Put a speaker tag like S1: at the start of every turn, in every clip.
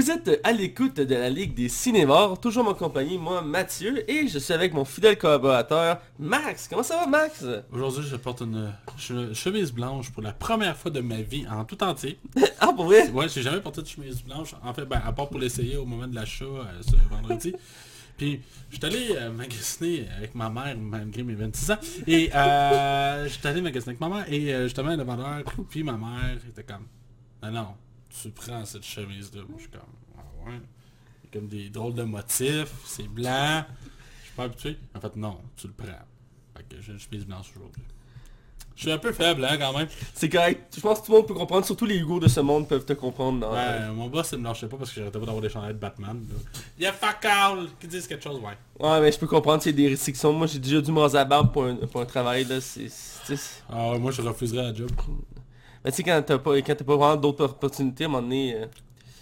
S1: Vous êtes à l'écoute de la Ligue des cinémas, toujours en compagnie, moi Mathieu, et je suis avec mon fidèle collaborateur Max. Comment ça va Max?
S2: Aujourd'hui, je porte une che- chemise blanche pour la première fois de ma vie en tout entier.
S1: Ah pour vrai?
S2: Ouais, j'ai jamais porté de chemise blanche. En fait, ben, à part pour l'essayer au moment de l'achat euh, ce vendredi. Puis, je suis allé euh, magasiner avec ma mère, malgré mes 26 ans. Et euh, je suis allé magasiner avec ma mère. Et euh, justement, le vendeur, puis ma mère était comme, non, non, tu prends cette chemise-là. Moi, je suis comme, ah ouais. Il y a comme des drôles de motifs, c'est blanc. Je suis pas habitué. En fait, non, tu le prends. Fait que j'ai une chemise blanche aujourd'hui. Je suis un peu faible, hein, quand même.
S1: C'est correct. Je pense que tout le monde peut comprendre, surtout les Hugo de ce monde peuvent te comprendre. Dans,
S2: Ouais, mon boss, il me lâchait pas parce que j'arrêtais pas d'avoir des chandails de Batman. là. Yeah, fuck all! Qui disent quelque chose, ouais.
S1: Ouais mais je peux comprendre, c'est des restrictions. Moi j'ai déjà dû me raser la barbe pour un, pour un travail là. C'est...
S2: Ah ouais, moi, je refuserais la job.
S1: Mais tu sais quand t'as pas, quand t'as pas vraiment d'autres opportunités à un moment donné... euh,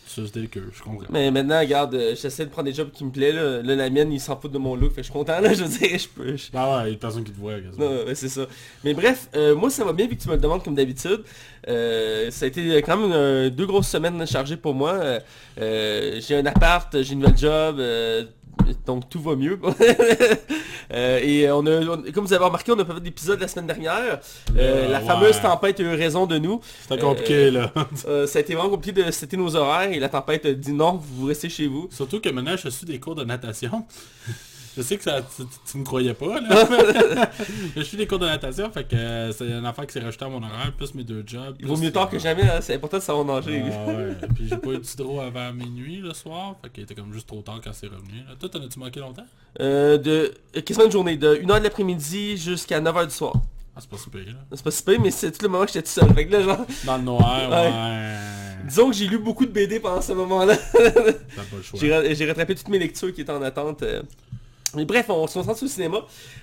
S2: Ça, c'était cœur, je comprends.
S1: Mais maintenant, regarde, euh, j'essaie de prendre des jobs qui me plaisent. Là, Là, la mienne, il s'en fout de mon look. Fait que je suis content, là, je veux dire, je peux... je-
S2: Ah ouais, il y a personne qui te voit, quasiment.
S1: Non, c'est ça. Mais bref, euh, moi ça va bien vu que tu me le demandes comme d'habitude. Euh, ça a été quand même deux grosses semaines chargées pour moi. J'ai un appart, j'ai une nouvelle job, donc tout va mieux. Euh, et on a, on- comme vous avez remarqué, on n'a pas fait d'épisode la semaine dernière. Euh,
S2: Euh,
S1: la
S2: ouais.
S1: fameuse tempête a eu raison de nous.
S2: C'était compliqué, là.
S1: Ça a été vraiment compliqué de c'était nos horaires et la tempête a dit non, vous restez chez vous.
S2: Surtout que maintenant, je suis des cours de natation. Je sais que ça, tu, tu- me croyais pas, là. je suis des cours de natation, fait que euh, c'est une affaire qui s'est rajoutée à mon horaire, plus mes deux jobs.
S1: Il vaut mieux tard que jamais, hein, c'est important de savoir nager.
S2: Ah ouais, puis j'ai pas eu de hydro avant minuit le soir, fait qu'il était comme juste trop tard quand c'est revenu. Là. Toi, t'en as-tu manqué longtemps?
S1: Euh, de euh, quasiment une journée, de 1h de l'après-midi jusqu'à 9h du soir.
S2: Ah, c'est pas super, là.
S1: C'est pas si pire, mais c'est tout le moment que j'étais tout seul. Fait que là, genre,
S2: Dans le noir,
S1: Ouais.
S2: ouais.
S1: disons que j'ai lu beaucoup de BD pendant ce moment-là.
S2: T'as pas le choix.
S1: J'ai ra- j'ai rattrapé toutes mes lectures qui étaient en attente. euh. Mais bref, on se concentre sur le cinéma.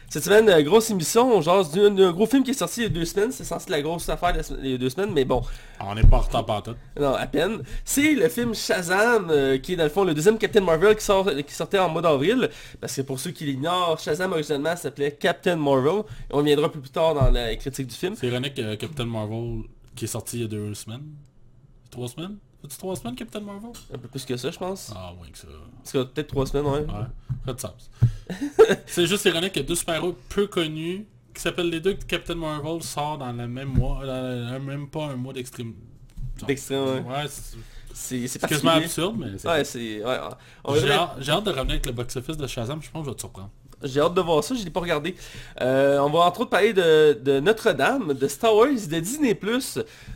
S1: Cette semaine, euh, grosse émission, on jase d'un gros film qui est sorti il y a deux semaines. C'est censé la grosse affaire de la semaine- il y a deux semaines, mais bon,
S2: On n'est pas en retard par tout.
S1: non, à peine. C'est le film Shazam, euh, qui est dans le fond le deuxième Captain Marvel qui, sort, qui sortait en mois d'avril. Parce que pour ceux qui l'ignorent, Shazam originalement s'appelait Captain Marvel. Et on viendra plus, plus tard dans la critique du film.
S2: C'est ironique que Captain Marvel, qui est sorti il y a deux semaines. Trois semaines? Fait-tu trois semaines, Captain Marvel?
S1: Un peu plus que ça, je pense.
S2: Ah, moins que ça.
S1: Que peut-être trois semaines, ouais.
S2: Ouais, pas de sens. c'est juste ironique que deux super-héros peu connus, qui s'appellent les deux Captain Marvel, sortent dans le même mois, même pas un mois d'extrême.
S1: D'extrême, ouais.
S2: Ouais, c'est
S1: C'est c'est
S2: c'est quasiment absurde, mais c'est...
S1: Ouais, c'est... Ouais,
S2: j'ai hâte de revenir avec le box-office de Shazam, je pense que je vais te surprendre.
S1: J'ai hâte de voir ça, je l'ai pas regardé. Euh, on va entre autres parler de, de Notre-Dame, de Star Wars, de Disney+.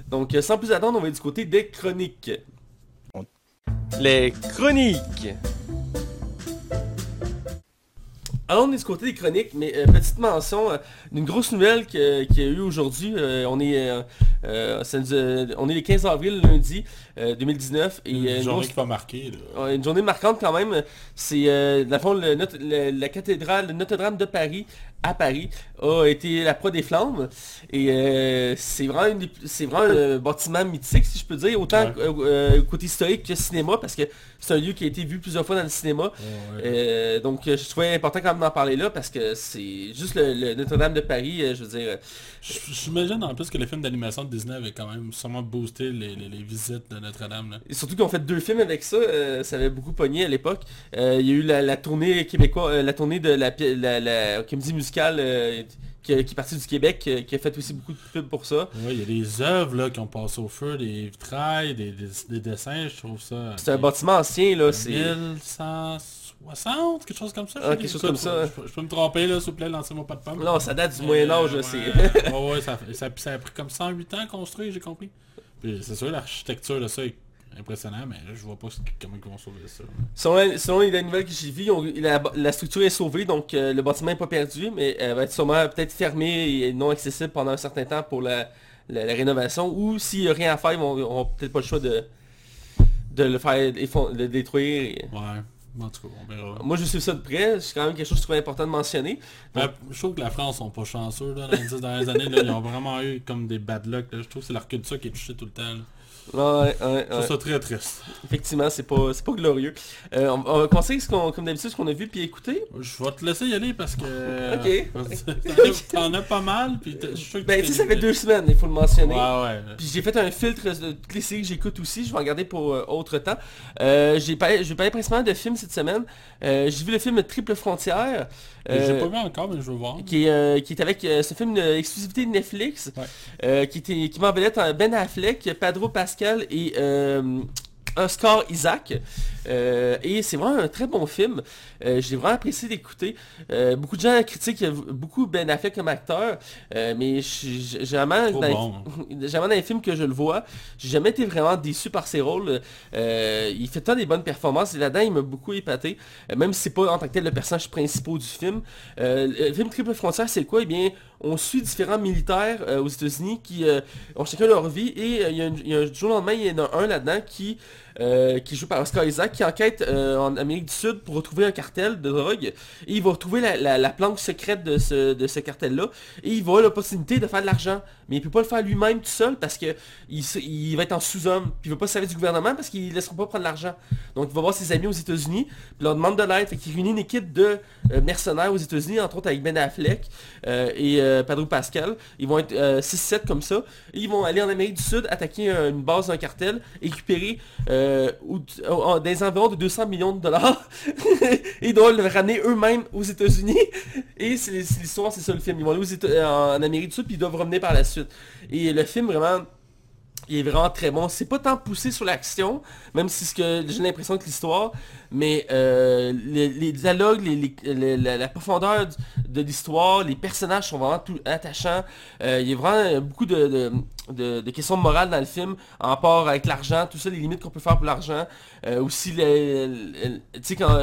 S1: Donc euh, sans plus attendre, on va du côté des chroniques. Les chroniques alors on est du côté des chroniques, mais euh, petite mention euh, d'une grosse nouvelle qu'il y a eu aujourd'hui. Euh, on est euh, euh, ça nous a- on est le 15 avril lundi euh, 2019 et
S2: Une
S1: euh, une
S2: journée
S1: grosse-
S2: qui va marquer, là.
S1: Une journée marquante quand même. C'est, euh, le le le- la cathédrale de Notre-Dame de Paris, à Paris, a été la proie des flammes. Et euh, c'est vraiment, une vraiment un bâtiment mythique, si je peux dire, autant
S2: Ouais.
S1: euh, côté historique que cinéma, parce que c'est un lieu qui a été vu plusieurs fois dans le cinéma.
S2: Ouais.
S1: Euh, donc je trouvais important quand même d'en parler là, parce que c'est juste le, le Notre-Dame de Paris, je veux dire...
S2: J'imagine en plus que les films d'animation de Disney avaient quand même sûrement boosté les, les- les visites de Notre-Dame.
S1: surtout qu'ils ont fait deux films avec ça, ça avait beaucoup pogné à l'époque. Il y a eu la, la tournée québécoise, la tournée de la, la, la comédie musicale euh, qui, qui est partie du Québec, qui a fait aussi beaucoup de pubs pour ça.
S2: Ouais, il y a des œuvres là, qui ont passé au feu, des vitrailles, des, des- des dessins, je trouve ça...
S1: C'est un bâtiment ancien, là, c'est...
S2: 1160, quelque chose comme ça.
S1: Ah, quelque chose comme ça,
S2: Je, peux- je peux me tromper là, s'il vous plaît, lancez-moi pas de pomme.
S1: Non, ça date du Moyen-Âge,
S2: ouais,
S1: c'est...
S2: ouais, ouais, ça, fait- ça, ça a pris comme 108 ans à construire, j'ai compris. C'est sûr, l'architecture de ça est impressionnant, mais je vois pas comment ils vont sauver ça.
S1: Selon, la- selon les nouvelles que j'ai vues, la, la structure est sauvée, donc euh, le bâtiment n'est pas perdu, mais elle va être sûrement peut-être fermée et non accessible pendant un certain temps pour la, la- la rénovation. Ou s'il n'y a rien à faire, ils n'auront peut-être pas le choix de, de le faire effon- de le détruire. et-
S2: Ouais, en tout cas, on verra.
S1: Moi je suis ça de près, c'est quand même quelque chose que je trouve important de mentionner.
S2: Ben, je trouve que la France sont pas chanceux là, dans les 10 dernières années. Là, ils ont vraiment eu comme des bad luck. là. Je trouve que c'est leur culture qui est touchée tout le temps.
S1: Ouais, ouais,
S2: Je trouve ça très triste.
S1: Effectivement, c'est pas, pas glorieux. Euh, on, on va conseiller ce qu'on, comme d'habitude ce qu'on a vu puis écouté.
S2: Je vais te laisser y aller parce que...
S1: Ok.
S2: T'en as- pas mal, puis je suis sûr que
S1: Ben, tu sais, ça fait deux semaines, il faut le mentionner.
S2: Ouais, ouais.
S1: Puis j'ai fait un filtre de toutes les séries que j'écoute aussi, je vais en garder pour euh, autre temps. Euh, j'ai parlé, je vais parler principalement de films cette semaine. J'ai vu le film Triple Frontière, euh,
S2: J'ai pas vu encore, mais je veux voir.
S1: qui, est, euh, qui est avec euh, ce film d'exclusivité de Netflix,
S2: Ouais.
S1: euh, qui, était, qui en Ben Affleck, Pedro Pascal et euh, Oscar Isaac. Euh, et c'est vraiment un très bon film. Euh, j'ai vraiment apprécié d'écouter. Euh, beaucoup de gens critiquent beaucoup Ben Affleck comme acteur, mais jamais dans,
S2: bon.
S1: jamais dans les films que je le vois, j'ai jamais été vraiment déçu par ses rôles. Il fait tant des bonnes performances et là-dedans il m'a beaucoup épaté. Même si c'est pas en tant que tel le personnage principal du film. Le film Triple Frontière c'est quoi? Eh bien, on suit différents militaires aux États-Unis qui ont chacun leur vie et il y a un- il y a un du jour au lendemain, il y en a un là-dedans qui euh, qui joue par Oscar Isaac, qui enquête euh, en Amérique du Sud pour retrouver un cartel de drogue. Et il va retrouver la, la- la planque secrète de ce, de ce cartel-là. Et il va avoir l'opportunité de faire de l'argent. Mais il peut pas le faire lui-même tout seul parce que il, va être en sous-homme. Puis il va pas se servir du gouvernement parce qu'ils ne laisseront pas prendre l'argent. Donc il va voir ses amis aux États-Unis, puis leur demande de l'aide. Fait qu'il réunit une équipe de euh, mercenaires aux États-Unis, entre autres avec Ben Affleck et Pedro Pascal. Ils vont être euh, 6-7 comme ça. Et ils vont aller en Amérique du Sud, attaquer une base d'un cartel, récupérer euh, en- des environs de 200 millions de dollars. ils doivent le ramener eux-mêmes aux États-Unis. Et c'est l'histoire, c'est ça le film. Ils vont aller aux Éta- en Amérique du Sud, puis ils doivent revenir par la suite. Et le film, vraiment, il est vraiment très bon. C'est pas tant poussé sur l'action, même si ce que j'ai l'impression que l'histoire, mais euh, les, dialogues, les- la, profondeur de l'histoire, les personnages sont vraiment tout attachants. Euh, il y a vraiment beaucoup de, de- de- de questions morales dans le film, en rapport avec l'argent, tout ça, les limites qu'on peut faire pour l'argent. Euh, aussi, tu sais, quand...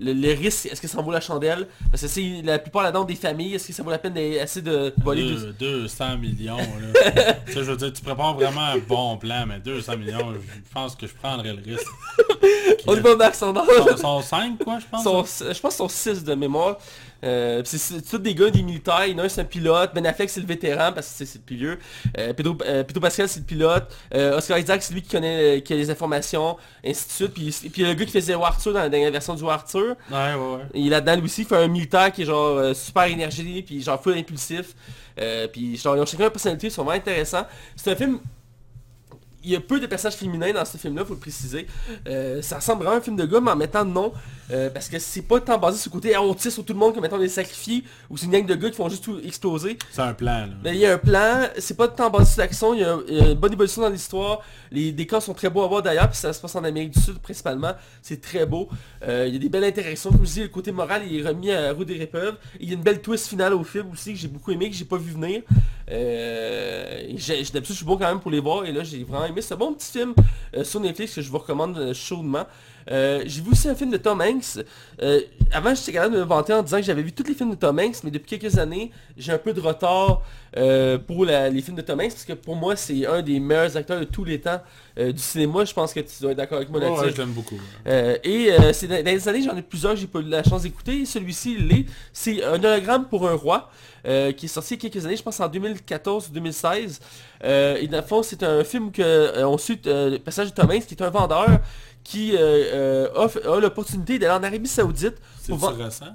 S1: euh, le, le risque, est-ce que ça en vaut la chandelle? Parce que c'est la plupart là-dedans des familles, est-ce que ça vaut la peine d'essayer de voler
S2: Deux- 200 millions, là. je veux dire, tu prépares vraiment un bon plan, mais 200 millions, je pense que je prendrais le risque.
S1: On est pas Max Standard.
S2: Sont, sont 5, quoi, je pense.
S1: Sont- je pense qu'ils sont 6 de mémoire. Euh, c'est tous des gars, des militaires. Il y en a un c'est un pilote. Ben Affleck c'est le vétéran parce que c'est- le plus vieux. Euh, Pedro, euh, Pedro Pascal c'est le pilote. Oscar Isaac c'est lui qui connaît qui a les informations, ainsi de suite. Puis, puis il le gars qui faisait Arthur dans la dernière version du Arthur.
S2: Ouais, ouais, ouais.
S1: Et là-dedans lui aussi il fait un militaire qui est genre super énergique puis genre full impulsif. Puis genre ils ont chacun une personnalité, ils sont vraiment intéressants. C'est un film il y a peu de personnages féminins dans ce film-là, faut le préciser. Euh, ça ressemble vraiment à un film de gars, mais en mettant non. euh, parce que c'est pas tant basé sur le côté on tire sur tout le monde comme étant des sacrifiés, ou c'est une gang de gars qui font juste tout exploser.
S2: C'est un plan, là.
S1: Mais il y a un plan, c'est pas tant basé sur l'action, il y, a il y a une bonne évolution dans l'histoire. Les décors sont très beaux à voir d'ailleurs, puis ça se passe en Amérique du Sud principalement. C'est très beau. Euh, il y a des belles interactions, comme je dis, le côté moral il est remis à roue des. Il y a une belle twist finale au film aussi que j'ai beaucoup aimé, que j'ai pas vu venir. Euh, D'habitude je suis bon quand même pour les voir et là j'ai vraiment aimé. Un bon petit film euh, sur Netflix que je vous recommande euh, chaudement. Euh, j'ai vu aussi un film de Tom Hanks. Euh, avant, j'étais capable de me vanter en disant que j'avais vu tous les films de Tom Hanks, mais depuis quelques années, j'ai un peu de retard euh, pour la- les films de Tom Hanks, parce que pour moi, c'est un des meilleurs acteurs de tous les temps euh, du cinéma. Je pense que tu dois être d'accord avec moi là-dessus.
S2: ouais, je l'aime beaucoup.
S1: Et c'est dans, les années, j'en ai plusieurs que j'ai pas eu la chance d'écouter. Celui-ci, l'est. C'est un hologramme pour un roi, qui est sorti il y a quelques années, je pense en 2014 ou 2016. Euh, et dans le fond, c'est un film que euh, on suit euh, le passage de Tom Hanks, qui est un vendeur qui euh, offre- a l'opportunité d'aller en Arabie Saoudite.
S2: C'est
S1: pour
S2: récent?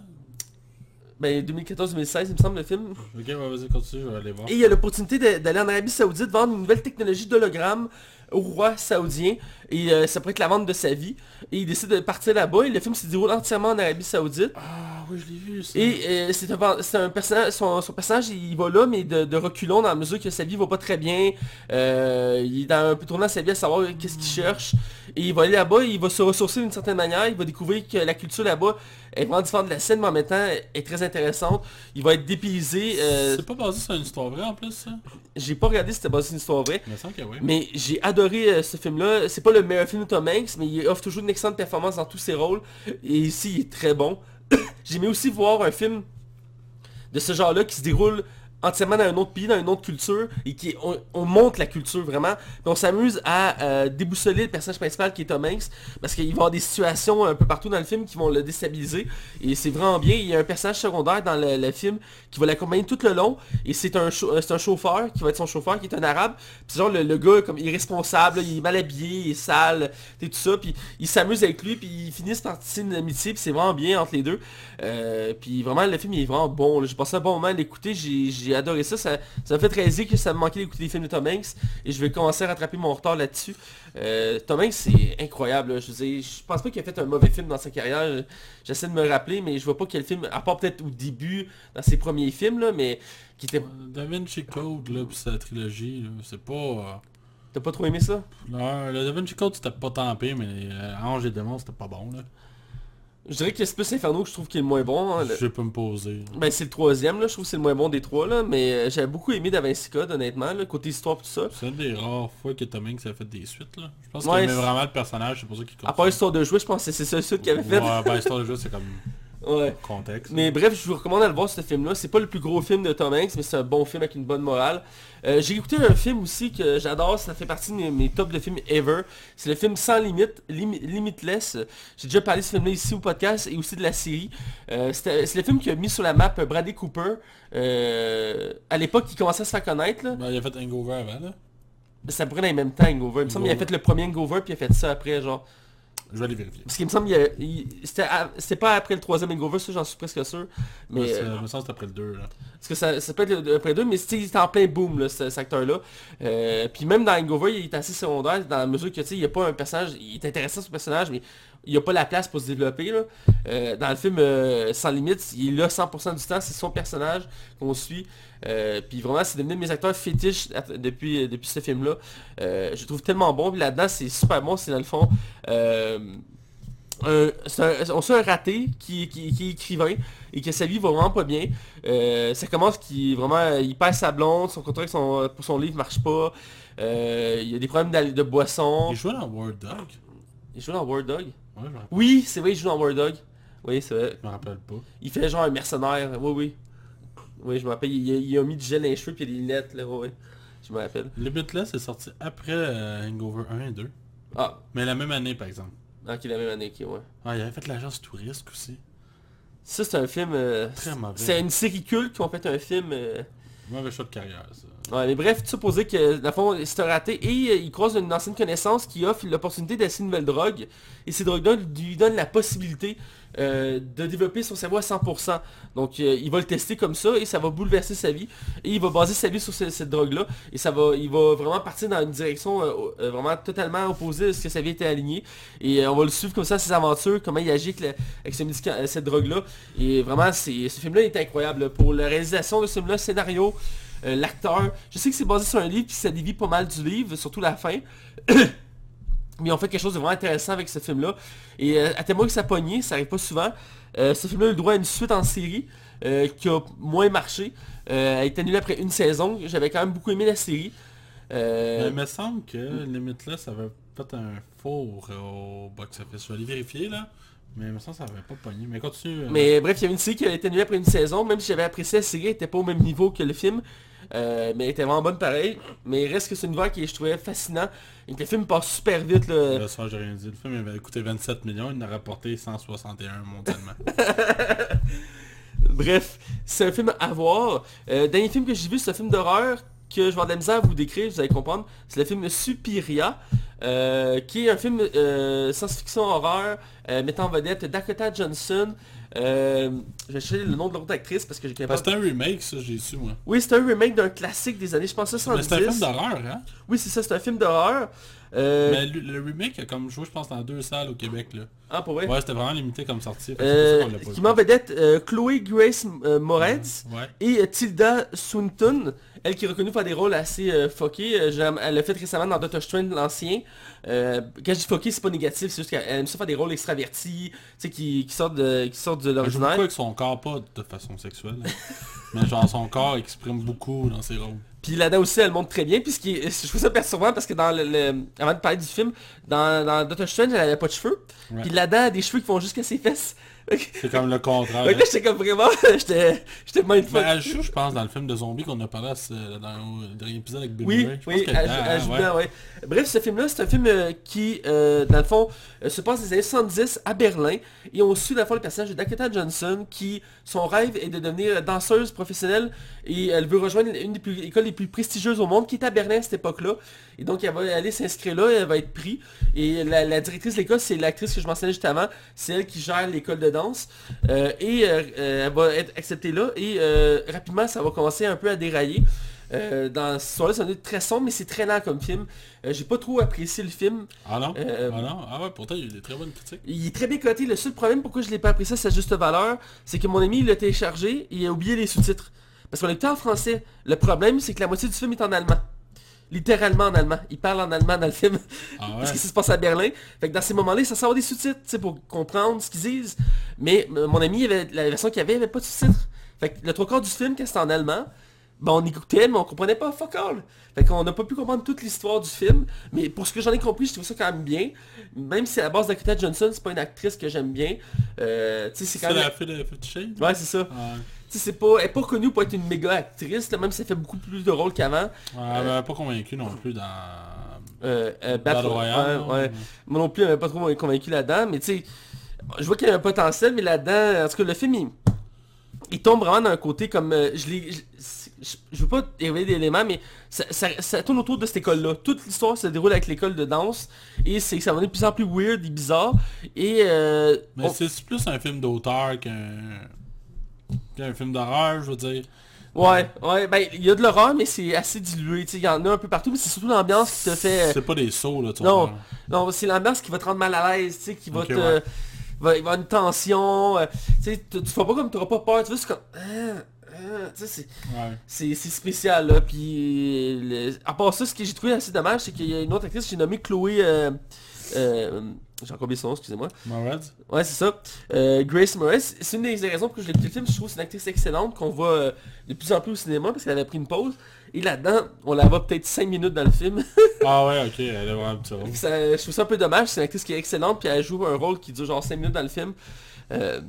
S1: Ben 2014-2016, il me semble le film.
S2: Ok, vas-y, continue, je vais aller voir.
S1: Et il a l'opportunité d'aller en Arabie Saoudite vendre une nouvelle technologie d'hologramme au roi saoudien. Et euh, ça pourrait être la vente de sa vie. Et il décide de partir là-bas. Et le film se déroule entièrement en Arabie Saoudite.
S2: Ah oui, je l'ai vu, ça.
S1: Et euh, c'est un, c'est un personnage, son, son personnage, il va là, mais de, de reculons dans la mesure que sa vie va pas très bien. Euh, il est dans un peu tournant sa vie à savoir qu'est-ce qu'il cherche. Et il va aller là-bas, il va se ressourcer d'une certaine manière, il va découvrir que la culture là-bas est vraiment différente de la scène, mais en même temps est très intéressante. Il va être dépaysé. euh,
S2: C'est pas basé sur une histoire vraie en plus, ça?
S1: J'ai pas regardé si c'était basé sur une histoire vraie.
S2: Oui.
S1: Mais j'ai adoré euh, ce film-là. C'est pas le meilleur film de Tom Hanks, mais il offre toujours une excellente performance dans tous ses rôles. Et ici, il est très bon. j'ai aimé aussi voir un film de ce genre-là qui se déroule entièrement dans un autre pays, dans une autre culture, et qui on, on monte la culture vraiment. Puis on s'amuse à euh, déboussoler le personnage principal qui est Tom Hanks, parce qu'il va avoir des situations un peu partout dans le film qui vont le déstabiliser, et c'est vraiment bien. Il y a un personnage secondaire dans le, film qui va l'accompagner tout le long, et c'est un, un chauffeur, qui va être son chauffeur, qui est un arabe. Puis genre le, le gars comme irresponsable, il est mal habillé, il est sale, et tout ça, puis il s'amuse avec lui, puis ils finissent par tisser une amitié, puis c'est vraiment bien entre les deux. Euh, puis vraiment le film il est vraiment bon, j'ai passé un bon moment à l'écouter, j'ai j'ai adoré ça, ça ça m'a fait réaliser que ça me manquait d'écouter des films de Tom Hanks, et je vais commencer à rattraper mon retard là-dessus. Euh, Tom Hanks c'est incroyable, là. je veux dire, je pense pas qu'il a fait un mauvais film dans sa carrière, j'essaie de me rappeler, mais je vois pas quel film, à part peut-être au début, dans ses premiers films, là, mais qui était...
S2: Da Vinci Code, là, pis sa trilogie, c'est pas... euh,
S1: T'as pas trop aimé ça?
S2: Non, le Da Vinci Code, c'était pas tant pire, mais euh, Ange et Démon, c'était pas bon, là.
S1: Je dirais que plus Inferno que je trouve qu'il est le moins bon. hein, le-
S2: Je vais pas me poser.
S1: Ben c'est le troisième là, je trouve que c'est le moins bon des trois là, mais euh, j'avais beaucoup aimé Da Vinci Code honnêtement, là, côté histoire tout ça.
S2: C'est une des rares fois que Tom Hanks a fait des suites, là. Je pense
S1: Ouais,
S2: qu'il aimait vraiment le personnage, c'est pour ça qu'il
S1: À part Histoire de jouer, je pense que c'est ça le qu'il avait fait.
S2: Ouais, ben, Histoire de jeu, c'est comme
S1: Ouais.
S2: contexte.
S1: Mais bref, je vous recommande de le voir ce film-là. C'est pas le plus gros film de Tom Hanks, mais c'est un bon film avec une bonne morale. Euh, J'ai écouté un film aussi que j'adore, ça fait partie de mes, mes tops de films ever. C'est le film Sans limite, Lim- Limitless. J'ai déjà parlé de ce film-là ici au podcast et aussi de la série. Euh, c'est le film qui a mis sur la map Bradley Cooper. Euh, à l'époque, il commençait à se faire connaître. Là.
S2: Ben, il a fait Hangover avant, là.
S1: Ça pourrait dans les mêmes temps, Hangover. Il me semble qu'il a fait le premier Hangover puis il a fait ça après, genre.
S2: Je vais aller vérifier.
S1: Parce qu'il me semble il- c'était pas après le troisième Hangover, ça j'en suis presque sûr. Mais
S2: Mais
S1: euh,
S2: me semble que c'est après le 2, là.
S1: parce que ça, ça peut être le- après deux, mais tu sais, il est en plein boom, là, ce- cet acteur-là. Euh, puis même dans Hangover, il est assez secondaire, dans la mesure que, tu sais, il n'y a pas un personnage, il est intéressant ce personnage, mais il n'y a pas la place pour se développer, là. Euh, dans le film euh, Sans Limites, il est là 100% du temps, c'est son personnage qu'on suit. Euh, puis vraiment, c'est devenu de mes acteurs fétiches depuis, depuis ce film-là. Je le trouve tellement bon, puis là-dedans, c'est super bon, c'est dans le fond... un- c'est un- on suit un raté qui, qui- qui est écrivain et que sa vie va vraiment pas bien. Ça commence qu'il vraiment il perd sa blonde, son contrat son- pour son livre marche pas. Il y a des problèmes de boisson.
S2: Il jouait dans War Dog.
S1: Il joue dans War Dog.
S2: Ouais,
S1: Oui, c'est vrai, il joue dans War Dog. Oui, c'est vrai.
S2: je me rappelle pas.
S1: Il fait genre un mercenaire. Oui, oui. Oui, je me rappelle. Il, il a mis du gel dans les cheveux puis des lunettes. Là, oui, oui. Je me rappelle.
S2: Limitless est sorti après euh, Hangover 1 et 2.
S1: Ah,
S2: Mais la même année, par exemple.
S1: ok, la même année, ok, ouais.
S2: Ah, il avait fait l'agence touriste aussi.
S1: Ça, c'est un film... euh,
S2: Très mauvais.
S1: c'est une série culte qui ont fait un film... euh,
S2: Mauvais choix de carrière, ça.
S1: Ouais, mais bref, dire que, dans le fond, c'est raté et euh, il croise une ancienne connaissance qui offre l'opportunité d'essayer une nouvelle drogue. Et ces drogues-là lui donnent la possibilité euh, de développer son cerveau à 100%. Donc, euh, il va le tester comme ça et ça va bouleverser sa vie. Et il va baser sa vie sur ce- cette drogue-là. Et ça va, il va vraiment partir dans une direction vraiment totalement opposée à ce que sa vie était alignée. Et on va le suivre comme ça, ses aventures, comment il agit avec, cette drogue-là. Et vraiment, ce film-là est incroyable. Pour la réalisation de ce film-là, scénario, euh, l'acteur. Je sais que c'est basé sur un livre qui ça dévie pas mal du livre, surtout la fin. Mais on fait quelque chose de vraiment intéressant avec ce film-là. Et euh, à témoin que ça pognait, ça arrive pas souvent. Euh, ce film-là a eu le droit à une suite en série euh, qui a moins marché. Elle a été annulée après une saison. J'avais quand même beaucoup aimé la série.
S2: Mais il me semble que Limitless avait fait un four au box-office. Je vais aller vérifier, là. Mais il me semble que ça avait pas pogné. Mais continue.
S1: Mais bref, il y avait une série qui a été annulée après une saison, même si j'avais apprécié la série, elle était pas au même niveau que le film. Euh, mais elle était vraiment bonne pareil. Mais il reste que c'est une voix qui je trouvais fascinant. Et que le film passe super vite. Là.
S2: Là, ça, j'ai rien dit. Le film avait coûté 27 millions, il en a rapporté 161 mondialement.
S1: Bref, c'est un film à voir. Euh, dernier film que j'ai vu, c'est un film d'horreur que je vais avoir de la misère à vous décrire, vous allez comprendre. C'est le film Supiria, euh, qui est un film science-fiction horreur, mettant en vedette Dakota Johnson. Euh, je vais chercher le nom de l'autre actrice parce que j'ai pas...
S2: que c'est un remake, ça, j'ai su, moi.
S1: Oui, c'est un remake d'un classique des années, je pense,
S2: Mais
S1: 70.
S2: c'est un film d'horreur, hein?
S1: Oui, c'est ça, c'est un film d'horreur. Euh,
S2: Mais le, le remake a comme joué, je pense, dans deux salles au Québec, là.
S1: Ah, pour vrai?
S2: Ouais, c'était vraiment limité comme sortie.
S1: Euh, qui
S2: vu.
S1: met en vedette euh, Chloé Grace euh, Moretz.
S2: Ouais.
S1: Et Tilda Swinton, elle qui est reconnue pour des rôles assez euh, fuckés. Euh, elle l'a fait récemment dans Doctor Strange, l'ancien. Euh, quand je dis fucké, c'est pas négatif, c'est juste qu'elle aime ça faire des rôles extravertis, tu sais, qui, qui sortent de, qui sortent de l'ordinaire.
S2: avec son corps, pas de façon sexuelle. là. mais genre, son corps exprime beaucoup dans ses rôles.
S1: Puis là-dedans aussi, elle montre très bien, puisque je trouve ça perturbant parce que dans le, le- avant de parler du film, dans, dans Doctor Strange, elle avait pas de cheveux.
S2: Ouais.
S1: Puis là-dedans, elle a des cheveux qui vont jusqu'à ses fesses.
S2: C'est comme le contraire.
S1: Donc là, j'étais comme vraiment, j'étais, j'étais mindfuck.
S2: Mais joue, je pense, dans le film de zombies qu'on a parlé à dans le dernier épisode avec Billy
S1: Oui.
S2: Je
S1: oui,
S2: pense ouais.
S1: Bref, ce film-là, c'est un film euh, qui, euh, dans le fond, euh, se passe dans les années 70 à Berlin. Et on suit, dans le fond, le personnage de Dakota Johnson, qui, son rêve est de devenir danseuse professionnelle. Et elle veut rejoindre une des plus- écoles les plus prestigieuses au monde, qui est à Berlin à cette époque-là. Et donc, elle va aller s'inscrire là, et elle va être prise. Et la, la directrice de l'école, c'est l'actrice que je mentionnais juste avant. C'est elle qui gère l'école de danse. Euh, et euh, euh, elle va être acceptée là. Et rapidement, ça va commencer un peu à dérailler. Euh, dans ce soir-là, va être très sombre, mais c'est très lent comme film. Euh, J'ai pas trop apprécié le film.
S2: Ah non?
S1: Euh,
S2: Ah non? Ah ouais, pourtant, il y a eu des très bonnes critiques.
S1: Il est très bien coté. Le seul problème pourquoi je l'ai pas apprécié à sa juste valeur, c'est que mon ami il l'a téléchargé et il a oublié les sous-titres. Parce qu'on l'écoutait en français. Le problème, c'est que la moitié du film est en allemand. Littéralement en allemand. Il parle en allemand dans le film.
S2: Ah ouais?
S1: Parce que ça se passe à Berlin. Fait que dans ces moments-là, ça sort des sous-titres, tu sais, pour comprendre ce qu'ils disent. Mais euh, mon ami, avait, la version qu'il avait, il avait pas de sous-titres. Fait que le trois quarts du film, quand c'était en allemand, ben on écoutait, mais on comprenait pas fuck all. Fait qu'on n'a pas pu comprendre toute l'histoire du film. Mais pour ce que j'en ai compris, je trouve ça quand même bien. Même si à la base Dakota Johnson, c'est pas une actrice que j'aime bien. Euh, tu sais, c'est quand même...
S2: la fille de Fifty
S1: Ouais, c'est ça.
S2: Ouais.
S1: C'est pas... Elle est pas connue pour être une méga actrice, là, même si elle fait beaucoup plus de rôles qu'avant.
S2: Ouais, elle m'a pas convaincu non plus dans...
S1: Euh, euh, Battle
S2: Battle Royale,
S1: ouais,
S2: non?
S1: ouais. Moi non plus, elle m'a pas trop convaincu là-dedans, mais tu sais, je vois qu'il y a un potentiel, mais là-dedans, en tout cas, le film, il, il tombe vraiment d'un côté comme... euh, je l'ai... Je, veux pas révéler d'éléments, mais ça, ça, ça tourne autour de cette école-là. Toute l'histoire se déroule avec l'école de danse, et c'est ça va devenir de plus en plus weird et bizarre, et... Euh,
S2: Mais
S1: on-
S2: c'est plus un film d'auteur qu'un... qu'un film d'horreur, je veux dire.
S1: Ouais, ouais, ben, il y a de l'horreur, mais c'est assez dilué, tu il y en a un peu partout, mais c'est surtout l'ambiance qui te fait...
S2: C'est pas des sauts, là, tu
S1: Non,
S2: vois.
S1: non, c'est l'ambiance qui va te rendre mal à l'aise, tu sais, qui va te...
S2: ouais.
S1: Va, il va y avoir une tension, euh, tu sais, tu pas comme t'auras pas peur, tu vois, c'est comme... tu sais, c'est-
S2: Ouais.
S1: spécial, là, puis... le- À part ça, ce que j'ai trouvé assez dommage, c'est qu'il y a une autre actrice, j'ai nommé Chloé... Euh, euh, j'ai encore oublié son nom, excusez-moi.
S2: Moretz
S1: Ouais, c'est ça. Euh, Grace Moretz, c'est une des raisons pour que je l'ai le film. Je trouve que c'est une actrice excellente qu'on voit euh, de plus en plus au cinéma parce qu'elle avait pris une pause. Et là-dedans, on la voit peut-être 5 minutes dans le film.
S2: Ah ouais, ok, elle a vraiment un petit.
S1: Ça- je trouve ça un peu dommage. C'est une actrice qui est excellente puis elle joue un rôle qui dure genre 5 minutes dans le film. Euh,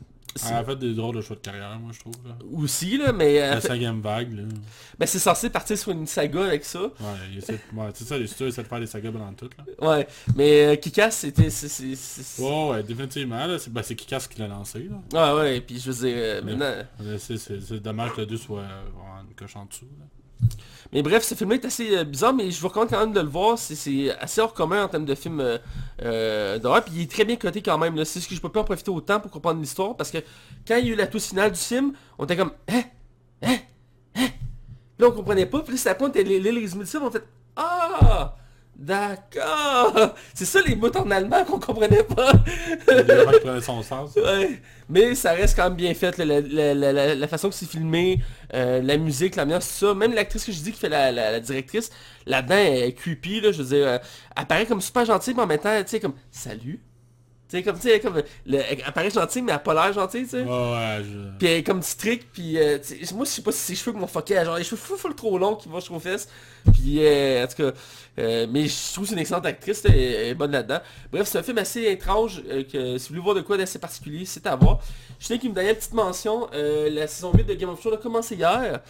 S2: Elle a fait des drôles de choix de carrière, moi, je trouve. Là.
S1: aussi, là, mais euh,
S2: La
S1: fait-
S2: cinquième vague, là.
S1: ben, c'est censé partir sur une saga avec ça.
S2: Ouais, essaie... ouais c'est ça, les studios essaient de faire des sagas dans tout, là.
S1: Ouais, mais euh, Kikas, c'était... c'est- c'est- c'est-
S2: Ouais, ouais, définitivement, là. C'est ben, c'est Kikas qui l'a lancé, là.
S1: Ah ouais, puis je veux dire, euh, maintenant...
S2: C'est c'est- c'est dommage que le 2 soit euh, une coche en dessous, là.
S1: Mais bref, ce film-là est assez euh, bizarre, mais je vous recommande quand même de le voir. C'est- assez hors commun en termes de film euh, euh, d'horreur. Puis il est très bien coté quand même. C'est ce que je peux pas en profiter autant pour comprendre l'histoire. Parce que quand il y a eu la touche finale du film, on était comme Hein? Hein? Hein? Puis là on comprenait pas. Puis là c'est à point de lire les du film, on fait Ah D'accord C'est ça les mots en allemand qu'on comprenait pas
S2: Il son sens.
S1: Ouais. Mais ça reste quand même bien fait, là, la, la- la- la- la façon que c'est filmé, euh, la musique, l'ambiance, tout ça. Même l'actrice que je dis qui fait la, la- la directrice, là-dedans, elle est creepy, là, je veux dire, euh, elle paraît comme super gentille, mais en même temps, tu sais, comme, salut. Tu sais, comme, tu sais, comme, le- elle paraît gentille, mais elle a pas l'air gentille, tu sais.
S2: Ouais, ouais, je...
S1: Puis elle est comme strict, puis euh, sais, moi je sais pas si ses cheveux m'ont fucké, genre les cheveux full, full trop longs qui vont jusqu'aux fesses. Puis euh, en tout cas, euh, mais je trouve que c'est une excellente actrice, elle, elle est bonne là-dedans. Bref, c'est un film assez étrange, euh, que si vous voulez voir de quoi d'assez particulier, c'est à voir. Je tiens qu'il me donnait une petite mention, euh, la saison 8 de Game of Thrones a commencé hier.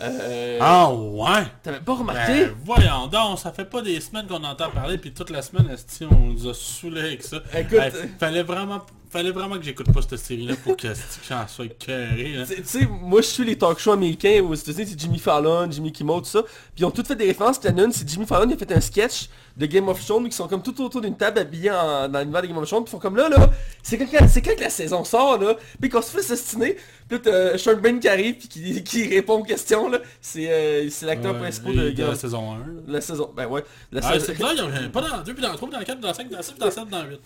S1: Euh,
S2: Ah ouais
S1: T'avais pas remarqué?
S2: Ben, voyons donc, ça fait pas des semaines qu'on entend parler, puis toute la semaine, on nous a saoulés avec ça?
S1: Écoute,
S2: Hey, fallait vraiment fallait vraiment que j'écoute pas cette série-là pour que j'en sois écœuré.
S1: Tu sais- moi je suis les talk shows américains aux États-Unis, c'est Jimmy Fallon, Jimmy Kimmel, tout ça. Puis ils ont toutes fait des références. Puis il y en a une, c'est Jimmy Fallon, il a fait un sketch de Game of Thrones, qui sont comme tout autour d'une table habillés en- dans l'univers de Game of Thrones. Puis ils font comme là, là, c'est quand, c'est quand que la saison sort, là? Puis qu'on se fait s'estiner, puis t'as Sean Bean qui arrive, puis qui, qui répond aux questions, là. C'est euh, c'est l'acteur principal de
S2: de la saison 1. là.
S1: La saison, ben ouais. La
S2: Ah,
S1: saison-
S2: c'est bizarre, il y en a pas dans le 2, puis dans le 3, puis dans le 4, dans le 5, dans le 6, puis dans le 7, dans le 8.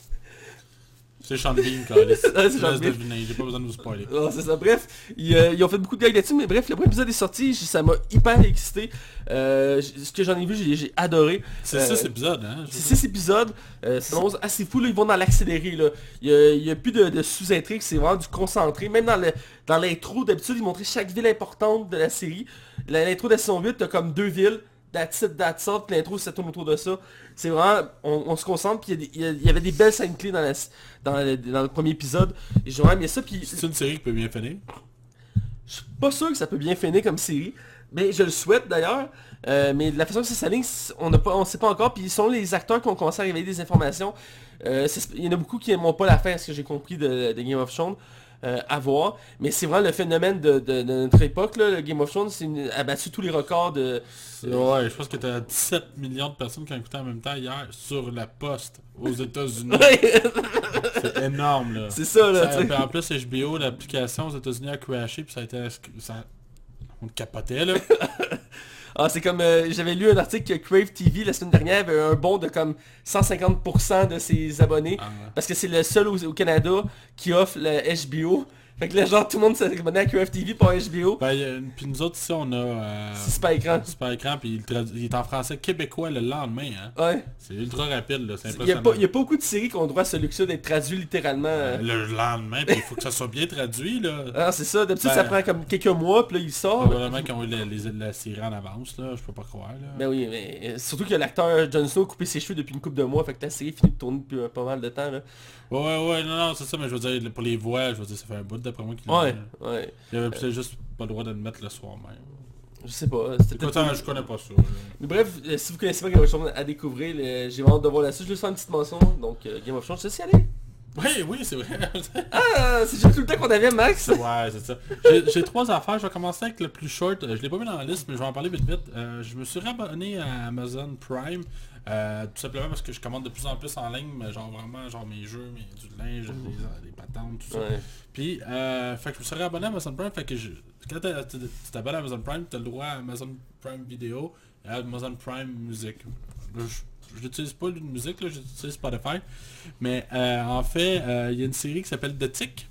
S2: C'est Sean Bean,
S1: Sean
S2: laisse deviner, j'ai pas besoin de vous spoiler.
S1: C'est ça. Bref, ils, euh, ils ont fait beaucoup de gags là-dessus, mais bref, le premier épisode est sorti, ça m'a hyper excité. Euh, ce que j'en ai vu, j'ai- adoré.
S2: C'est
S1: Euh,
S2: 6 épisodes, hein.
S1: C'est
S2: veux
S1: six épisodes, euh, c'est assez fou, là, ils vont dans l'accéléré, là. Il y a, plus de, de sous-intrigue, c'est vraiment du concentré. Même dans le dans l'intro, d'habitude, ils montraient chaque ville importante de la série. L'intro de la saison 8, t'as comme deux villes, that's it, that's all, l'intro ça tourne autour de ça. C'est vraiment, on, on se concentre, puis il y avait des belles scènes clés dans, la, dans, le, dans le premier épisode. Et j'ai vraiment aimé ça, puis
S2: C'est une série qui peut bien finir?
S1: je suis pas sûr que ça peut bien finir comme série, mais je le souhaite d'ailleurs. Euh, mais de la façon que ça s'aligne, on ne on sait pas encore. Puis sont les acteurs qui ont commencé à révéler des informations. Euh, il y en a beaucoup qui n'aiment pas la fin, ce que j'ai compris de, de Game of Thrones. Euh, à voir. Mais c'est vraiment le phénomène de, de- de notre époque. Là, le Game of Thrones une- a battu tous les records de...
S2: Ouais, je pense que t'as 17 millions de personnes qui ont écouté en même temps hier sur la poste aux États-Unis. C'est énorme là.
S1: c'est ça, là.
S2: Ça-
S1: tu
S2: en plus HBO, l'application aux États-Unis a crashé puis ça a été ça- on capotait là.
S1: Ah, c'est comme, euh, j'avais lu un article que Crave TV la semaine dernière avait un bond de comme 150% de ses abonnés.
S2: Ah, ouais.
S1: Parce que c'est le seul au, au Canada qui offre le HBO. Fait que là, genre, tout le monde s'est abonné à Crave TV pour HBO.
S2: Ben, puis nous autres ici on a euh,
S1: C'est super écran.
S2: super écran puis il, il est en français québécois le lendemain hein.
S1: Ouais.
S2: C'est ultra rapide là, c'est
S1: Il y, a
S2: impressionnant.
S1: pas, y a pas beaucoup de séries qui ont droit à ce luxe d'être traduit littéralement. euh.
S2: Euh, Le lendemain, puis il faut que ça soit bien traduit là.
S1: Ah, c'est ça. D'habitude,
S2: Ben-
S1: ça prend comme quelques mois, puis là, il sort.
S2: Probablement qu'ils ont eu la, les- la série en avance là, je peux pas croire là.
S1: Ben oui, mais euh, surtout que l'acteur Jon Snow a coupé ses cheveux depuis une couple de mois, fait que la série finit de tourner depuis pas mal de temps, là.
S2: Ouais, ouais, ouais, non, non, c'est ça, mais je veux dire, pour les voix, je veux dire, ça fait un bout d'après moi qu'il
S1: Ouais, ouais.
S2: Il avait peut-être juste pas le droit de le mettre le soir même.
S1: Je sais pas. C'était
S2: hein, je connais pas ça.
S1: Mais bref, euh, si vous connaissez pas Game of Thrones à découvrir, le- j'ai vraiment hâte de voir là-dessus. Je vais faire une petite mention. Donc, euh, Game of Thrones, je sais y aller.
S2: Oui, oui, c'est vrai.
S1: Ah, c'est juste tout le temps qu'on avait, Max.
S2: ouais, c'est ça. J'ai- trois affaires. Je vais commencer avec le plus short. Euh, Je l'ai pas mis dans la liste, mais je vais en parler vite vite. Euh, je me suis rabonné à Amazon Prime. Euh, tout simplement parce que je commande de plus en plus en ligne, mais genre vraiment genre mes jeux, mes, du linge, les, les patentes, tout ça.
S1: Ouais.
S2: Puis, euh, fait que je me suis réabonné à Amazon Prime, fait que je, quand tu tu t'abonnes à Amazon Prime, t'as le droit à Amazon Prime Vidéo et à Amazon Prime Musique. Là, je n'utilise pas de musique, là, j'utilise Spotify. Mais euh, en fait, euh, il y a une série qui s'appelle The Tick.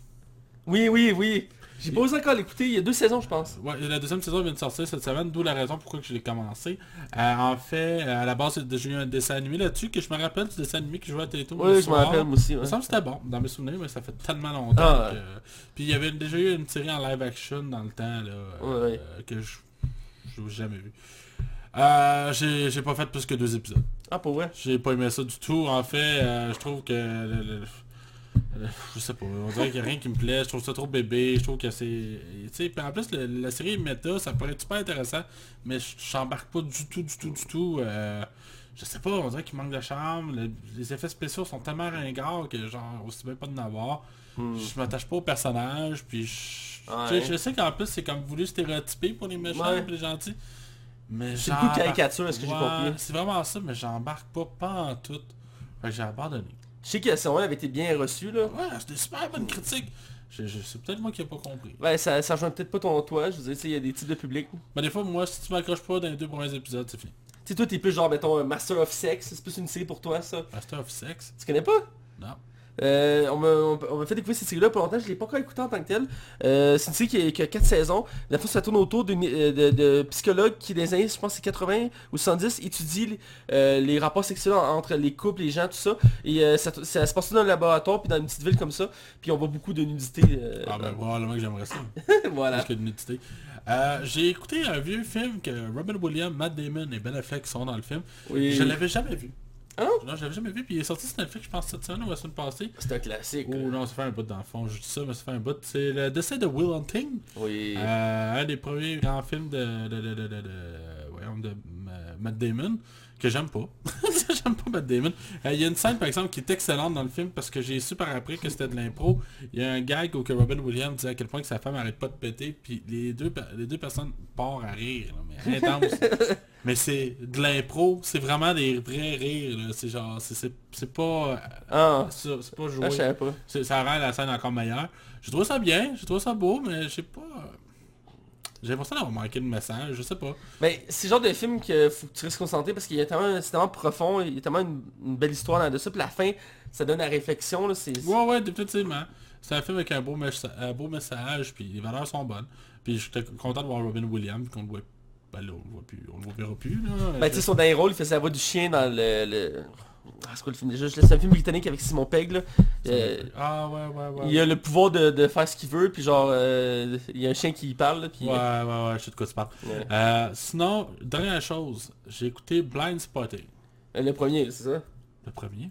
S1: Oui, oui, oui. J'ai pas osé encore l'écouter. Il y a deux saisons, je pense.
S2: Ouais, la deuxième saison vient de sortir cette semaine, d'où la raison pourquoi que je l'ai commencé. Euh, en fait, euh, à la base, j'ai eu un dessin animé là-dessus, que je me rappelle du dessin animé que je jouais à Télétoon.
S1: Oui, je me rappelle moi aussi.
S2: Il
S1: ouais.
S2: me semble que c'était bon, dans mes souvenirs, mais ça fait tellement longtemps.
S1: Ah,
S2: que-
S1: ouais.
S2: Puis il y avait déjà eu une série en live action dans le temps, là, euh, que je n'ai jamais vu. Euh, j'ai pas fait plus que deux épisodes.
S1: Ah, pour vrai?
S2: J'ai pas aimé ça du tout. En fait, euh, je trouve que... le- le- le- je sais pas, on dirait qu'il y a rien qui me plaît, je trouve ça trop bébé, je trouve que c'est... Tu sais, en plus, le- la série méta, ça pourrait être super intéressant, mais je j'embarque pas du tout, du tout, du tout. euh, je sais pas, on dirait qu'il manque de charme, le- les effets spéciaux sont tellement ringards que genre, aussi bien pas de n'avoir.
S1: Hmm.
S2: Je m'attache pas au personnage, puis je,
S1: Ouais.
S2: je sais qu'en plus c'est comme voulu stéréotyper pour les méchants
S1: Ouais.
S2: et les gentils. Mais
S1: C'est beaucoup de caricature, est-ce que j'ai compris?
S2: C'est vraiment ça, mais j'embarque pas, pas en tout. Fait que j'ai abandonné.
S1: Je sais que la saison 1 avait été bien reçue, là.
S2: Ouais, c'était super bonne critique. Je, je- c'est peut-être moi qui ai pas compris.
S1: Ouais, ça, ça rejoint peut-être pas ton toi. Je veux dire, il y a des types de public.
S2: Mais des fois, moi, si tu m'accroches pas dans les deux premiers épisodes, c'est fini.
S1: Tu sais, toi, t'es plus genre, mettons, un Master of Sex. C'est plus une série pour toi, ça.
S2: Master of Sex?
S1: Tu connais pas?
S2: Non.
S1: Euh, on m'a fait découvrir cette série-là pour longtemps, je l'ai pas encore écouté en tant que tel. Euh, c'est une série qui a, qui a 4 saisons. La fois, ça tourne autour euh, de, de psychologues qui, dans les années, je pense, c'est 80 ou 70, étudient euh, les rapports sexuels en- entre les couples, les gens, tout ça. Et ça, ça se passe dans un laboratoire, puis dans une petite ville comme ça. Puis on voit beaucoup de nudité.
S2: Ah ben probablement que j'aimerais ça.
S1: voilà.
S2: Plus que de nudité. J'ai écouté un vieux film que Robin Williams, Matt Damon et Ben Affleck sont dans le film.
S1: Oui.
S2: Je l'avais jamais vu.
S1: Ah non
S2: Non, je l'avais jamais vu, puis il est sorti sur Netflix, je pense, cette semaine ou la semaine passée.
S1: C'est un classique.
S2: Oh non, ça fait un bout dans le fond, je dis ça, mais ça fait un bout. C'est le décès de Will Hunting.
S1: Oui.
S2: Euh, un des premiers grands films de, de, de, de, de, de- de, euh, Matt Damon, que j'aime pas. j'aime pas Matt Damon. Euh, Il y a une scène par exemple qui est excellente dans le film parce que j'ai su par après que c'était de l'impro. Il y a un gag où que Robin Williams disait à quel point que sa femme arrête pas de péter, puis les deux, les deux personnes partent à rire, là, mais intense. mais c'est de l'impro, c'est vraiment des vrais rires. C'est genre, c'est- pas...
S1: Ah,
S2: ça, c'est pas
S1: ah,
S2: joué.
S1: je pas.
S2: Ça rend la scène encore meilleure. J'ai trouvé ça bien, j'ai trouvé ça beau, mais je sais pas... J'ai l'impression d'avoir manqué de message, je sais pas.
S1: Mais c'est le genre de film que faut que tu restes concentré parce qu'il y a tellement, c'est tellement profond, il y a tellement une, une belle histoire dans de ça, puis la fin, ça donne la réflexion, là, c'est...
S2: Ouais, ouais, définitivement. C'est un film avec un beau, un beau message, puis les valeurs sont bonnes. Puis j'étais content de voir Robin Williams, qu'on le voit Ben là, on le voit plus, on le verra plus, là.
S1: Ben, tu sais, son dernier rôle, il faisait la voix du chien dans le... le... Ah, c'est quoi le film? Déjà C'est un film britannique avec Simon Pegg, là. Euh,
S2: Ah ouais, ouais, ouais.
S1: il a le pouvoir de, de faire ce qu'il veut, puis genre, euh, il y a un chien qui y parle, là, puis...
S2: Ouais, ouais, ouais, je sais de quoi tu parles.
S1: Ouais.
S2: Euh, sinon, dernière chose, j'ai écouté Blind Spotting.
S1: Le premier, c'est ça?
S2: Le premier?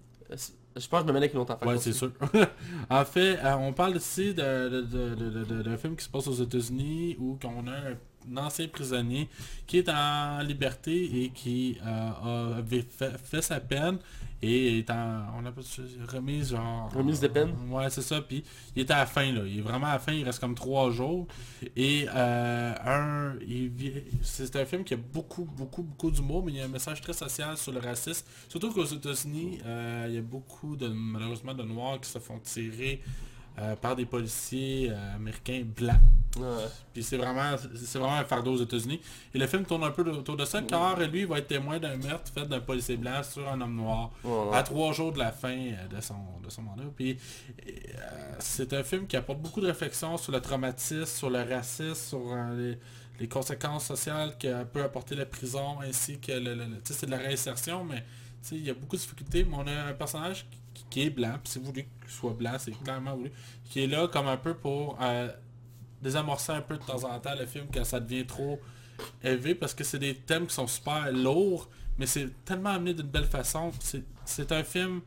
S1: Je pense que je me mets avec affaire.
S2: Ouais, c'est sûr. en fait, on parle ici de- de- de- de- de- de- d'un film qui se passe aux États-Unis où on a un ancien prisonnier qui est en liberté et qui euh, a- avait fait, fait sa peine et est en, on appelle ça remise genre...
S1: Remise de peine?
S2: Ouais, c'est ça. Puis il est à la fin, là. Il est vraiment à la fin, il reste comme trois jours. Et euh, un, c'est un film qui a beaucoup, beaucoup, beaucoup d'humour, mais il y a un message très social sur le racisme. Surtout qu'aux États-Unis, euh, il y a beaucoup de malheureusement de noirs qui se font tirer euh, par des policiers euh, américains blancs.
S1: Ouais.
S2: Puis c'est vraiment, c'est vraiment un fardeau aux États-Unis. Et le film tourne un peu autour de ça, car lui va être témoin d'un meurtre fait d'un policier blanc sur un homme noir
S1: Ouais,
S2: à trois jours de la fin euh, de son, de son mandat. Puis euh, c'est un film qui apporte beaucoup de réflexions sur le traumatisme, sur le racisme, sur les, les conséquences sociales que peut apporter la prison, ainsi que le, le- c'est de la réinsertion, mais il y a beaucoup de difficultés, mais on a un personnage qui, qui est blanc, puis c'est voulu qu'il soit blanc, c'est clairement voulu, qui est là comme un peu pour euh, désamorcer un peu de temps en temps le film quand ça devient trop élevé, parce que c'est des thèmes qui sont super lourds, mais c'est tellement amené d'une belle façon. C'est- C'est un film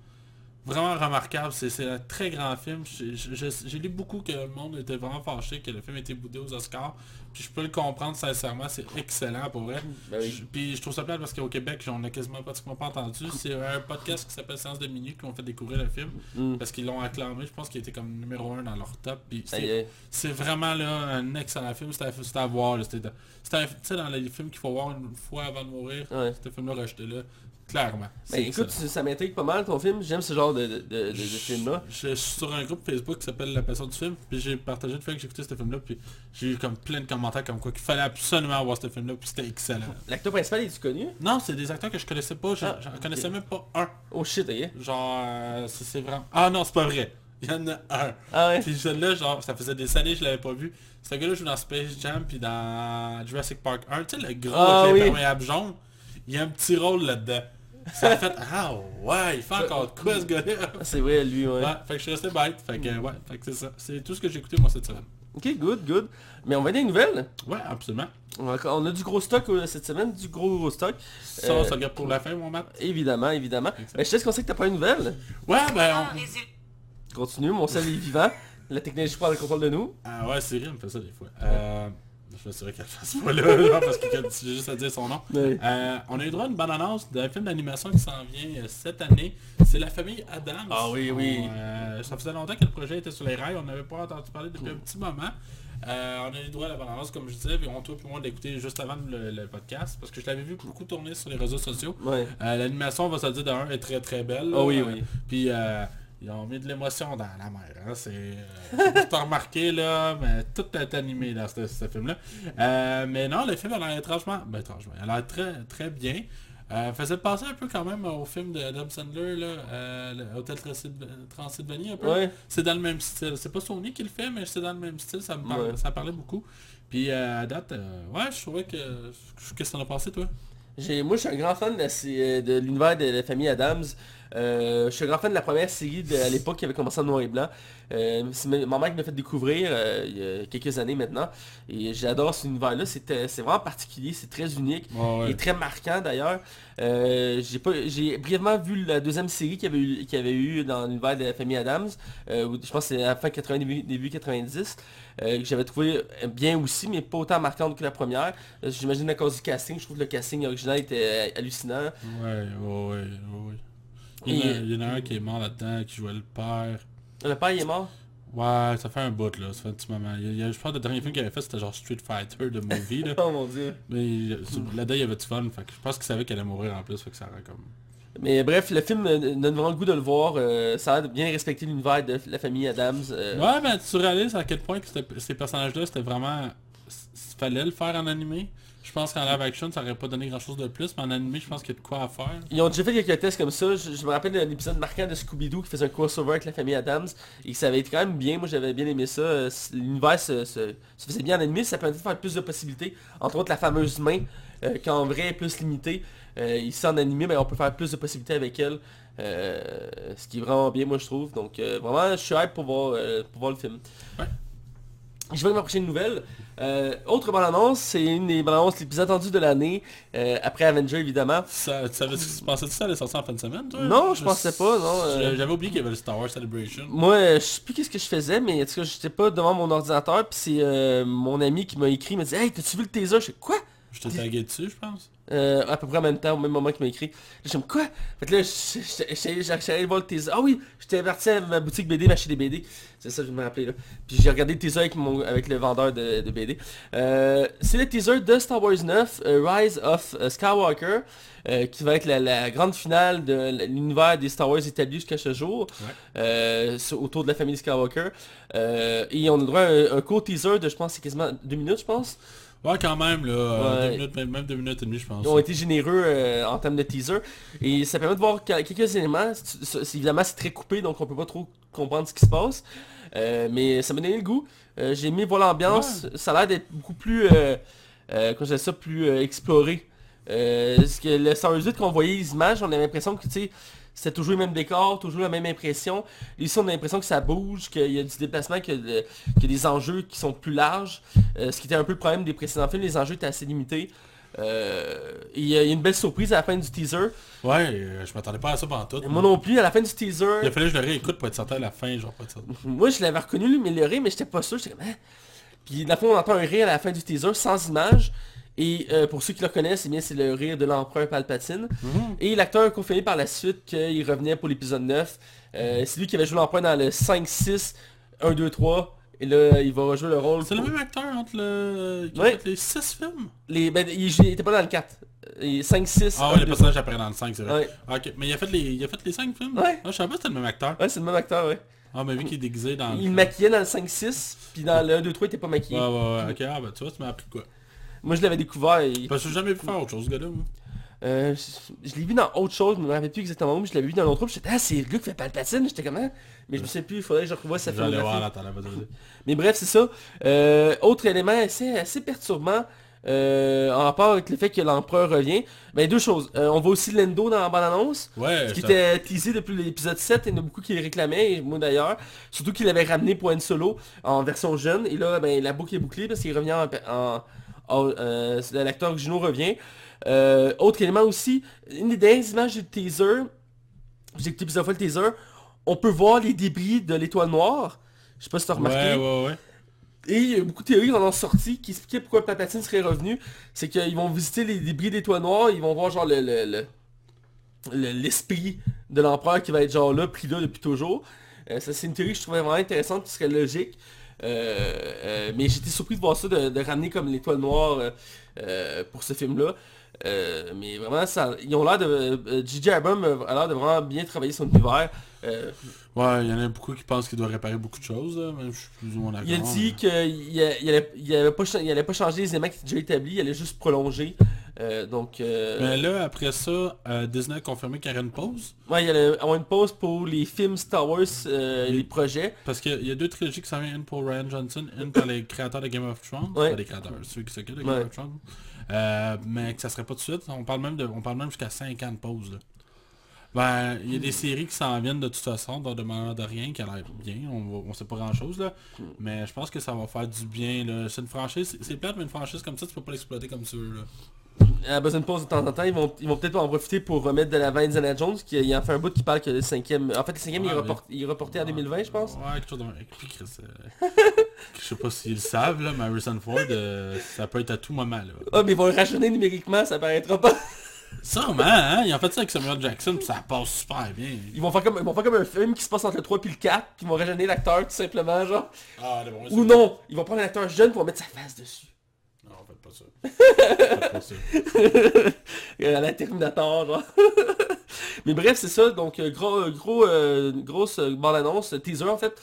S2: vraiment remarquable. C'est un très grand film. J'ai- lu beaucoup que le monde était vraiment fâché que le film était boudé aux Oscars. Puis je peux le comprendre sincèrement. C'est excellent pour vrai.
S1: Ben oui.
S2: Je- Puis je trouve ça plate parce qu'au Québec, on a quasiment pratiquement pas entendu. C'est un podcast qui s'appelle Séance de minuit qui m'ont fait découvrir le film.
S1: Mm.
S2: Parce qu'ils l'ont acclamé. Je pense qu'il était comme numéro un dans leur top. C'est
S1: est.
S2: c'est vraiment là un excellent film. C'était à, voir. C'était dans les films qu'il faut voir une fois avant de mourir.
S1: Ouais.
S2: Ce film-là rejeté là. Clairement.
S1: Ben écoute, ça m'intrigue pas mal ton film, j'aime ce genre de, de, de, film-là.
S2: Je, je suis sur un groupe Facebook qui s'appelle La Passion du film, puis j'ai partagé le fait que j'écoutais ce film-là, puis j'ai eu comme plein de commentaires comme quoi qu'il fallait absolument voir ce film-là, puis c'était excellent.
S1: L'acteur principal, est-tu connu?
S2: Non, c'est des acteurs que je connaissais pas, je-
S1: Ah,
S2: j'en connaissais même pas un.
S1: Oh shit, ok.
S2: Genre, euh, c'est c'est vraiment... Ah non, c'est pas vrai. Il y en a un.
S1: Ah ouais
S2: Puis celui-là, genre, ça faisait des années que je l'avais pas vu. Ce gars-là joue dans Space Jam, puis dans Jurassic Park 1, tu sais, le gros
S1: Ah
S2: avec
S1: oui.
S2: l'imperméable jaune, il y a un petit rôle là-dedans. Ça a fait, ah ouais, il fait encore de quoi ce gars-là
S1: Ah, C'est vrai, lui, ouais.
S2: Ouais, fait que je suis resté bête. Fait que, ouais, fait que c'est ça. C'est tout ce que j'ai écouté moi cette semaine.
S1: Ok, good, good. Mais on va des nouvelles?
S2: Ouais, absolument.
S1: On a, on du gros stock euh, cette semaine, du gros gros stock.
S2: Ça,
S1: Euh,
S2: on se regarde pour la fin, mon Matt.
S1: Évidemment, évidemment. Ben, je te laisse qu'on sait que t'as pas une nouvelle.
S2: Ouais, ben
S3: En
S2: on...
S1: Continue, mon sel est vivant. La technologie prend le contrôle de nous.
S2: Ah ouais, Cyril me fait ça des fois. Euh... Je m'assurer qu'elle fasse pas là, là, parce que j'ai juste à dire son nom. Euh, on a eu droit à une bande-annonce d'un film d'animation qui s'en vient euh, cette année. C'est La Famille Adams.
S1: Ah oui, oui.
S2: On, euh, ça faisait longtemps que le projet était sur les rails. On n'avait pas entendu parler depuis un petit moment. Euh, on a eu droit à la bande-annonce, comme je disais, puis on, toi et moi, d'écouter juste avant le, le podcast, parce que je l'avais vu beaucoup tourner sur les réseaux sociaux.
S1: Ouais.
S2: Euh, L'animation, on va se le dire d'un, est très très belle.
S1: Ah oui,
S2: Euh,
S1: oui.
S2: Puis euh, ils ont mis de l'émotion dans la mer. Hein. C'est, euh, tu as remarqué là, mais tout est animé dans ce, ce film-là. Euh, mais non, le film a l'air étrangement, ben étrangement, il a l'air très très bien. Euh, faisait penser un peu quand même au film de Adam Sandler, là, euh, Hôtel Transyl- Transylvanie un peu.
S1: Ouais.
S2: C'est dans le même style. C'est pas Sony qui le fait, mais c'est dans le même style. Ça me parle-
S1: Ouais.
S2: ça parlait beaucoup. Puis euh, à date, euh, ouais, je trouvais que... Qu'est-ce que t'en as pensé, toi?
S1: Moi, je suis un grand fan de, euh, de l'univers de la famille Adams. Euh, je suis un grand fan de la première série de, à l'époque qui avait commencé en noir et blanc. Euh, c'est ma mère qui m'a fait découvrir euh, il y a quelques années maintenant. Et j'adore cet univers-là. C'est euh, vraiment particulier, c'est très unique. Est très marquant d'ailleurs. J'ai brièvement vu la deuxième série qu'il y avait eu, qu'il y avait eu dans l'univers de la famille Adams. où je pense que c'est à la fin 80, début, début 90. euh, que j'avais trouvé bien aussi, mais pas autant marquante que la première. J'imagine à cause du casting, je trouve que le casting original était hallucinant.
S2: Ouais, ouais, ouais, ouais. Il y, en a,
S1: Et-
S2: il y en a un qui est mort là-dedans, qui jouait le père.
S1: Le père il est mort?
S2: Ouais, ça fait un bout là, ça fait un petit moment. Il il je pense que le dernier film qu'il avait fait c'était genre Street Fighter de movie là.
S1: Oh mon dieu.
S2: Mais là-dedans il y avait du fun, fait que je pense qu'il savait qu'elle allait mourir en plus, fait que ça rend comme...
S1: Mais bref, le film euh, donne vraiment le goût de le voir. euh, ça a bien respecter l'univers de la famille Adams. euh,
S2: Ouais, ben tu réalises à quel point que ces personnages-là c'était vraiment... fallait le faire en animé. Je pense qu'en live action, ça aurait pas donné grand chose de plus, mais en animé, je pense qu'il y a de quoi à faire.
S1: Ils ont déjà fait quelques tests comme ça. Je, je me rappelle d'un épisode marquant de Scooby-Doo qui faisait un crossover avec la famille Adams. Et ça avait été quand même bien. Moi, j'avais bien aimé ça. Euh, L'univers se, se- se faisait bien en animé. Ça permettait de faire plus de possibilités. Entre autres, la fameuse main, euh, qui en vrai est plus limitée. Euh, ici, en animé, mais on peut faire plus de possibilités avec elle. Euh, ce qui est vraiment bien, moi, je trouve. Donc, vraiment, je suis hype pour voir, pour voir le film.
S2: Ouais.
S1: Je vais avec ma prochaine nouvelle. Euh, autre bande-annonce, c'est une des bandes-annonces les plus attendues de l'année, euh, après Avenger évidemment.
S2: Ça, tu savais ce qui se passait ça allait sortir en fin de semaine, toi?
S1: Non, je pensais pas, non, euh.
S2: J'avais oublié qu'il y avait le Star Wars Celebration.
S1: Moi, je sais plus qu'est-ce que je faisais, mais en tout cas, j'étais pas devant mon ordinateur, puis c'est mon ami qui m'a écrit, il m'a dit « Hey, t'as-tu vu le teaser? » Je fais « Quoi?
S2: Je t'ai tagué dessus, je pense.
S1: Euh, à peu près en même temps, au même moment qu'il m'a écrit. Je me quoi? Fait que là, allé voir le teaser. Ah oui, j'étais parti à ma boutique BD m'acheter des BD. C'est ça, je me rappelais là. Puis j'ai regardé le teaser avec, mon, avec le vendeur de, de BD. Euh, c'est le teaser de Star Wars 9, euh, Rise of Skywalker, qui va être la, la grande finale de l'univers des Star Wars établi jusqu'à ce jour,
S2: Ouais.
S1: autour de la famille Skywalker. Et on a le droit à un, un court teaser de, je pense, c'est quasiment deux minutes, je pense.
S2: Ouais, quand même, là. euh,
S1: Ouais.
S2: deux minutes, même, deux minutes et demie, je pense.
S1: Ils ont été généreux euh, en termes de teaser. Et ça permet de voir que- quelques éléments. Évidemment, c'est très coupé, donc on peut pas trop comprendre ce qui se passe. Euh, mais ça m'a donné le goût. Euh, J'ai aimé voir l'ambiance. Ça a l'air d'être beaucoup plus, comment je ça, plus exploré. Parce que le Star Wars 8, quand on voyait les images, on avait l'impression que, tu sais, c'était toujours le même décor, toujours la même impression. Ici, on a l'impression que ça bouge, qu'il y a du déplacement, qu'il y, a de- qu'il y a des enjeux qui sont plus larges. Euh, ce qui était un peu le problème des précédents films, les enjeux étaient assez limités. Euh, il y a une belle surprise à la fin du teaser.
S2: Ouais, euh, je m'attendais pas à ça pendant tout.
S1: Moi non plus, à la fin du teaser,
S2: Il a fallu que je le réécoute pour être certain à la fin, genre pas de ça.
S1: moi je l'avais reconnu lui, mais le rire, mais j'étais pas sûr. J'étais comme, Hein? Puis la fois on entend un rire à la fin du teaser sans image. Et euh, pour ceux qui le connaissent, eh bien c'est le rire de l'empereur Palpatine. Et l'acteur a confirmé par la suite qu'il revenait pour l'épisode 9. Euh, c'est lui qui avait joué l'empereur dans le 5, 6, 1, 2, 3. Et là, il va rejouer le rôle.
S2: C'est le même acteur entre le... qui a
S1: Ouais.
S2: fait les 6 films?
S1: Les, ben, il, il était pas dans le 4. Et 5, 6,
S2: Ah
S1: 1,
S2: ouais, le
S1: 2,
S2: personnage apparaît dans le 5, c'est vrai.
S1: Ouais.
S2: Ah, Ok, mais il a fait les, il a fait les 5 films?
S1: Ouais.
S2: Ah, je savais pas que c'était le même acteur.
S1: Ouais, c'est le même acteur, ouais.
S2: Ah, mais vu qu'il est déguisé dans
S1: Il
S2: le...
S1: maquillait dans le 5-6, puis dans le 1, 2, 3, il était pas maquillé.
S2: Ouais, ouais, ouais, ok, ah bah tu vois, tu m'as appris quoi.
S1: Moi, je l'avais découvert et...
S2: Parce que j'ai jamais vu faire autre chose, ce gars-là. moi.
S1: Euh, je je l'ai vu dans autre chose, je me rappelle plus exactement où, mais je l'avais vu dans l'autre truc, j'étais ah c'est le gars qui fait Palpatine, j'étais comment Mais je me sais plus, il faudrait que je revoie sa
S2: J'allais voir, attends.
S1: Mais bref, c'est ça. Euh, autre élément assez, assez perturbant, euh, en rapport avec le fait que l'empereur revient, ben deux choses. Euh, on voit aussi Lendo dans la bande-annonce,
S2: Ouais,
S1: ce qui
S2: ça-
S1: était teasé depuis l'épisode 7, il y en a beaucoup qui le réclamaient, et moi d'ailleurs. Surtout qu'il avait ramené pour Han Solo en version jeune, et là, ben, la boucle est bouclée parce qu'il revient en... en- en- euh, L'acteur Gino revient. Euh, autre élément aussi, une des dernières images du teaser, j'ai écouté plusieurs fois le teaser, on peut voir les débris de l'étoile noire. Je sais pas si t'as remarqué.
S2: Ouais, ouais, ouais.
S1: Et il y a beaucoup de théories qui en ont sorti qui expliquaient pourquoi Palpatine serait revenu. C'est qu'ils vont visiter les débris d'étoiles noires, ils vont voir genre le, le- le- le- l'esprit de l'empereur qui va être genre là, pris là depuis toujours. Euh, ça c'est une théorie que je trouvais vraiment intéressante, qui serait logique. Euh, euh, mais j'étais surpris de voir ça, de, de ramener comme l'étoile noire euh, pour ce film-là. Mais vraiment, ça, ils ont l'air de... J.J. Abrams a l'air de vraiment bien travailler son univers. Euh,
S2: Ouais, il y en a beaucoup qui pensent qu'il doit réparer beaucoup de choses, là, mais je suis plus ou moins d'accord.
S1: Il a dit qu'il allait, il allait pas, cha- il allait pas changer les éléments qui étaient déjà établis, il allait juste prolonger. Euh, donc, euh,
S2: Mais là, après ça, euh, Disney a confirmé qu'il y aurait une pause.
S1: ouais, il allait avoir une pause pour les films Star Wars,
S2: Oui.
S1: les projets.
S2: Parce qu'il y a deux trilogies qui s'en viennent, une pour Ryan Johnson, une par les créateurs de Game of Thrones.
S1: Ouais.
S2: Les créateurs, ceux qui s'occupent de Game
S1: Ouais.
S2: of Thrones. Mais que ça serait pas tout de suite. On parle même de, on parle même jusqu'à 5 ans de pause. Là. Ben, il y a des séries qui s'en viennent de toute façon, dans de manière de rien, qui a l'air bien. On, on sait pas grand chose là. Mais je pense que ça va faire du bien. C'est une franchise, c'est- c'est plate, mais une franchise comme ça, tu peux pas l'exploiter comme ça. Là.
S1: À besoin de pause de temps en temps, ils vont, ils vont peut-être en profiter pour remettre de l'avant Indiana Jones, qui il en fait un bout qui parle que le cinquième... En fait, le cinquième, il, est
S2: Ouais,
S1: report- il est reporté en 2020, je pense.
S2: Ouais, quelque chose Chris, euh, Je sais pas s'ils le savent, là, mais Harrison Ford, euh, ça peut être à tout moment. Là.
S1: Ah, mais ils vont le rajeunir numériquement, ça paraîtra pas.
S2: Sûrement, hein? Ils ont fait ça avec Samuel Jackson, ça passe super bien.
S1: Ils vont faire comme, ils vont faire comme un film qui se passe entre le 3 et le 4, puis ils vont rajeunir l'acteur tout simplement, genre.
S2: Ah, bon,
S1: Ou non, ils vont prendre un acteur jeune pour mettre sa face dessus.
S2: Ça. faites pas ça.
S1: À la Terminator, genre. Mais bref, c'est ça. Donc, euh, gros, euh, gros, euh, grosse euh, bande-annonce, teaser en fait.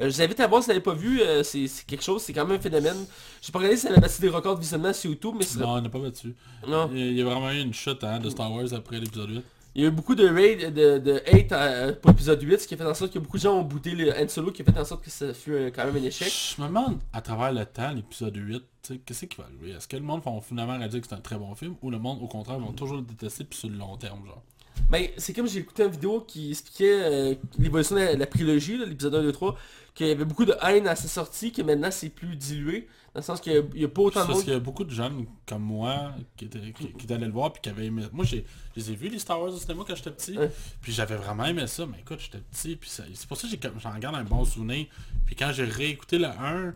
S1: Euh, je vous invite à voir si vous l'avez pas vu, euh, c'est quelque chose, c'est quand même un phénomène. J'ai pas regardé si elle a battu des records de visionnement sur YouTube, mais c'est...
S2: Non, on n'a pas battu.
S1: Non.
S2: Il y a- il y a vraiment eu une chute hein, de Star Wars après l'épisode 8.
S1: Il y a eu beaucoup de raid, de, hate euh, pour l'épisode 8, ce qui a fait en sorte que beaucoup de gens ont booté le Han Solo, qui a fait en sorte que ça fut euh, quand même un échec.
S2: Je me demande, à travers le temps, l'épisode 8, tu sais, qu'est-ce qui va arriver? Est-ce que le monde va finalement dire que c'est un très bon film ou le monde, au contraire, vont toujours le détester puis sur le long terme, genre?
S1: Ben, c'est comme j'ai écouté une vidéo qui expliquait euh, l'évolution de la, là, l'épisode 1, 2, 3, qu'il y avait beaucoup de haine à sa sortie, que maintenant c'est plus dilué, dans le sens qu'il n'y a, pas autant de
S2: Parce
S1: monde.
S2: qu'il y a beaucoup de jeunes comme moi qui étaient, qui, allés le voir puis qui avaient aimé. Moi, j'ai, je les ai vus les Star Wars au cinéma quand j'étais petit. Puis j'avais vraiment aimé ça. Mais écoute, j'étais petit. Puis ça- c'est pour ça que j'en garde un bon souvenir. Puis quand j'ai réécouté le 1,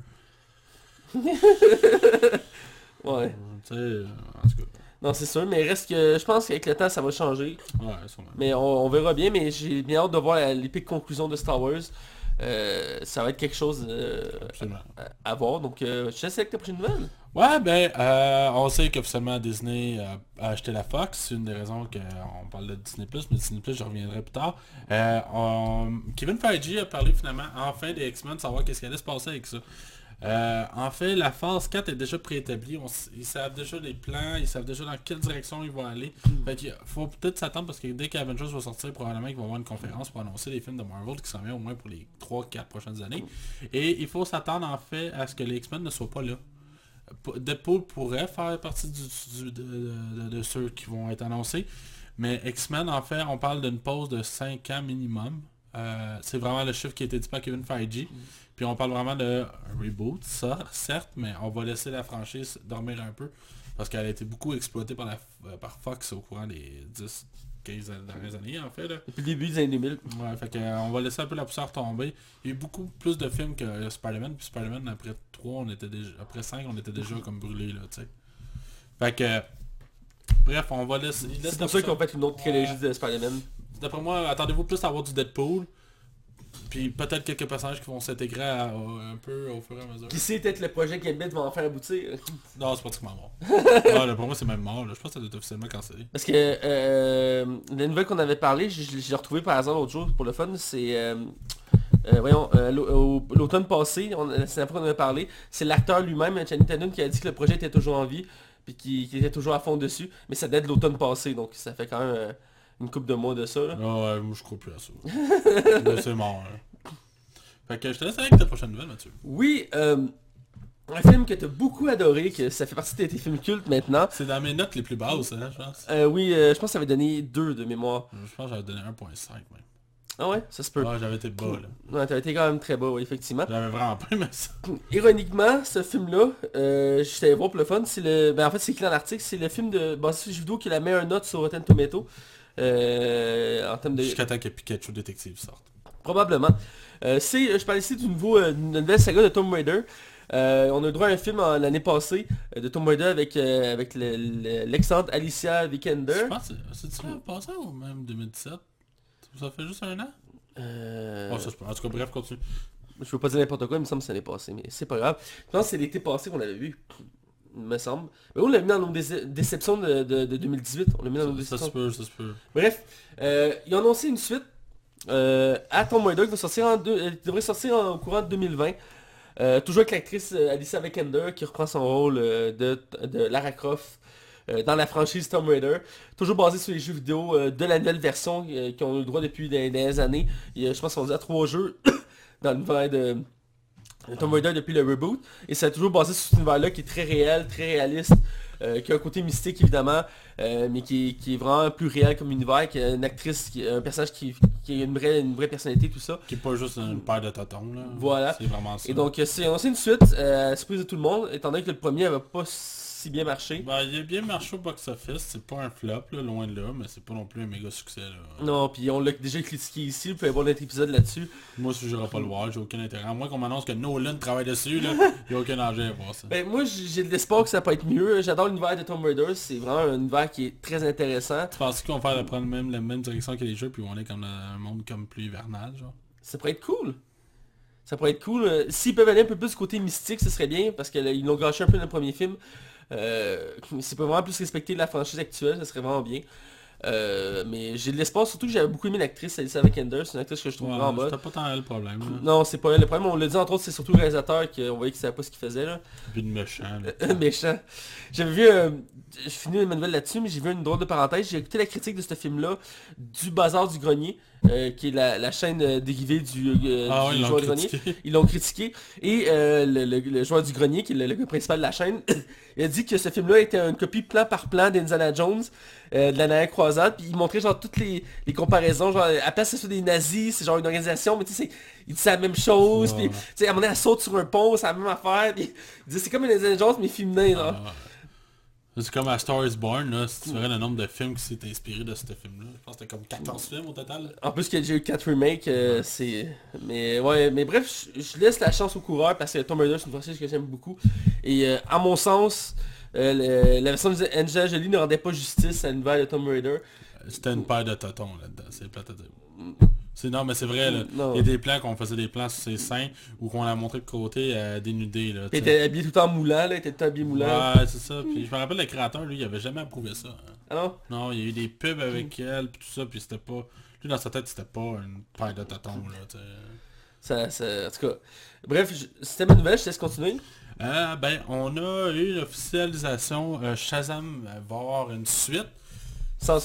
S1: Ouais.
S2: tu sais, euh, en tout cas,
S1: Non, c'est sûr, mais reste que je pense qu'avec le temps ça va changer.
S2: ouais.
S1: Mais on, on verra bien, mais j'ai bien hâte de voir l'épique conclusion de Star Wars. Euh, ça va être quelque chose euh, à, à voir. Donc, euh, je te laisse avec ta prochaine nouvelle.
S2: Ouais, ben, euh, on sait qu'officiellement Disney a acheté la Fox. C'est une des raisons qu'on parle de Disney+, mais Disney+, je reviendrai plus tard. On- Kevin Feige a parlé finalement, enfin, des X-Men, de savoir qu'est-ce qui allait se passer avec ça. Euh, en fait, la phase 4 est déjà préétablie. Ils savent déjà les plans, ils savent déjà dans quelle direction ils vont aller. Fait qu'il faut peut-être s'attendre parce que dès qu'Avengers va sortir, probablement qu'ils vont avoir une conférence pour annoncer les films de Marvel qui s'en viennent au moins pour les 3-4 prochaines années. Et il faut s'attendre en fait à ce que les X-Men ne soient pas là. Deadpool pourrait faire partie du, du- de, de- de ceux qui vont être annoncés. Mais X-Men, en fait, on parle d'une pause de 5 ans minimum. Euh, c'est vraiment le chiffre qui a été dit par Kevin Feige. Puis on parle vraiment de reboot, ça, certes, mais on va laisser la franchise dormir un peu. Parce qu'elle a été beaucoup exploitée par, la, euh, par Fox au courant des 10, 15 dernières années, en fait. Là.
S1: Depuis le début des années 2000.
S2: Ouais, fait que, euh, on va laisser un peu la poussière tomber. Il y a eu beaucoup plus de films que euh, Spider-Man, puis Spider-Man après 3, on était déjà. Après 5, on était déjà comme brûlés là, tu sais. Fait que. Bref, on va laisser.
S1: C'est pour ça
S2: poussière-
S1: fait une autre trilogie de Spider-Man.
S2: D'après moi, attendez-vous plus à avoir du Deadpool. Puis peut-être quelques personnages qui vont s'intégrer un peu au fur et à mesure.
S1: Qui sait peut-être le projet Gambit va en faire aboutir.
S2: Non, c'est pratiquement mort. ah, là, pour moi, c'est même mort. Là. Je pense que ça doit être officiellement cancellé.
S1: Parce que euh, la nouvelle qu'on avait parlé, l'ai retrouvé par hasard l'autre jour pour le fun, c'est... euh, euh, voyons, euh, l'au- au- l'automne passé, c'est la fois qu'on avait parlé, c'est l'acteur lui-même, Channing Tatum, qui a dit que le projet était toujours en vie, puis qu'il qu'il était toujours à fond dessus, mais ça date de l'automne passé, donc ça fait quand même une couple de mois de ça. là.
S2: Ah ouais, moi je crois plus à ça. C'est mort. Là. Fait que je te laisse avec ta prochaine nouvelle, Mathieu.
S1: Oui, euh, un film que tu as beaucoup adoré, que ça fait partie de tes films cultes maintenant.
S2: C'est dans mes notes les plus basses, hein, je pense.
S1: Euh, oui, euh, je pense que ça avait donné deux de mémoire.
S2: Je pense que j'avais donné 1.5 même.
S1: Ah ouais, ça se peut.
S2: Ah, j'avais été bas là.
S1: Ouais, t'as été quand même très bas, oui, effectivement.
S2: J'avais vraiment pas aimé ça.
S1: Ironiquement, ce film-là, euh, je t'allais voir pour le fun, c'est le... Ben en fait, c'est écrit dans l'article, c'est le film de jeu vidéo qui a la meilleure note sur Rotten Tomato. Euh, en termes de...
S2: Jusqu'à temps que Pikachu Détective sorte.
S1: Probablement. Euh, c'est, je parle ici d'une euh, nouvelle saga de Tomb Raider. Euh, on a eu droit à un film l'année passée euh, de Tomb Raider avec, euh, avec le- le- l'excellente Alicia Vikander.
S2: Je pense que c'est- c'est-tu l'an passé ou même 2017 Ça fait juste un an?
S1: Euh,
S2: Oh, ça. En tout cas, bref, continue.
S1: Je veux pas dire n'importe quoi, il me semble que c'est l'année passée, mais c'est pas grave. Je pense que c'est l'été passé qu'on l'avait vu. Me semble. Mais on l'a mis dans nos dé- déceptions de, de- de 2018. On l'a mis dans nos
S2: Ça, ça se
S1: déceptions.
S2: peut, ça se peut.
S1: Bref, euh, ils ont annoncé une suite euh, à Tomb Raider qui va sortir en deux- euh, devrait sortir en, au courant de 2020. Euh, toujours avec l'actrice Alicia Vikander qui reprend son rôle de, de Lara Croft dans la franchise Tomb Raider. Toujours basé sur les jeux vidéo de la nouvelle version qui ont eu le droit depuis des, des années. Je pense qu'on dit à trois jeux dans l'univers de de Tomb Raider depuis le reboot. Et c'est toujours basé sur cet univers-là qui est très réel, très réaliste. euh, qui a un côté mystique évidemment, euh, mais qui, est- qui est vraiment plus réel comme univers, qui a une actrice, qui, un personnage qui, qui a une vraie, une vraie personnalité, tout ça.
S2: Qui est pas juste une paire de totons, là.
S1: Voilà.
S2: C'est vraiment ça.
S1: Et donc euh, c'est une suite, euh, surprise de tout le monde, étant donné que le premier avait pas si bien marché.
S2: Bah, il a bien marché au box-office. C'est pas un flop, là, loin de là, mais c'est pas non plus un méga succès, là.
S1: Non, puis on l'a déjà critiqué ici, vous pouvez voir notre épisode là-dessus.
S2: Moi, si j'irai pas le voir, j'ai aucun intérêt. À moins qu'on m'annonce que Nolan travaille dessus, là, il y a aucun danger à voir ça.
S1: Ben moi j'ai de l'espoir que ça peut être mieux, j'adore l'univers de Tomb Raider, c'est vraiment un univers qui est très intéressant.
S2: Tu penses qu'on va faire prendre même la même direction que les jeux, puis on est comme dans un monde comme plus hivernal, genre?
S1: Ça pourrait être cool. Ça pourrait être cool. Euh, S'ils peuvent aller un peu plus côté mystique, ce serait bien, parce qu'ils l'ont gâché un peu dans le premier film. Euh, S'ils peuvent vraiment plus respecter la franchise actuelle, ce serait vraiment bien. Euh, mais j'ai de l'espoir, surtout que j'avais beaucoup aimé l'actrice Alicia Vikander, c'est une actrice que je trouve
S2: Ouais,
S1: vraiment bonne.
S2: C'était pas tant elle le problème. Là.
S1: Non, c'est pas elle le problème. On l'a dit entre autres, c'est surtout le réalisateur qu'on voyait qu'il savait pas ce qu'il faisait là.
S2: Puis de méchant. Là.
S1: Méchant. J'avais vu, euh, je finis ma nouvelle là-dessus, mais j'ai vu une drôle de parenthèse. J'ai écouté la critique de ce film-là du Bazar du Grenier, euh, qui est la, la chaîne euh, dérivée du, euh,
S2: Ah
S1: du
S2: l'ont
S1: joueur du grenier. Ils l'ont critiqué. Et euh, le, le- le joueur du grenier, qui est le, le gars principal de la chaîne, il a dit que ce film-là était une copie plan par plan d'Indiana Jones, de la dernière croisade. Puis il montrait genre toutes les, les comparaisons. Genre, à la place que ce soit des nazis, c'est genre une organisation, mais tu sais, c'est- il dit c'est la même chose. Puis, tu sais, à un moment donné, elle saute sur un pont, c'est la même affaire. Puis il dit c'est comme une Indiana Jones, mais féminin. Genre.
S2: Ah. C'est comme à Star is Born, là, si tu verrais le nombre de films qui s'est inspiré de ce film-là. Je pense que c'était comme 14 films au total.
S1: En plus qu'il y a déjà eu 4 remakes, euh, c'est... Mais ouais, mais bref, je, je laisse la chance au coureur parce que Tomb Raider c'est une franchise que j'aime beaucoup. Et euh, à mon sens, euh, le- la version d'Angela Jolie ne rendait pas justice à l'univers de Tomb Raider.
S2: C'était une paire de totons là-dedans, c'est plate à dire. C'est non mais c'est vrai là. Il y a des plans qu'on faisait des plans sur ses seins ou qu'on a montré de côté euh, dénudé là.
S1: Il était habillé tout en moulant, là, il était tout habillé moulant.
S2: Ouais c'est ça. Puis je me rappelle le créateur lui il avait jamais approuvé ça. hein.
S1: Ah non?
S2: Non, il y a eu des pubs avec elle puis tout ça puis c'était pas. Lui dans sa tête c'était pas une paire de totons là. tu sais.
S1: ça, ça- En tout cas, bref, c'était ma nouvelle, je te laisse continuer.
S2: Euh, ben, on a eu l'officialisation euh, Shazam va avoir une suite.
S1: Sans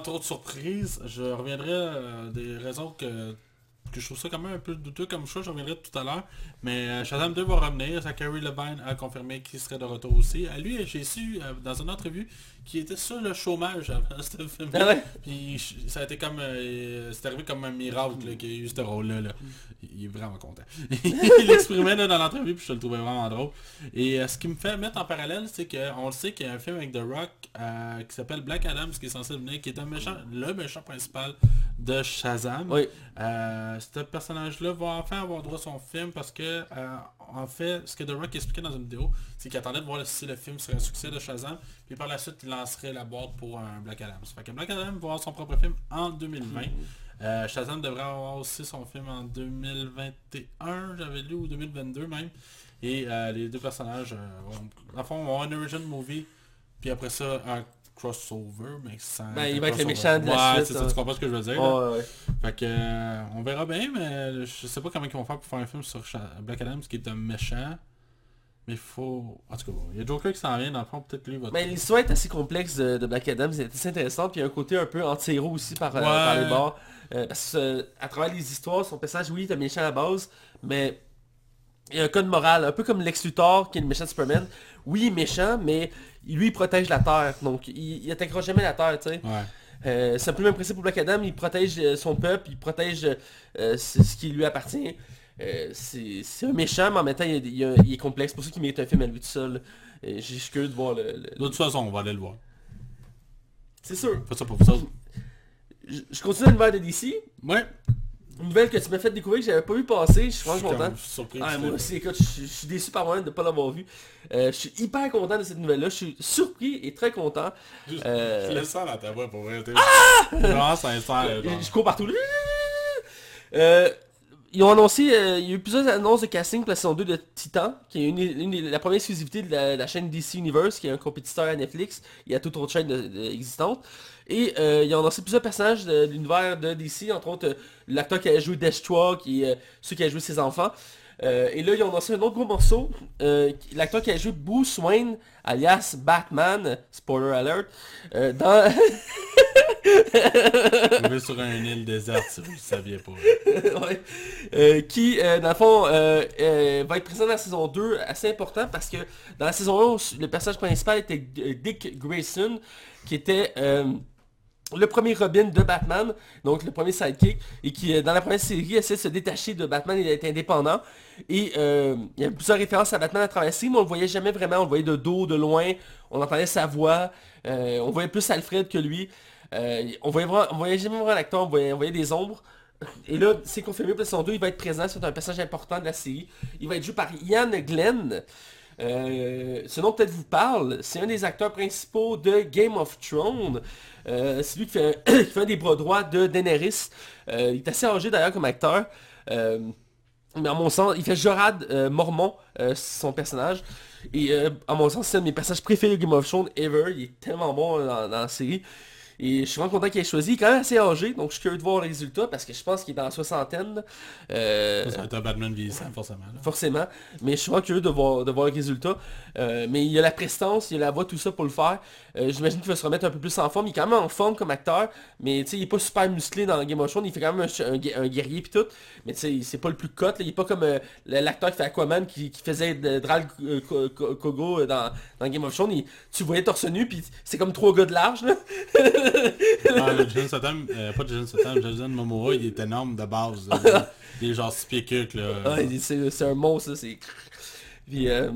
S2: trop de surprise, je reviendrai euh, des raisons que, que je trouve ça quand même un peu douteux comme choix, je reviendrai tout à l'heure. Mais euh, Shazam 2 va revenir, Zachary Levine a confirmé qu'il serait de retour aussi. À lui, j'ai su euh, dans une entrevue qu'il était sur le chômage avant ce film.
S1: Ah ouais?
S2: Puis ça a été comme... euh, c'est arrivé comme un miracle qu'il ait eu ce rôle-là. là. Il est vraiment content. il l'exprimait dans l'entrevue, puis je le trouvais vraiment drôle. Et euh, ce qui me fait mettre en parallèle, c'est qu'on le sait qu'il y a un film avec The Rock euh, qui s'appelle Black Adam, qui est censé venir, qui est un méchant, le méchant principal de Shazam.
S1: Oui.
S2: Euh, ce personnage-là va enfin avoir droit à son film parce que, euh, en fait, ce que The Rock expliquait dans une vidéo, c'est qu'il attendait de voir si le film serait un succès de Shazam, puis par la suite, il lancerait la boîte pour un Black Adam. Fait que Black Adam va avoir son propre film en 2020. Euh, Shazam devrait avoir aussi son film en 2021, j'avais lu, ou 2022 même. Et euh, les deux personnages, vont, le fond, vont avoir un origin movie, puis après ça, un crossover, mais sans...
S1: Ben, il va être le méchant de la
S2: ouais,
S1: suite,
S2: ça,
S1: hein.
S2: tu comprends ce que je veux dire?
S1: Ouais, ouais.
S2: Fait que, euh, on verra bien, mais je sais pas comment ils vont faire pour faire un film sur Black Adam, ce qui est un méchant. Mais il faut... En tout cas, il y a Joker qui s'en vient, dans le fond, peut-être lui va...
S1: Mais l'histoire est assez complexe de, de Black Adam, c'est assez intéressant, puis il y a un côté un peu anti-héros aussi par, euh,
S2: Ouais.
S1: par les bords. Euh, parce que euh, à travers les histoires, son personnage, oui, il est un méchant à la base, mais il y a un code moral, un peu comme Lex Luthor, qui est le méchant de Superman. Oui, il est méchant, mais lui, il protège la Terre, donc il, il attaquera jamais la Terre, tu sais.
S2: Ouais.
S1: Euh, c'est un peu le même principe pour Black Adam, il protège euh, son peuple, il protège euh, ce qui lui appartient. Euh, c'est un méchant, mais en même temps, il, est complexe, c'est pour ça qu'il mérite un film à lui tout seul. J'ai curieux de voir le... le-
S2: De toute façon, on va aller le voir.
S1: C'est sûr.
S2: Faites ça pour vous autres.
S1: Je, je continue l'univers de DC.
S2: Ouais.
S1: Une nouvelle que tu m'as fait découvrir que j'avais pas vu passer, je suis
S2: Je suis
S1: vraiment content.
S2: comme surpris.
S1: Ah, moi aussi, écoute, je, je suis déçu par moi-même de ne pas l'avoir vu. Euh, je suis hyper content de cette nouvelle-là, je suis surpris et très content.
S2: Je,
S1: Euh,
S2: je le sens dans ta voix pour vrai. Ah! Vraiment sincère.
S1: Je,
S2: genre.
S1: je cours partout. Euh, ils ont annoncé, euh, il y a eu plusieurs annonces de casting pour la saison 2 de Titan, qui est une, la première exclusivité de la, chaîne DC Universe, qui est un compétiteur à Netflix. Y a toute autre chaîne existante. Et euh, ils ont annoncé plusieurs personnages de, l'univers de DC, entre autres euh, l'acteur qui a joué Deathstroke qui est euh, ceux qui a joué ses enfants. Et là, ils ont annoncé un autre gros morceau. l'acteur qui a joué Bruce Wayne, alias Batman, spoiler alert, dans...
S2: Trouvé sur une île déserte si vous saviez pas.
S1: Ouais. Euh, qui, euh, dans le fond, euh, va être présent dans la saison 2, assez important, parce que dans la saison 1, le personnage principal était Dick Grayson, qui était le premier Robin de Batman, donc le premier sidekick, et qui, dans la première série, essaie de se détacher de Batman et d'être indépendant. Et euh, il y a plusieurs références à Batman à travers la série, mais on le voyait jamais vraiment, on le voyait de dos, de loin, on entendait sa voix, euh, on voyait plus Alfred que lui. Euh, on voyait on voyait jamais vraiment l'acteur, on voyait, on voyait des ombres. Et là, c'est confirmé saison 2, il va être présent, c'est un personnage important de la série. Il va être joué par Ian Glenn. Euh, ce nom peut-être vous parle, c'est un des acteurs principaux de Game of Thrones. Euh, c'est lui qui fait, un, qui fait des bras droits de Daenerys. Il est assez âgé d'ailleurs comme acteur. Mais à mon sens, il fait Jorad Mormon, son personnage. Et à mon sens, c'est un de mes personnages préférés de Game of Thrones ever. Il est tellement bon dans la série. Et je suis vraiment content qu'il ait choisi. Il est quand même assez âgé, donc je suis curieux de voir le résultat parce que je pense qu'il est dans la soixantaine. Euh,
S2: Ça, va être un Batman vieillissant, forcément. là.
S1: forcément. Mais je suis vraiment curieux de voir, de voir le résultat. Euh, mais il y a la prestance, il y a la voix, tout ça pour le faire. Euh, J'imagine qu'il va se remettre un peu plus en forme. Il est quand même en forme comme acteur, mais il est pas super musclé dans Game of Thrones. Il fait quand même un, un gu- un guerrier puis tout. Mais c'est pas le plus cut. là. Il est pas comme euh, l'acteur qui fait Aquaman qui, qui faisait Dral Ko- Ko- Kogo dans, dans Game of Thrones. Il- tu voyais torse nu, puis c'est comme trois gars de large. Là.
S2: Ah, le Jason Statham, euh, pas Jason Statham, Jason Momoa, il est énorme de base. là. Il est genre 6 pieds cuques, là.
S1: Ah, c'est un monstre, ça, c'est... Puis, euh,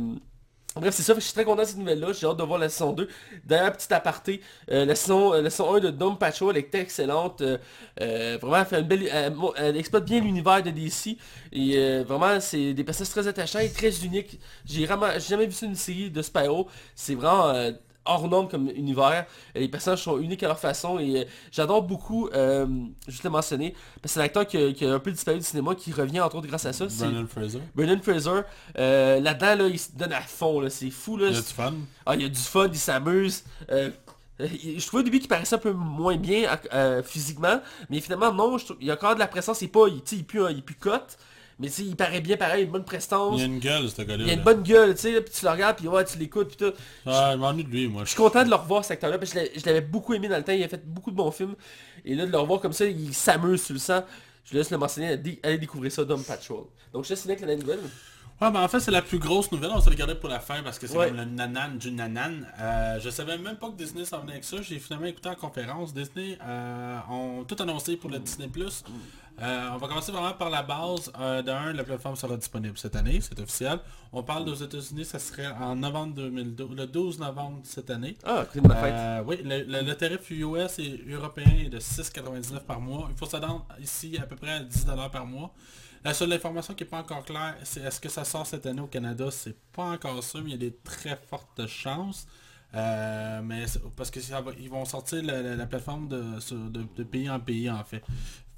S1: Bref, c'est ça, je suis très content de cette nouvelle-là, j'ai hâte de voir la saison 2. D'ailleurs, petit aparté, euh, la, saison, euh, la saison 1 de Dome Patrol elle était excellente. euh, euh, vraiment, elle, fait une belle, elle, exploite bien l'univers de DC. Et vraiment, c'est des personnages très attachants et très uniques. J'ai jamais vu ça une série de Spyro. C'est vraiment hors norme comme univers. Les personnages sont uniques à leur façon et euh, j'adore beaucoup, euh, juste le mentionner, parce que c'est l'acteur qui, a- qui a un peu disparu du cinéma qui revient entre autres grâce à ça. C'est
S2: Brandon Fraser.
S1: Brendan Fraser. Euh, Là-dedans, là, il se donne à fond, c'est fou. Là.
S2: Il a du fun.
S1: Ah, il y a du fun, il s'amuse. Euh, je trouvais au début qu'il paraissait un peu moins bien euh, physiquement, mais finalement non, je trouve- il y a encore de la présence, il est pas, il, il pue, il pue cote, mais tu sais, il paraît bien pareil, une bonne prestance,
S2: Il a une gueule, ce gars-là.
S1: il a une bonne gueule, tu sais, puis tu le regardes, puis ouais, tu l'écoutes, puis tout.
S2: Ah, je m'ennuie de lui, moi.
S1: Je suis content de le revoir cet acteur-là, parce que je l'avais beaucoup aimé dans le temps, il a fait beaucoup de bons films, et là de le revoir comme ça, il s'amuse, tu le sens. Je laisse le mentionner, allez découvrir ça, Dom Patrol. Donc je laisse avec la nouvelle.
S2: Ouais, ben en fait, c'est la plus grosse nouvelle. On s'est regardé pour la fin parce que c'est
S1: Ouais.
S2: comme le nanan du nanan. Euh, je savais même pas que Disney s'en venait avec ça. J'ai finalement écouté en conférence. Disney euh, ont tout annoncé pour le Disney+. Euh, on va commencer vraiment par la base. Euh, D'un, la plateforme sera disponible cette année, c'est officiel. On parle aux États-Unis, ça serait en novembre 2012, le 12 novembre cette année.
S1: Ah, de ma fête.
S2: Oui, le, le- le tarif US et européen est de 6,99 par mois. Il faut s'attendre ici à peu près à 10$ par mois. La seule information qui n'est pas encore claire, c'est est-ce que ça sort cette année au Canada? C'est pas encore sûr, mais il y a des très fortes chances. Euh, mais parce que ils vont sortir la, la- la plateforme de, de pays en pays en fait.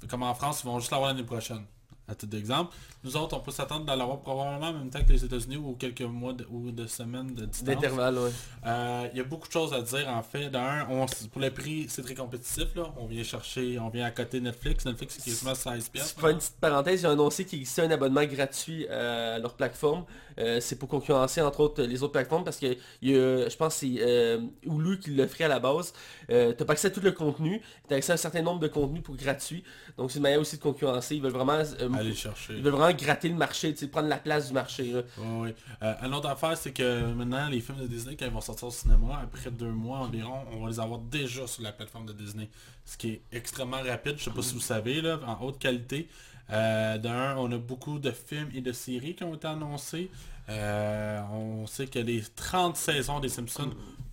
S2: Comme en France, ils vont juste l'avoir l'année prochaine. À titre d'exemple. Nous autres, on peut s'attendre de l'avoir probablement en même temps que les États-Unis ou quelques mois de- ou de semaines de distance.
S1: D'intervalle.
S2: Euh, Il y a beaucoup de choses à dire en fait. D'un, on- pour le prix, c'est très compétitif. Là. On vient chercher, on vient à côté Netflix. Netflix, c'est quasiment 16 pièces.
S1: Une petite parenthèse, ils ont annoncé qu'il existait un abonnement gratuit à leur plateforme. Euh, c'est pour concurrencer entre autres les autres plateformes parce que y a, je pense que c'est euh, Hulu qui l'offrait à la base. Euh, t'as pas accès à tout le contenu, t'as accès à un certain nombre de contenus pour gratuit. Donc c'est une manière aussi de concurrencer. Ils veulent vraiment,
S2: Aller chercher.
S1: ils veulent vraiment gratter le marché, prendre la place du marché. là.
S2: Ouais. Euh, une autre affaire, c'est que maintenant, les films de Disney, quand ils vont sortir au cinéma, après deux mois environ, on va les avoir déjà sur la plateforme de Disney. Ce qui est extrêmement rapide, je sais pas si vous savez, là, en haute qualité. Euh, D'un, on a beaucoup de films et de séries qui ont été annoncés. Euh, on sait que les 30 saisons des Simpsons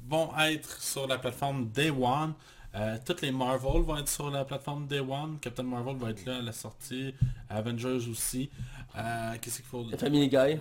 S2: vont être sur la plateforme Day One. Euh, toutes les Marvel vont être sur la plateforme Day One. Captain Marvel va être là à la sortie. Avengers aussi. Euh, Qu'est-ce qu'il faut
S1: Family Guy.
S2: euh,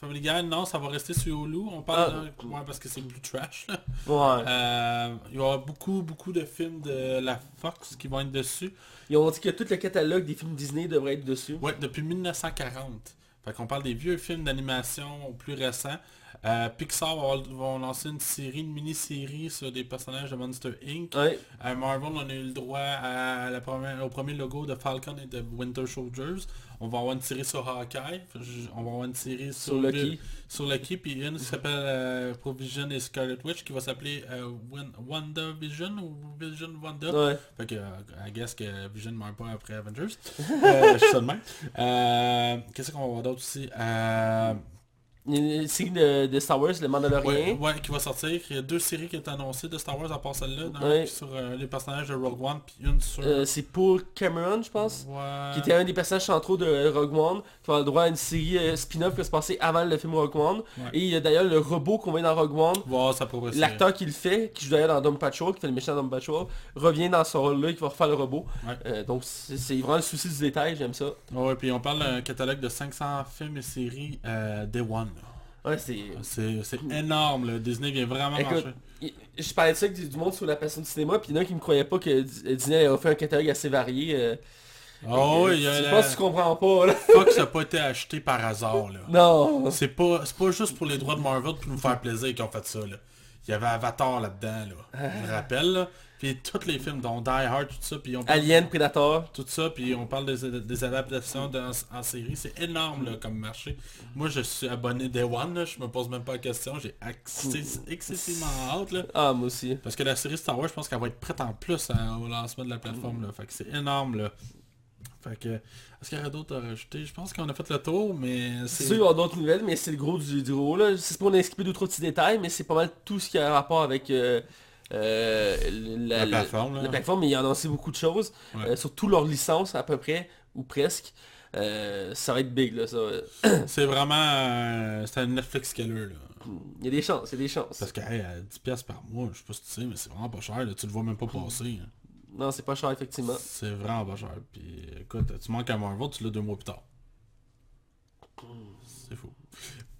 S2: Family Guy, non, ça va rester sur Hulu. On parle
S1: Ah.
S2: de- ouais, parce que c'est plus trash. là.
S1: Ouais.
S2: Il y aura beaucoup, beaucoup de films de la Fox qui vont être dessus.
S1: Ils ont dit que tout le catalogue des films Disney devrait être dessus.
S2: Ouais, depuis 1940. Fait qu'on parle des vieux films d'animation plus récents. Euh, Pixar va avoir- vont lancer une série, une mini-série sur des personnages de Monster Inc.
S1: Ouais.
S2: À Marvel, on a eu le droit à la première- au premier logo de Falcon et de Winter Soldiers. On va avoir une série sur Hawkeye. On va avoir une série sur,
S1: Sur Lucky.
S2: Sur Lucky, puis une qui s'appelle euh, Provision et Scarlet Witch qui va s'appeler euh, Wanda Vision ou Vision Wanda.
S1: Ouais.
S2: Fait que, euh, I guess que Vision ne meurt pas après Avengers. euh, je suis. Euh, Qu'est-ce qu'on va voir d'autre aussi? Euh,
S1: une série de, de Star Wars, Le Mandalorian.
S2: ouais, ouais, qui va sortir. Il y a deux séries qui ont été annoncées de Star Wars à part celle-là.
S1: Ouais.
S2: Sur euh, les personnages de Rogue One, puis une sur...
S1: Euh, c'est Paul Cameron, je pense.
S2: Ouais.
S1: qui était un des personnages centraux de Rogue One, qui va le droit à une série euh, spin-off qui va se passer avant le film Rogue One. Et il y a d'ailleurs le robot qu'on voit dans Rogue One. L'acteur qui le fait, qui joue d'ailleurs dans Dom Patrol, qui fait le méchant Dom Patrol, revient dans ce rôle-là, qui va refaire le robot. Euh, donc c'est vraiment le souci du détail, j'aime ça.
S2: Ouais, puis on parle d'un catalogue de 500 films et séries euh, Day One.
S1: Ouais, c'est...
S2: C'est c'est énorme, là. Disney vient vraiment
S1: Écoute,
S2: marcher.
S1: je parlais de ça avec du monde sur la passion du cinéma, puis il y en a qui me croyaient pas que Disney a fait un catalogue assez varié. euh,
S2: Oh, il y
S1: je
S2: a la...
S1: pense que tu comprends pas, là.
S2: Fox n'a pas été acheté par hasard, là.
S1: Non.
S2: C'est pas, pas juste pour les droits de Marvel pour nous faire plaisir qu'ils ont fait ça, là. Il y avait Avatar là-dedans, là. Je me rappelle, là. Puis tous les films, dont Die Hard, tout ça, puis on parle
S1: Alien, Predator.
S2: tout ça, puis on parle des, des adaptations de- en, en série. C'est énorme, là, comme marché. Moi, je suis abonné Day One, là. Je me pose même pas la question. J'ai excessivement hâte, là.
S1: Ah, moi aussi.
S2: Parce que la série Star Wars, je pense qu'elle va être prête en plus à- au lancement de la plateforme. Là. Fait que c'est énorme là. Fait que. Est-ce qu'il y aurait d'autres à rajouter? Je pense qu'on a fait le tour, mais
S1: C'est sûr, il y aura d'autres nouvelles, mais c'est le gros du, du gros. là. C'est pour on a skippé deux, trois petits détails, mais c'est pas mal tout ce qui a rapport avec euh, euh, la,
S2: La plateforme, là.
S1: la plateforme, mais il y en a aussi beaucoup de choses.
S2: Ouais.
S1: euh, sur toutes leurs licences, à peu près, ou presque. Euh, ça va être big, là, ça.
S2: C'est vraiment. c'est un Netflix killer là.
S1: Il y a des chances, il y a des chances.
S2: Parce que hey, à 10$ piastres par mois, je sais pas si tu sais, mais c'est vraiment pas cher. Là. Tu le vois même pas passer. hein.
S1: Non, c'est pas cher, effectivement.
S2: C'est vraiment pas cher. Puis écoute, tu manques à Marvel, tu l'as deux mois plus tard. Fou.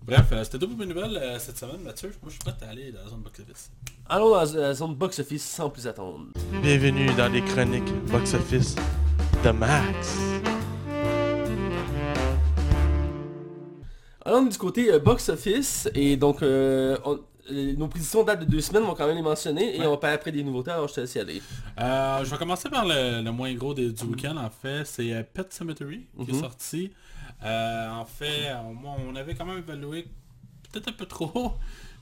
S2: Bref, euh, c'était tout pour mes nouvelles euh, cette semaine, Mathieu. Moi, je suis prêt à aller dans la zone box-office.
S1: Allons dans la zone box-office sans plus attendre.
S3: Bienvenue dans les chroniques box-office de Max.
S1: Allons du côté euh, box-office, et donc euh, on- euh, nos prédictions datent de deux semaines, on va quand même les mentionner, et
S2: Ouais.
S1: on va parler après des nouveautés, alors je te laisse y aller.
S2: Euh, je vais commencer par le, le moins gros des, du week-end en fait, c'est Pet Cemetery qui est
S1: Mhm.
S2: sorti. Euh, en fait, on, on avait quand même évalué peut-être un peu trop.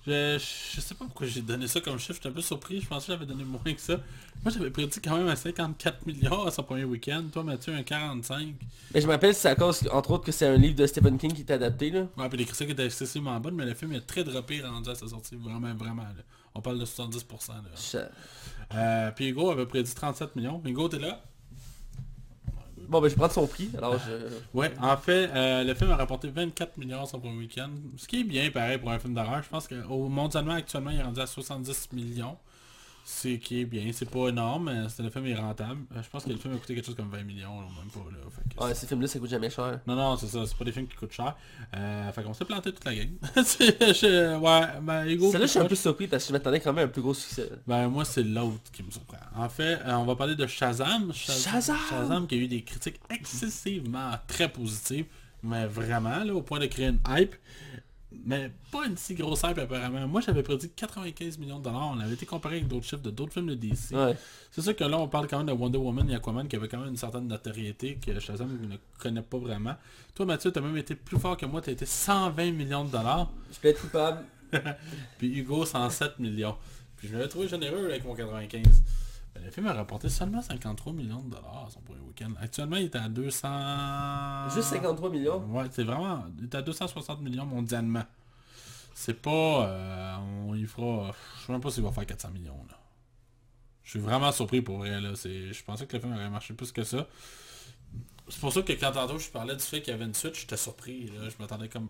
S2: Je, je sais pas pourquoi j'ai donné ça comme chiffre, j'étais un peu surpris, je pensais que j'avais donné moins que ça. Moi j'avais prédit quand même à 54 millions à son premier week-end, toi Mathieu un 45.
S1: Mais je me rappelle, c'est à cause, entre autres, que c'est un livre de Stephen King qui est adapté, là.
S2: Ouais, puis les critiques étaient excessivement bonnes, mais le film est très droppé rendu à sa sortie, vraiment, vraiment. là. On parle de 70%. Là.
S1: Ça-
S2: Euh, puis Hugo avait prédit 37 millions. Hugo, t'es là?
S1: Bon, ben je vais prendre son prix, alors je...
S2: Ouais, en fait, euh, le film a rapporté 24 millions son premier week-end. Ce qui est bien pareil pour un film d'horreur. Je pense qu'au mondialement actuellement, il est rendu à 70 millions. C'est qui est bien. C'est pas énorme, c'est- le film est rentable. Euh, Je pense que le film a coûté quelque chose comme 20 millions, là, même pas là. Fait que
S1: Ouais, ces films-là, ça coûte jamais cher.
S2: Non, non, c'est ça, c'est pas des films qui coûtent cher. Euh, fait qu'on s'est planté toute la gang. Je- ouais, ben Hugo.
S1: Celle-là, je suis un peu surpris parce que je m'attendais quand même à un plus gros succès.
S2: Ben moi c'est l'autre qui me surprend. En fait, euh, on va parler de Shazam.
S1: Shazam!
S2: Shazam qui a eu des critiques excessivement très positives, mais vraiment là, au point de créer une hype. Mais pas une si grosse hype apparemment. Moi j'avais prédit 95 millions de dollars. On avait été comparé avec d'autres chiffres de d'autres films de DC.
S1: Ouais.
S2: C'est sûr que là on parle quand même de Wonder Woman et Aquaman qui avait quand même une certaine notoriété que Shazam ne connaît pas vraiment. Toi Mathieu, t'as même été plus fort que moi, t'as été 120 millions de dollars.
S1: Je peux être coupable.
S2: Puis Hugo 107 millions. Puis je m'avais trouvé généreux avec mon 95. Le film a rapporté seulement 53 millions de dollars son premier week-end. Actuellement, il est à 200...
S1: Juste 53 millions?
S2: Ouais, c'est vraiment... Il est à 260 millions mondialement. C'est pas... euh, on y fera... Je sais même pas s'il va faire 400 millions, là. Je suis vraiment surpris pour vrai, là. C'est- Je pensais que le film aurait marché plus que ça. C'est pour ça que quand tantôt je parlais du fait qu'il y avait une suite, j'étais surpris. Là. Je m'attendais comme...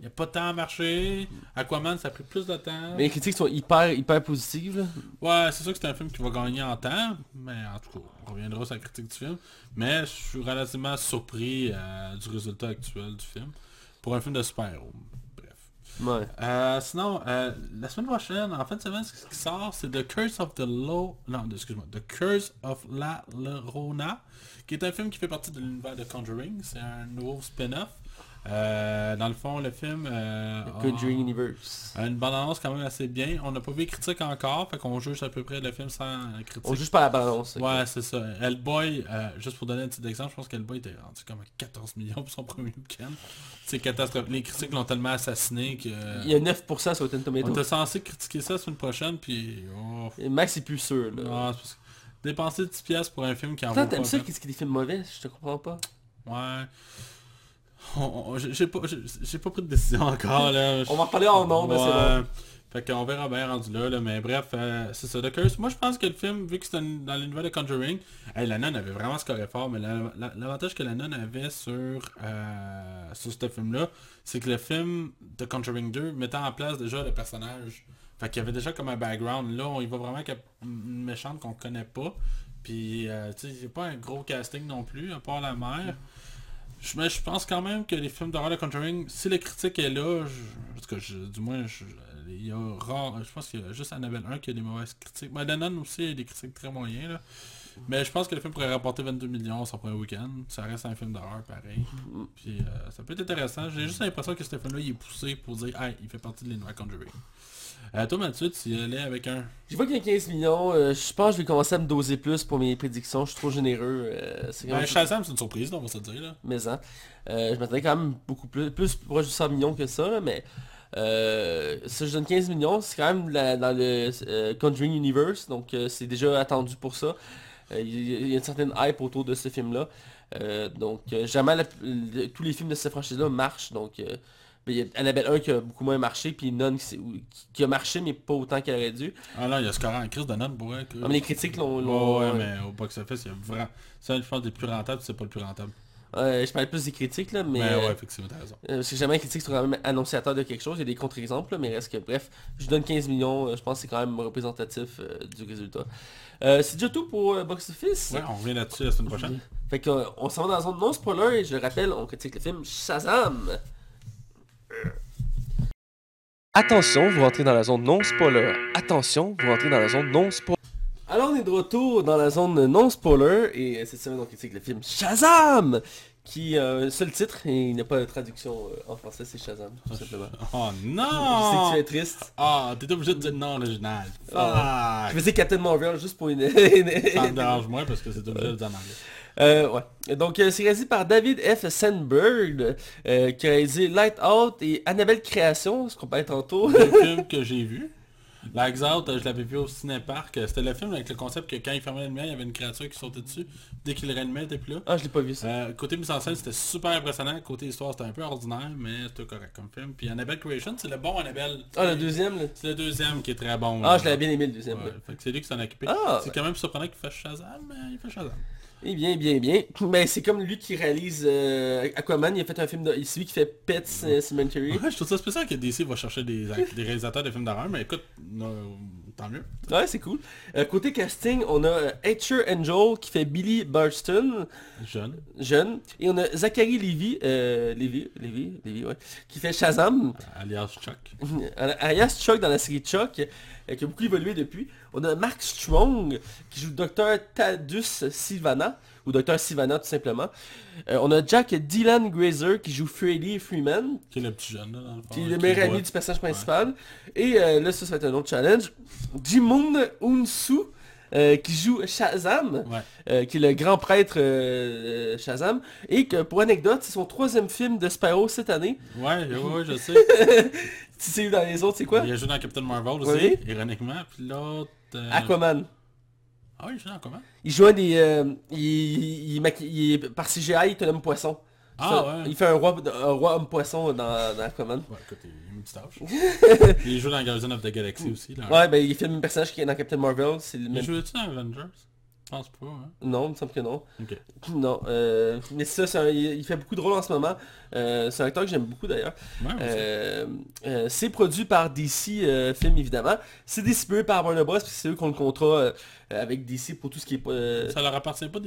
S2: Il n'y a pas de temps à marcher. Aquaman, ça a pris plus de temps.
S1: Mais les critiques sont hyper, hyper positives, là.
S2: Ouais, c'est sûr que c'est un film qui va gagner en temps, mais en tout cas, on reviendra sur la critique du film. Mais je suis relativement surpris euh, du résultat actuel du film. Pour un film de super-héros. Bref.
S1: Ouais.
S2: Euh, sinon, euh, la semaine prochaine, en fin de semaine, ce qui sort, c'est The Curse of the Low... Non, excuse-moi. The Curse of La Llorona, qui est un film qui fait partie de l'univers de Conjuring. C'est un nouveau spin-off. Euh, dans le fond, le film... Euh,
S1: Conjuring Universe.
S2: a une bande-annonce quand même assez bien. On n'a pas vu les critiques encore, fait qu'on juge à peu près le film sans critique.
S1: On juge pas la ok.
S2: Ouais, c'est ça. Hellboy, euh, juste pour donner un petit exemple, je pense qu'Hellboy était rendu comme à 14 millions pour son premier week-end. C'est catastrophique. Les critiques l'ont tellement assassiné que...
S1: Il y a 9% sur Rotten
S2: On
S1: Tomatoes.
S2: était censé critiquer ça la semaine prochaine, puis... Oh,
S1: Et Max est plus sûr, là.
S2: non, c'est parce que dépenser 10 pièces pour un film qui en vaut pas
S1: t'aimes ça
S2: la
S1: critiquer des films mauvais? Je te comprends pas.
S2: Ouais. J'ai pas, pas pris de décision encore, là.
S1: On va en reparler en c'est bon.
S2: Ouais. Fait qu'on verra bien rendu là, là, mais bref, euh, c'est ça, The Curse. Moi je pense que le film, vu que c'est dans l'univers de Conjuring, hey, la nonne avait vraiment scoré fort, mais la- la- l'avantage que la nonne avait sur, euh, sur ce film-là, c'est que le film de Conjuring 2 mettait en place déjà le personnage. Fait qu'il y avait déjà comme un background. Là, on y va vraiment avec une méchante qu'on connaît pas. Puis, euh, tu sais, c'est pas un gros casting non plus, à part la mère. Je, mais je pense quand même que les films d'horreur de Conjuring, si la critique est là, je, en du moins, il y a rare, je pense qu'il y a juste Annabelle 1 qui a des mauvaises critiques. Mais Lennon aussi a des critiques très moyennes. Mais je pense que le film pourrait rapporter 22 millions son premier week-end. Ça reste un film d'horreur pareil. Puis euh, ça peut être intéressant. J'ai juste l'impression que ce film-là, il est poussé pour dire, hey, il fait partie de l'univers Conjuring. Euh, toi, Mathieu, tu y allais avec un...
S1: Je vois qu'il y a 15 millions, euh, je pense que je vais commencer à me doser plus pour mes prédictions, je suis trop généreux. euh, c'est
S2: Ben, Shazam, c'est une surprise, là, on va se dire. Là.
S1: mais hein. Je m'attendais quand même beaucoup plus, plus proche du 100 millions que ça, là, mais euh, si je donne 15 millions, c'est quand même la- dans le Conjuring Universe, donc c'est déjà attendu pour ça. Il y, a- une certaine hype autour de ce film-là. Donc jamais la- le- tous les films de cette franchise-là marchent, donc il y a Annabelle 1 qui a beaucoup moins marché, puis Nun qui, qui- a marché, mais pas autant qu'elle aurait dû.
S2: Ah là, il y a Scorer en crise de note pour elle. que-
S1: Ah, mais les critiques l'ont...
S2: Ouais, mais au box-office, il y a vraiment... Ça, je pense, des plus rentables, c'est pas le plus rentable.
S1: Je parlais plus des critiques, là, mais...
S2: Mais ouais, effectivement, t'as raison.
S1: Euh, c'est jamais un critique sont quand même annonciateur de quelque chose, il y a des contre-exemples, mais reste que bref, je donne 15 millions, euh, je pense que c'est quand même représentatif euh, du résultat. Euh, c'est déjà tout pour Box Office.
S2: Ouais, on revient là-dessus la semaine prochaine.
S1: Fait qu'on s'en va dans la zone non spoiler et je le rappelle, on critique le film Shazam.
S4: Attention, vous rentrez dans la zone non spoiler. Attention, vous rentrez dans la zone non spoiler.
S1: Alors on est de retour dans la zone non spoiler et euh, cette semaine on critique le film Shazam qui a un seul titre et il n'y a pas de traduction euh, en français, c'est Shazam tout simplement.
S2: Oh
S1: Je sais que
S2: non
S1: tu es triste.
S2: Ah, t'es obligé de dire non original.
S1: Ah. Je faisais Captain Marvel juste pour une...
S2: Ça me dérange moins parce que c'est obligé de dire en anglais.
S1: Euh, ouais. Donc, euh, c'est réalisé par David F. Sandberg, euh, qui a réalisé Light Out et Annabelle Création, ce qu'on parlait tantôt.
S2: Le film que j'ai vu, Lights Out, euh, je l'avais vu au cinéparc. euh, C'était le film avec le concept que quand il fermait la lumière, il y avait une créature qui sautait dessus. Dès qu'il le réanimait, était plus là.
S1: ah, je l'ai pas vu ça.
S2: Euh, côté mise en scène, c'était super impressionnant. Côté histoire, c'était un peu ordinaire, mais c'était correct comme film. Puis Annabelle Creation, c'est le bon Annabelle.
S1: Ah, le deuxième, là.
S2: C'est le deuxième qui est très bon.
S1: Ah,
S2: là.
S1: je l'avais bien aimé, le deuxième.
S2: Ouais,
S1: là.
S2: fait que c'est lui qui s'en a occupé.
S1: Ah,
S2: c'est quand même surprenant qu'il fasse Shazam, mais il fait Shazam.
S1: Eh bien, bien, bien. Mais c'est comme lui qui réalise euh, Aquaman, il a fait un film de... C'est lui qui fait Pet euh, Cemetery.
S2: Ouais, je trouve ça spécial que DC va chercher des, des réalisateurs de films d'horreur, mais écoute, tant mieux.
S1: Ouais, c'est cool. Euh, côté casting, on a Hatcher Angel qui fait Billy Burston,
S2: Jeune.
S1: jeune. Et on a Zachary Levy, euh, Levy, Levy, Levy, ouais, qui fait Shazam.
S2: Alias Chuck.
S1: Alias Chuck dans la série Chuck, qui a beaucoup évolué depuis. On a Mark Strong, qui joue Dr. Tadus Sivana, ou Dr. Sivana tout simplement. Euh, on a Jack Dylan Grazer, qui joue Freddy Freeman,
S2: Qui est le petit jeune, là, dans le fond.
S1: qui est le
S2: qui
S1: meilleur ami du personnage principal. Et euh, là, ça, ça va être un autre challenge. Jimoon Unsu, euh, qui joue Shazam,
S2: Ouais.
S1: euh, qui est le grand prêtre euh, Shazam. Et que, pour anecdote, c'est son troisième film de Spyro cette année.
S2: Ouais, ouais, je sais.
S1: Si c'est dans les autres, c'est quoi?
S2: Il a joué dans Captain Marvel aussi,
S1: Oui.
S2: ironiquement. Puis l'autre... euh,
S1: Aquaman.
S2: Ah oui, il joue dans comment
S1: Il joue un des... euh, il, il, il est- par CGI, il est un homme poisson.
S2: Ah ouais.
S1: Il fait un roi, un roi homme poisson dans, dans Aquaman.
S2: Ouais, écoute, il. Puis il joue dans Guardian of the Galaxy aussi. Là.
S1: Ouais, ben il fait le même personnage qui est dans Captain Marvel. C'est le
S2: Il
S1: même...
S2: jouait-tu dans Avengers? Je pense pas, hein.
S1: Non, il me semble que non. Non, euh, mais ça, c'est un- il fait beaucoup de rôles en ce moment. Euh, c'est un acteur que j'aime beaucoup d'ailleurs.
S2: Ouais.
S1: Euh, c'est produit par DC Film évidemment. C'est distribué par Warner Bros. puis c'est eux qui ont le contrat avec DC pour tout ce qui est... pas,
S2: Ça leur appartient pas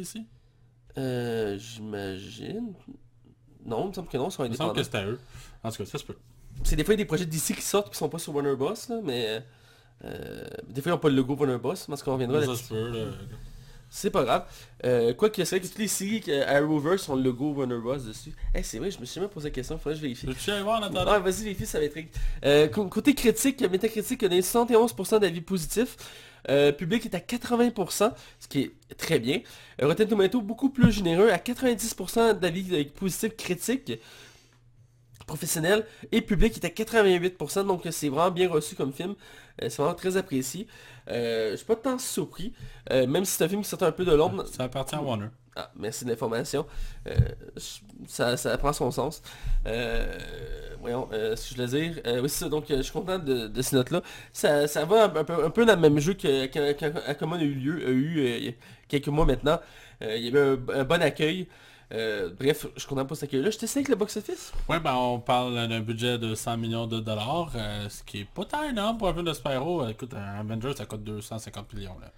S1: euh, J'imagine. Non, il me semble que non, ils sont
S2: Il me semble
S1: indépendants.
S2: que c'était à eux. En tout cas, ça se peut.
S1: C'est des fois il y a des projets DC qui sortent qui sont pas sur Warner Bros. Là, mais des fois ils n'ont pas le logo Warner Bros. Parce qu'on reviendra là-dessus. C'est pas grave. Euh, quoi qu'il c'est vrai que toutes les séries euh, Arrowverse ont le logo Warner Bros. dessus. Eh c'est vrai, je me suis jamais posé la question, faudrait que je vérifie.
S2: Aller voir en attendant?
S1: Ah, vas-y filles, ça va être... Euh, côté critique, Metacritic a donné 71% d'avis positifs. Euh, public est à 80%, ce qui est très bien. Euh, Rotten Tomato beaucoup plus généreux, à 90% d'avis euh, positifs critiques professionnels. Et public est à 88%, donc c'est vraiment bien reçu comme film. Euh, c'est vraiment très apprécié. Euh, je suis pas tant surpris, euh, même si c'est un film qui sort un peu de l'ombre.
S2: Ça appartient à Warner.
S1: Ah, merci de l'information. Ça, ça prend son sens. Voyons, ce que je voulais dire. Oui, c'est ça, donc je suis content de, de ces notes-là. Ça, ça va un, un peu, un peu dans le même jeu que que- a eu lieu, a eu il y a quelques mois maintenant. Il y avait un, un bon accueil. Euh, bref, je suis content pour cet accueil-là. Je t'essaie avec le box-office.
S2: Ouais, ben on parle d'un budget de 100 millions de dollars, euh, ce qui est pas tant énorme pour un film de Spyro. Euh, Écoute, un Avengers, ça coûte 250 millions, là.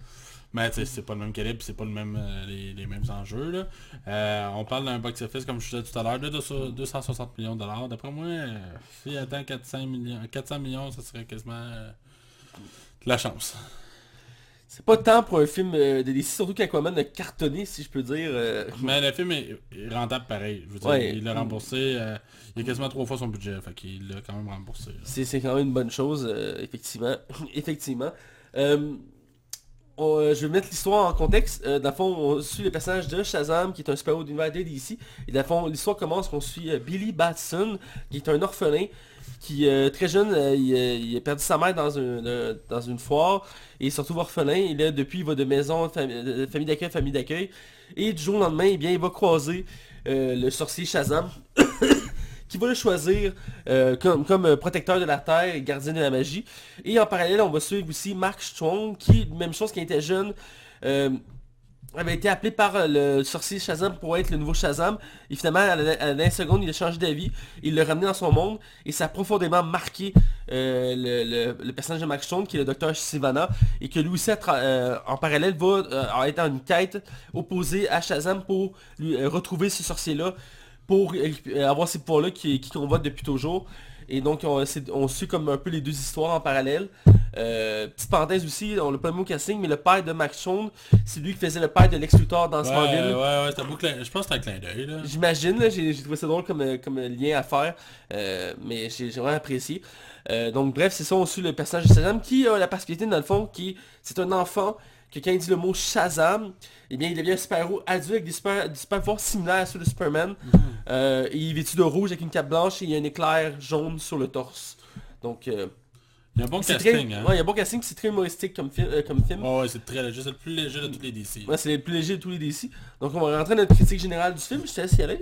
S2: Mais c'est pas le même calibre, c'est pas le même, euh, les, mêmes enjeux, là. On parle d'un box-office, comme je disais tout à l'heure, de 200 260 millions de dollars. D'après moi, s'il atteint 400 millions, 400 millions, ça serait quasiment de la chance.
S1: C'est pas tant pour un film euh, de DC, surtout qu'Aquaman a cartonné, si je peux dire. euh,
S2: Mais le film est rentable pareil. Je veux dire,
S1: Ouais.
S2: il l'a remboursé. euh, il a quasiment trois fois son budget. Fait qu'il l'a quand même remboursé.
S1: C'est quand même une bonne chose, euh, effectivement. effectivement. On- je vais mettre l'histoire en contexte. Euh, dans le fond, on suit le personnage de Shazam, qui est un super-héros d'univers DC. Et dans le fond, l'histoire commence qu'on suit euh, Billy Batson, qui est un orphelin, qui, euh, très jeune, euh, il, euh, il a perdu sa mère dans, dans une foire, et il se retrouve orphelin. Et là, depuis, il va de maison, famille d'accueil, famille d'accueil. Et du jour au lendemain, eh bien, il va croiser euh, le sorcier Shazam, qui va le choisir comme, comme protecteur de la Terre et gardien de la magie. Et en parallèle, on va suivre aussi Mark Strong, qui, même chose, qui était jeune, avait été appelé par euh, le sorcier Shazam pour être le nouveau Shazam. Et finalement, à la, à la seconde, il a changé d'avis. Il l'a ramené dans son monde. Et ça a profondément marqué euh, le, personnage de Mark Strong, qui est le docteur Sivana. Et que lui aussi, euh, en parallèle, va être dans une quête opposée à Shazam pour lui, retrouver ce sorcier-là pour avoir ces pouvoirs-là qui, qui convoite depuis toujours. Et donc on suit comme un peu les deux histoires en parallèle. Euh, petite parenthèse aussi, on l'a pas le mot casting, mais le père de Max Stone, c'est lui qui faisait le père de Lex Luthor dans
S2: Ouais,
S1: Smallville.
S2: ouais, ouais, c'est un beau clin- Je pense que c'est un clin d'œil.
S1: J'imagine, j'ai trouvé ça drôle comme, euh, comme lien à faire, euh, mais j'ai vraiment apprécié. Euh, donc bref, c'est ça, on suit le personnage de Shazam qui a la particularité dans le fond, qui c'est un enfant que quand il dit le mot Shazam, eh bien il devient un super-héros adulte avec des super, des super pouvoirs similaires à ceux de Superman. Euh, et il est vêtu de rouge avec une cape blanche et il y a un éclair jaune sur le torse. Donc euh,
S2: Il y a un bon casting,
S1: très,
S2: hein.
S1: ouais, il y a un bon casting, c'est très humoristique comme, fi- euh, comme film.
S2: Ouais, ouais, c'est très léger. C'est le plus léger de tous les DC.
S1: Ouais, c'est le plus léger de tous les DC. Donc on va rentrer dans notre critique générale du film, je te laisse y aller.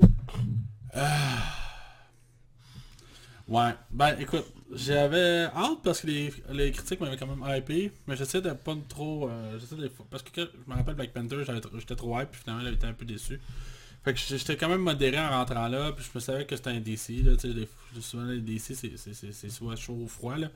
S2: Ouais, ben écoute, j'avais hâte parce que les, les critiques m'avaient quand même hypé, mais j'essaie de pas trop... euh, de- parce que quand- je me rappelle Black Panther, j'étais trop hype, puis finalement j'avais été un peu déçu. Fait que j'étais quand même modéré en rentrant là, puis je me savais que c'était un DC, là, tu sais, souvent les DC c'est- soit chaud ou froid, là.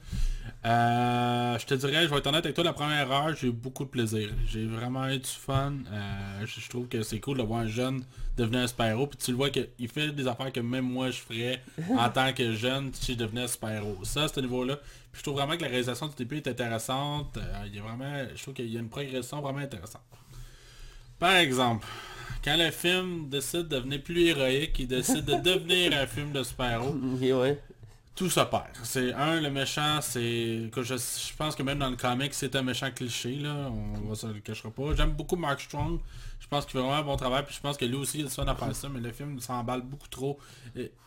S2: Euh, je te dirais, je vais être honnête avec toi, la première heure, j'ai eu beaucoup de plaisir. J'ai vraiment eu du fun. Euh, je, trouve que c'est cool de voir un jeune devenir un super-héros, puis tu le vois qu'il fait des affaires que même moi je ferais en tant que jeune si je devenais un super-héros. Ça, à ce niveau-là. Puis je trouve vraiment que la réalisation du début est intéressante. Euh, il y a vraiment, je trouve qu'il y a une progression vraiment intéressante. Par exemple, quand le film décide de devenir plus héroïque, il décide de devenir un film de super-héros,
S1: ouais.
S2: tout se perd. C'est un, le méchant, c'est. que Je, je pense que même dans le comic, c'est un méchant cliché, là. On va se le cachera pas. J'aime beaucoup Mark Strong. Je pense qu'il fait vraiment un bon travail. Puis je pense que lui aussi, il a fun à faire ça. Mais le film s'emballe beaucoup trop.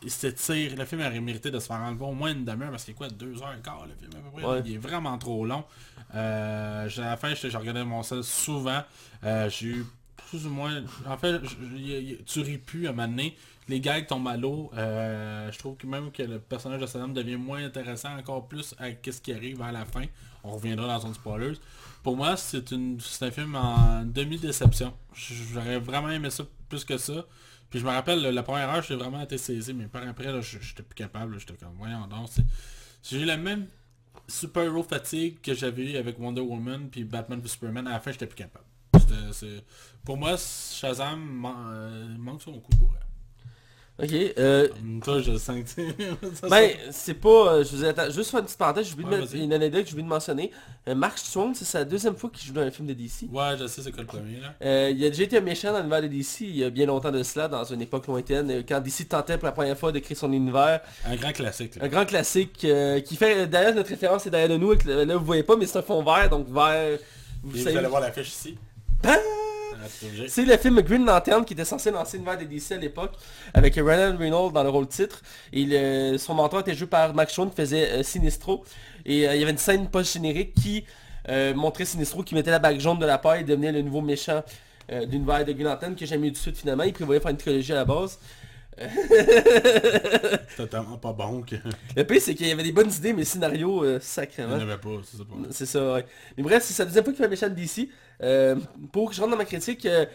S2: Il s'étire. Le film aurait mérité de se faire enlever au moins une demi-heure. Parce qu'il est quoi, deux heures et quart le film à peu près?
S1: Ouais.
S2: Il est vraiment trop long. Euh, j'ai- à la fin, je, je regardais mon sel souvent. Euh, j'ai eu ou moins... En fait, tu ris plus à un moment donné. Les gags tombent à l'eau. Euh, je trouve que même que le personnage de Saddam devient moins intéressant encore plus avec ce qui arrive à la fin. On reviendra dans son spoilers. Pour moi, c'est un film en demi-déception. J'aurais vraiment aimé ça plus que ça. Puis je me rappelle, la- première heure, j'ai vraiment été saisi, mais par après, j'étais plus capable. J'étais comme, voyons donc. J'ai eu la même super-héros fatigue que j'avais eu avec Wonder Woman puis Batman v Superman. À la fin, j'étais plus capable. Pour moi, Shazam man- euh, manque son coup. ouais.
S1: Ok, euh,
S2: Toi, je sens que
S1: ben, c'est pas... euh, je vous ai- attends, juste faire une petite parenthèse, j'ai oublié de
S2: Ouais,
S1: mettre
S2: vas-y.
S1: une anecdote que j'ai oublié de mentionner. Euh, Mark Strong, c'est sa deuxième fois qu'il joue dans un film de DC.
S2: Ouais, je sais c'est quoi le premier là.
S1: Il a déjà été un méchant dans l'univers de DC il y a bien longtemps de cela, dans une époque lointaine, quand DC tentait pour la première fois de créer son univers.
S2: Un grand classique. là.
S1: Un grand classique qui fait, d'ailleurs notre référence est derrière nous, avec le- là vous voyez pas, mais c'est un fond vert, donc vert... Vous
S2: Et vous
S1: savez-
S2: allez voir l'affiche ici. C'est
S1: le film Green Lantern qui était censé lancer l'univers de DC à l'époque, avec Ryan Reynolds dans le rôle titre. Et le- son mentor était joué par Max Strong qui faisait euh, Sinestro. Et euh, il y avait une scène post-générique qui euh, montrait Sinestro qui mettait la bague jaune de la paille et devenait le nouveau méchant euh, de l'univers de Green Lantern que j'ai jamais eu de suite finalement. Il prévoyait faire une trilogie à la base.
S2: C'est totalement pas bon que...
S1: Le pire c'est qu'il y avait des bonnes idées mais le scénario euh,
S2: Il n'y
S1: sacrément.
S2: en avait pas, c'est ça pour.
S1: C'est ça, ouais. Mais bref, c'est sa deuxième fois qu'il fait un méchant de DC. Euh, pour que je rentre dans ma critique, euh,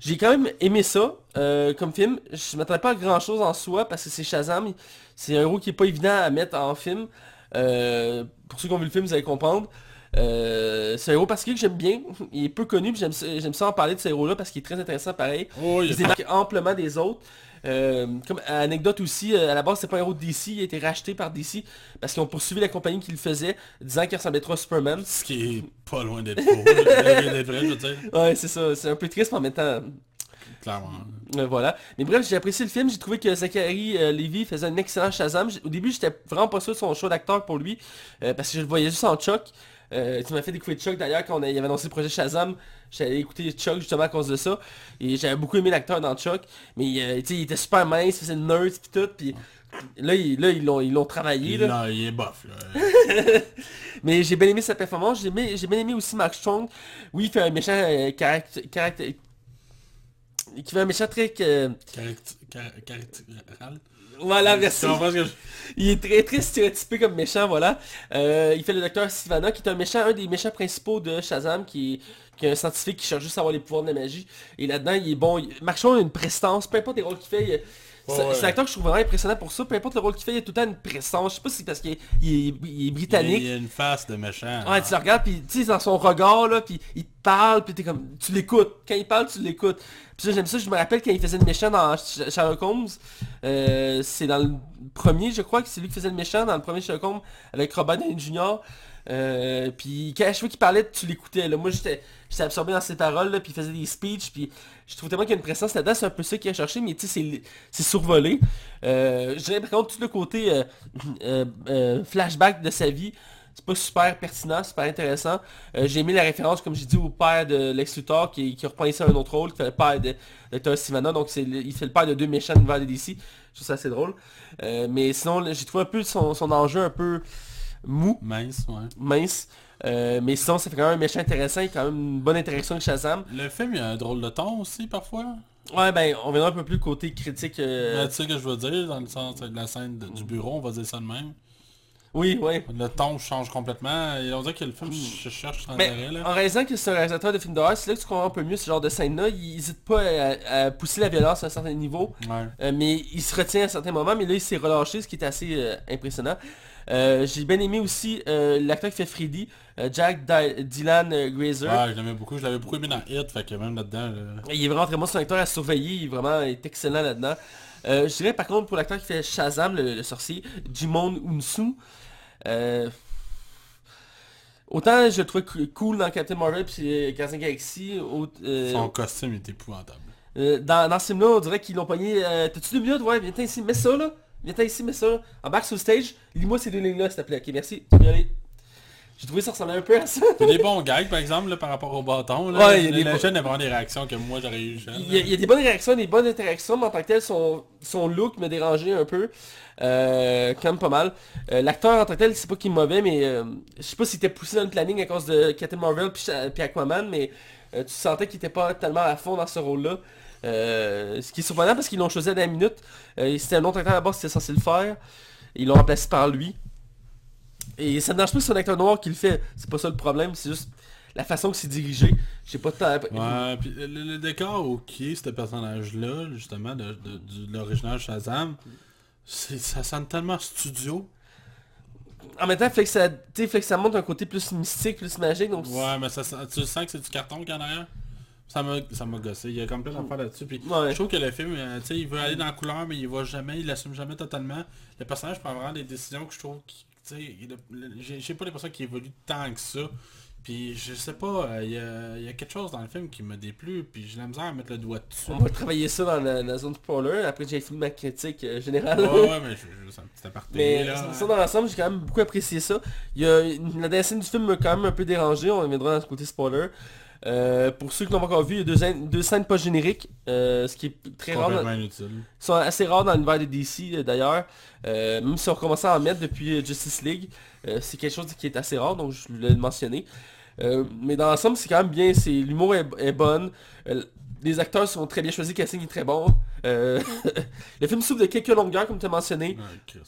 S1: j'ai quand même aimé ça euh, comme film. Je m'attendais pas à grand chose en soi parce que c'est Shazam. C'est un héros qui est pas évident à mettre en film. Pour ceux qui ont vu le film, vous allez comprendre. C'est un héros particulier que j'aime bien. Il est peu connu, j'aime ça, en parler de ce héros-là parce qu'il est très intéressant pareil.
S2: Oh, il
S1: Il se démarque amplement des autres. Euh, comme anecdote aussi, euh, à la base c'est pas un héros de DC, il a été racheté par DC parce qu'ils ont poursuivi la compagnie qui le faisait, disant qu'il ressemblait trop à Superman.
S2: Ce qui est pas loin d'être faux. d'être vrai, je veux dire.
S1: Ouais, c'est ça, c'est un peu triste mais en même temps,
S2: Clairement.
S1: euh, voilà. Mais bref, j'ai apprécié le film, j'ai trouvé que Zachary euh, Levy faisait un excellent Shazam. Au début, j'étais vraiment pas sûr de son choix d'acteur pour lui, euh, parce que je le voyais juste en Chuck. Euh, tu m'as fait découvrir Chuck d'ailleurs quand on a- il avait annoncé le projet Shazam. J'allais écouter Chuck justement à cause de ça. Et j'avais beaucoup aimé l'acteur dans Chuck. Mais euh, il était super mince, il faisait le nerd pis tout. Là, il- là, ils l'ont ils l'ont travaillé.
S2: Il,
S1: Là.
S2: non, il est bof, là.
S1: Mais j'ai bien aimé sa performance. J'ai aimé, j'ai bien aimé aussi Mark Strong. Oui, il fait un méchant euh, caract- caract- qui fait un méchant très...
S2: Caractéral.
S1: Voilà, merci.
S2: je...
S1: Il est très très stéréotypé comme méchant, voilà. Euh, il fait le docteur Sivana, qui est un méchant, un des méchants principaux de Shazam, qui est, qui est un scientifique qui cherche juste à avoir les pouvoirs de la magie. Et là-dedans, il est bon. Il... Strong a une prestance, peu importe les rôles qu'il fait. il- C'est l'acteur que je trouve vraiment impressionnant pour ça. Peu importe le rôle qu'il fait, il a tout le temps une prestance. Je sais pas si c'est parce qu'il est, il est- il est
S2: Il
S1: britannique.
S2: y a une face de méchant.
S1: Ouais, tu le regardes, puis tu sais, dans son regard, là, puis il te parle, puis t'es comme, tu l'écoutes. Quand il parle, tu l'écoutes. Puis ça, j'aime ça, je me rappelle quand il faisait le méchant dans Sh- Sherlock Holmes, euh, c'est dans le premier, je crois que c'est lui qui faisait le méchant, dans le premier Sherlock Holmes, avec Robert Downey Jr. Euh, puis quand je fois qu'il parlait, tu l'écoutais. Moi, j'étais absorbé dans ses paroles, puis il faisait des speeches, puis je trouve tellement qu'il y a une présence là-dedans, c'est un peu ça qu'il a cherché, mais tu sais, c'est- survolé. Euh, dirais par contre, tout le côté euh, euh, flashback de sa vie, c'est pas super pertinent, super intéressant. J'ai aimé la référence, comme j'ai dit, au père de Lex Luthor qui, reprend ici un autre rôle, qui fait le père de Dr. Sivana, donc il fait le père de deux méchants de DC. Je trouve ça assez drôle. Mais sinon, j'ai trouvé un peu son enjeu un peu mou,
S2: Mince, ouais.
S1: mince. Euh, mais sinon, ça fait quand même un méchant intéressant, a quand même une bonne interaction avec Shazam.
S2: Le film, il a un drôle de ton aussi, parfois.
S1: Ouais, ben, on verra un peu plus côté critique. euh,
S2: Mais tu sais ce que je veux dire, dans le sens de la scène de- du bureau, on va dire ça de même.
S1: Oui, ouais.
S2: Le ton change complètement. Et on dirait que le film, je cherche sans
S1: Mais
S2: arrêt, là.
S1: en réalisant que c'est un réalisateur de films d'horreur, c'est là que tu comprends un peu mieux ce genre de scène-là. Il n'hésite pas à, à pousser la violence à un certain niveau.
S2: Ouais.
S1: Euh, mais il se retient à certains moments, mais là il s'est relâché, ce qui est assez euh, impressionnant. Euh, J'ai bien aimé aussi euh, l'acteur qui fait Freddy, euh, Jack Dy- Dylan Grazer.
S2: Ouais, je l'aimais beaucoup. Je l'avais beaucoup aimé dans Hit, fait que même là-dedans, là...
S1: Il est vraiment très bon, c'est un acteur à surveiller, il est vraiment il est excellent là-dedans. Je dirais par contre pour l'acteur qui fait Shazam, le, le sorcier, Jimon Unsu, autant je le trouvais cool dans Captain Marvel puis euh, Guardians Galaxy,
S2: son costume est épouvantable.
S1: dans, dans ce film-là, on dirait qu'ils l'ont pogné. T'as-tu deux minutes? Ouais, viens ici, mets ça là. Viens ici, mets ça. Embarque sur le stage, lis-moi ces deux lignes-là, s'il te plaît. Ok, merci. Tu peux y aller. J'ai trouvé ça ressemblait un peu à ça.
S2: Il y a des bons gags, par exemple, là, par rapport au bâton. Là.
S1: Ouais, il y a des
S2: jeune a vraiment des réactions que moi, j'aurais eu jeune.
S1: Il y, a, il y a des bonnes réactions, des bonnes interactions, mais en tant que tel, son, son look me dérangeait un peu. Euh, quand même pas mal. Euh, L'acteur en tant que tel, c'est pas qu'il est mauvais, mais euh, je sais pas s'il était poussé dans le planning à cause de Captain Marvel puis puis Aquaman, mais euh, tu sentais qu'il était pas tellement à fond dans ce rôle-là. Euh, ce qui est surprenant parce qu'ils l'ont choisi à la minute. Euh, C'était un autre acteur là-bas qui était censé le faire. Ils l'ont remplacé par lui. Et ça ne dérange pas que c'est un acteur noir qui le fait. C'est pas ça le problème, c'est juste la façon que c'est dirigé. J'ai pas de temps.
S2: Ouais, puis le, le décor au qui est ce personnage-là, justement, de, de- du- de l'original Shazam, c'est- ça sonne tellement studio.
S1: En même temps, fait que ça, tu sais, fait que ça montre un côté plus mystique, plus magique. Donc
S2: Ouais, mais ça, tu sens que c'est du carton qu'il y en a arrière? Ça m'a ça m'a gossé. Il y a comme plein d'affaires là-dessus. Puis
S1: Ouais.
S2: je trouve que le film, euh, tu sais, il veut aller dans la couleur, mais il va jamais, il l'assume jamais totalement. Le personnage prend vraiment des décisions que je trouve qui, tu sais, j'ai pas l'impression qu'il évolue tant que ça. Puis je sais pas, euh, il y, a, il y a quelque chose dans le film qui me déplu, puis j'ai la misère à mettre le doigt dessus.
S1: on va travailler ça dans la, la zone spoiler. Après, j'ai fini ma critique euh, générale.
S2: Ouais, ouais, mais je, c'est un petit aparté
S1: Mais
S2: là.
S1: ça, dans l'ensemble, j'ai quand même beaucoup apprécié ça. Y a, la dernière scène du film m'a quand même un peu dérangé. On reviendra dans ce côté spoiler. Euh, pour ceux qui l'ont pas encore vu, il y a deux, scènes- deux scènes pas génériques, euh, ce qui est très rare. dans- sont assez rares dans l'univers des DC euh, d'ailleurs. Euh, même si on commençait à en mettre depuis Justice League, c'est quelque chose qui est assez rare, donc je voulais le mentionner. Mais dans l'ensemble, c'est quand même bien, c'est l'humour est, est bonne. Les acteurs sont très bien choisis, casting est très bon. Le film souffre de quelques longueurs, comme tu as mentionné,
S2: Chris.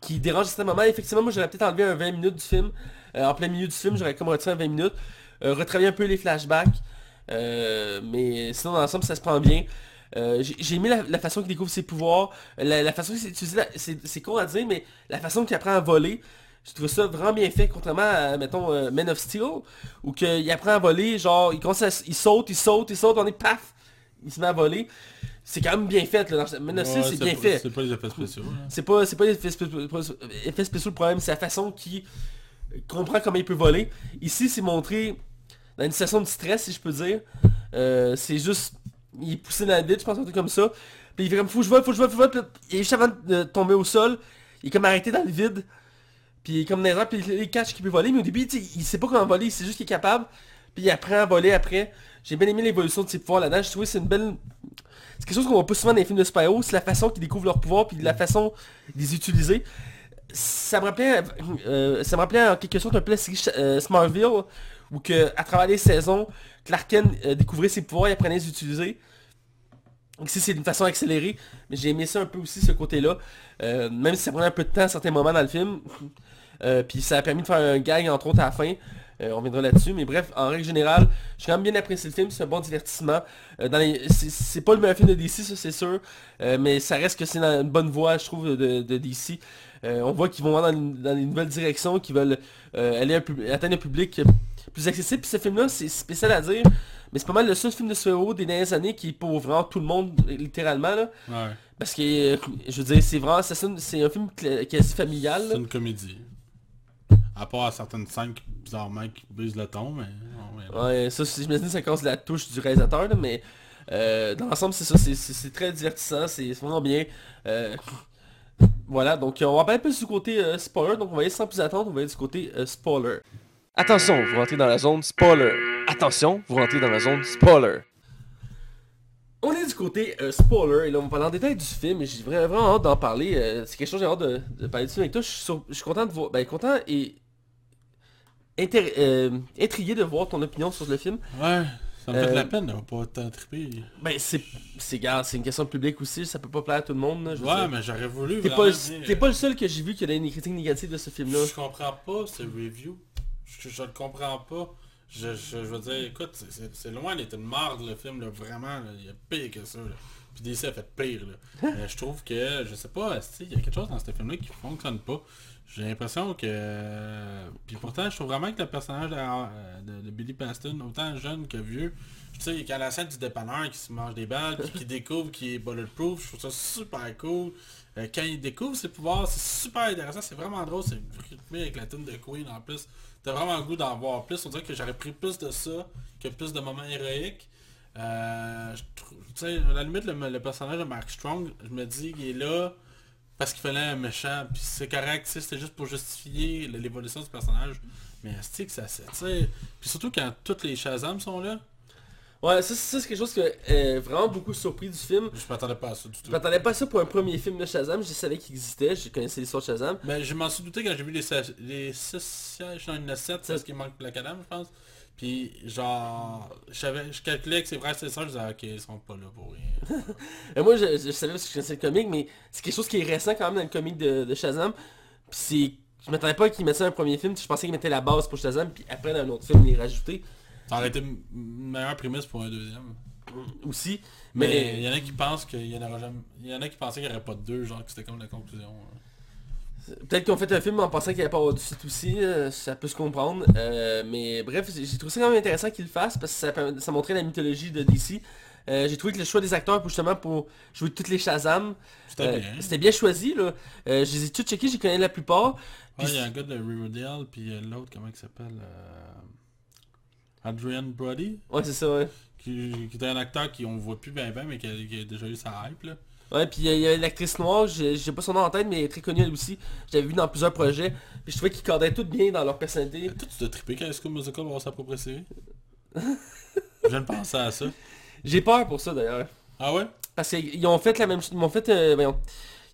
S1: qui dérangent à certains moments. Effectivement, moi j'aurais peut-être enlevé un 20 minutes du film. En plein milieu du film, j'aurais comme retiré un 20 minutes. Euh, retravailler un peu les flashbacks. Euh, mais sinon, dans l'ensemble, ça se prend bien. Euh, j'ai aimé la, la façon qu'il découvre ses pouvoirs, la, la façon qu'il utilisé, c'est con à dire, mais la façon qu'il apprend à voler, Je trouve ça vraiment bien fait, contrairement à, mettons, euh, Men of Steel, où que il apprend à voler, genre, il, commence à- il saute, il saute, il saute, on est paf, il se met à voler. C'est quand même bien fait, là. Dans Men of Steel,
S2: Ouais,
S1: c'est bien fait.
S2: C'est pas les effets spéciaux. là.
S1: C'est pas, c'est pas l'effet spé- pas- effet spécial le problème, c'est la façon qu'il comprend comment il peut voler. Ici, c'est montré dans une situation de stress, si je peux dire. Euh, c'est juste, il est poussé dans la vide, je pense, un truc comme ça. Puis il fait comme, faut je vole, faut je vole, faut je il est juste avant de tomber au sol, il est comme arrêté dans le vide. Puis il est comme dans les puis catch qu'il peut voler, mais au début, il sait pas comment voler, c'est juste qu'il est capable. Puis il apprend à voler après. J'ai bien aimé l'évolution de ses pouvoirs là-dedans. Je trouvais que c'est une belle... C'est quelque chose qu'on voit pas souvent dans les films de super-héros, c'est la façon qu'ils découvrent leurs pouvoirs, puis la façon de les utiliser. Ça me rappelait, euh, ça me en quelque sorte un peu la euh, Smallville, où que, à travers les saisons, Clark Kent euh, découvrait ses pouvoirs et apprenait à les utiliser. Donc ici, c'est d'une façon accélérée, mais j'ai aimé ça un peu aussi, ce côté-là. Euh, même si ça prenait un peu de temps à certains moments dans le film. Euh, puis ça a permis de faire un gag, entre autres, à la fin. Euh, on viendra là-dessus, mais bref, en règle générale, j'ai quand même bien apprécié le film, c'est un bon divertissement. Dans les- c'est- pas le meilleur film de DC, ça c'est sûr, mais ça reste que c'est dans une bonne voie, je trouve, de, de DC. On voit qu'ils vont dans, une- dans une nouvelle direction, qu'ils veulent aller atteindre un public plus accessible. Puis ce film-là, c'est spécial à dire, mais c'est pas mal le seul film de super-héros des dernières années qui est pour vraiment tout le monde, littéralement. Là.
S2: Ouais.
S1: Parce que, euh, je veux dire, c'est vraiment, c'est un film quasi familial.
S2: C'est une comédie. À part à certaines scènes qui, bizarrement, qui brisent le ton, mais... non, mais-
S1: Ouais, ça, c'est- j'imagine que ça cause la touche du réalisateur, là, mais euh, dans l'ensemble, c'est ça, c'est- très divertissant, c'est vraiment bien. Euh, voilà, donc on va parler un peu du côté euh, spoiler, donc on va aller sans plus attendre, on va aller du côté spoiler.
S4: Attention, vous rentrez dans la zone spoiler. Attention, vous rentrez dans la zone spoiler.
S1: On est du côté euh, spoiler, et là on va parler en détail du film, et j'ai vraiment, vraiment hâte d'en parler, euh, c'est quelque chose que j'ai hâte de, de parler du film avec toi, je suis, sur- je suis content de voir, ben content et intér- euh, intrigué de voir ton opinion sur le film.
S2: Ouais, ça me fait de la peine de pas tant triper.
S1: Ben c'est, c'est, gars, c'est une question de public aussi, ça peut pas plaire à tout le monde. là, je veux
S2: Ouais, mais j'aurais voulu
S1: T'es
S2: vraiment
S1: pas,
S2: dire,
S1: t'es pas le seul que j'ai vu qui a des critiques négatives de ce film-là.
S2: Je comprends pas ce review. Je, je le comprends pas. Je, je, je veux dire, écoute, c'est- loin d'être une marde le film, là, vraiment. là. Il y a pire que ça. Là. Puis DC a fait pire. Là. Mais je trouve que, je sais pas, il y a quelque chose dans ce film-là qui fonctionne pas? J'ai l'impression que... Puis pourtant, je trouve vraiment que le personnage de, euh, de- de Billy Paston, autant jeune que vieux, tu sais, quand la scène du dépanneur qui se mange des balles, puis qui découvre qu'il est bulletproof, je trouve ça super cool. Euh, quand il découvre ses pouvoirs, c'est super intéressant, c'est vraiment drôle, c'est rythmé avec la tune de Queen en plus. T'as vraiment le goût d'en voir plus, on dirait que j'aurais pris plus de ça que plus de moments héroïques. Euh, je à la limite, le, personnage de Mark Strong, je me dis qu'il est là parce qu'il fallait un méchant, puis c'est correct, c'était juste pour justifier l'évolution du personnage. Mais c'est que ça, c'est, puis surtout quand toutes les Shazam sont là,
S1: Ouais, ça, ça, c'est quelque chose que euh, vraiment beaucoup surpris du film.
S2: je m'attendais pas à ça du
S1: Je
S2: tout.
S1: m'attendais pas à ça pour un premier film de Shazam, je savais qu'il existait, je connaissais l'histoire de Shazam.
S2: Mais je m'en suis douté quand j'ai vu les, sa- les 6 sièges, non, il y en a 7, parce qu'il manque Black Adam, je pense. Puis genre, je je calculais que ses frères et sœurs, je disais, ok, ils sont pas là pour rien.
S1: Et moi, je, je savais parce que je connaissais le comic, mais c'est quelque chose qui est récent quand même dans le comic de, de Shazam. Puis c'est... Je m'attendais pas qu'il mette ça dans un premier film, je pensais qu'il mettait la base pour Shazam, puis après dans un autre film, il les rajouter
S2: Ça aurait été une meilleure prémisse pour un deuxième.
S1: aussi.
S2: Mais il y en a qui pensent qu'il y en aura jamais. Il y en a qui pensaient qu'il n'y aurait pas de deux, genre que c'était comme la conclusion. hein.
S1: Peut-être qu'ils ont fait un film en pensant qu'il n'y avait pas avoir de suite aussi, euh, ça peut se comprendre. Euh, mais bref, j'ai trouvé ça quand même intéressant qu'ils le fassent parce que ça, montrait la mythologie de DC. Euh, j'ai trouvé que le choix des acteurs pour justement pour jouer toutes les Shazam,
S2: C'était
S1: euh,
S2: bien.
S1: choisi. Là. Euh, je les ai tous checkés, j'y connais la plupart.
S2: Ouais, il y a un gars de Riverdale, puis l'autre, comment il s'appelle Adrian Brody,
S1: Ouais, c'est ça, ouais.
S2: qui, qui était un acteur qui on voit plus bien bien, mais qui a, qui a déjà eu sa hype là.
S1: Ouais, puis il y a- il y a l'actrice noire, j'ai pas son nom en tête, mais elle est très connue elle aussi. Je l'avais vu dans plusieurs projets. Puis je trouvais qu'ils caddaient toutes bien dans leur personnalité.
S2: Toi, tu t'as trippé quand High School Musical va sa propre série? Je penser à ça.
S1: J'ai peur pour ça d'ailleurs.
S2: Ah ouais?
S1: Parce qu'ils ont fait la même chose. Ils m'ont fait. euh, voyons.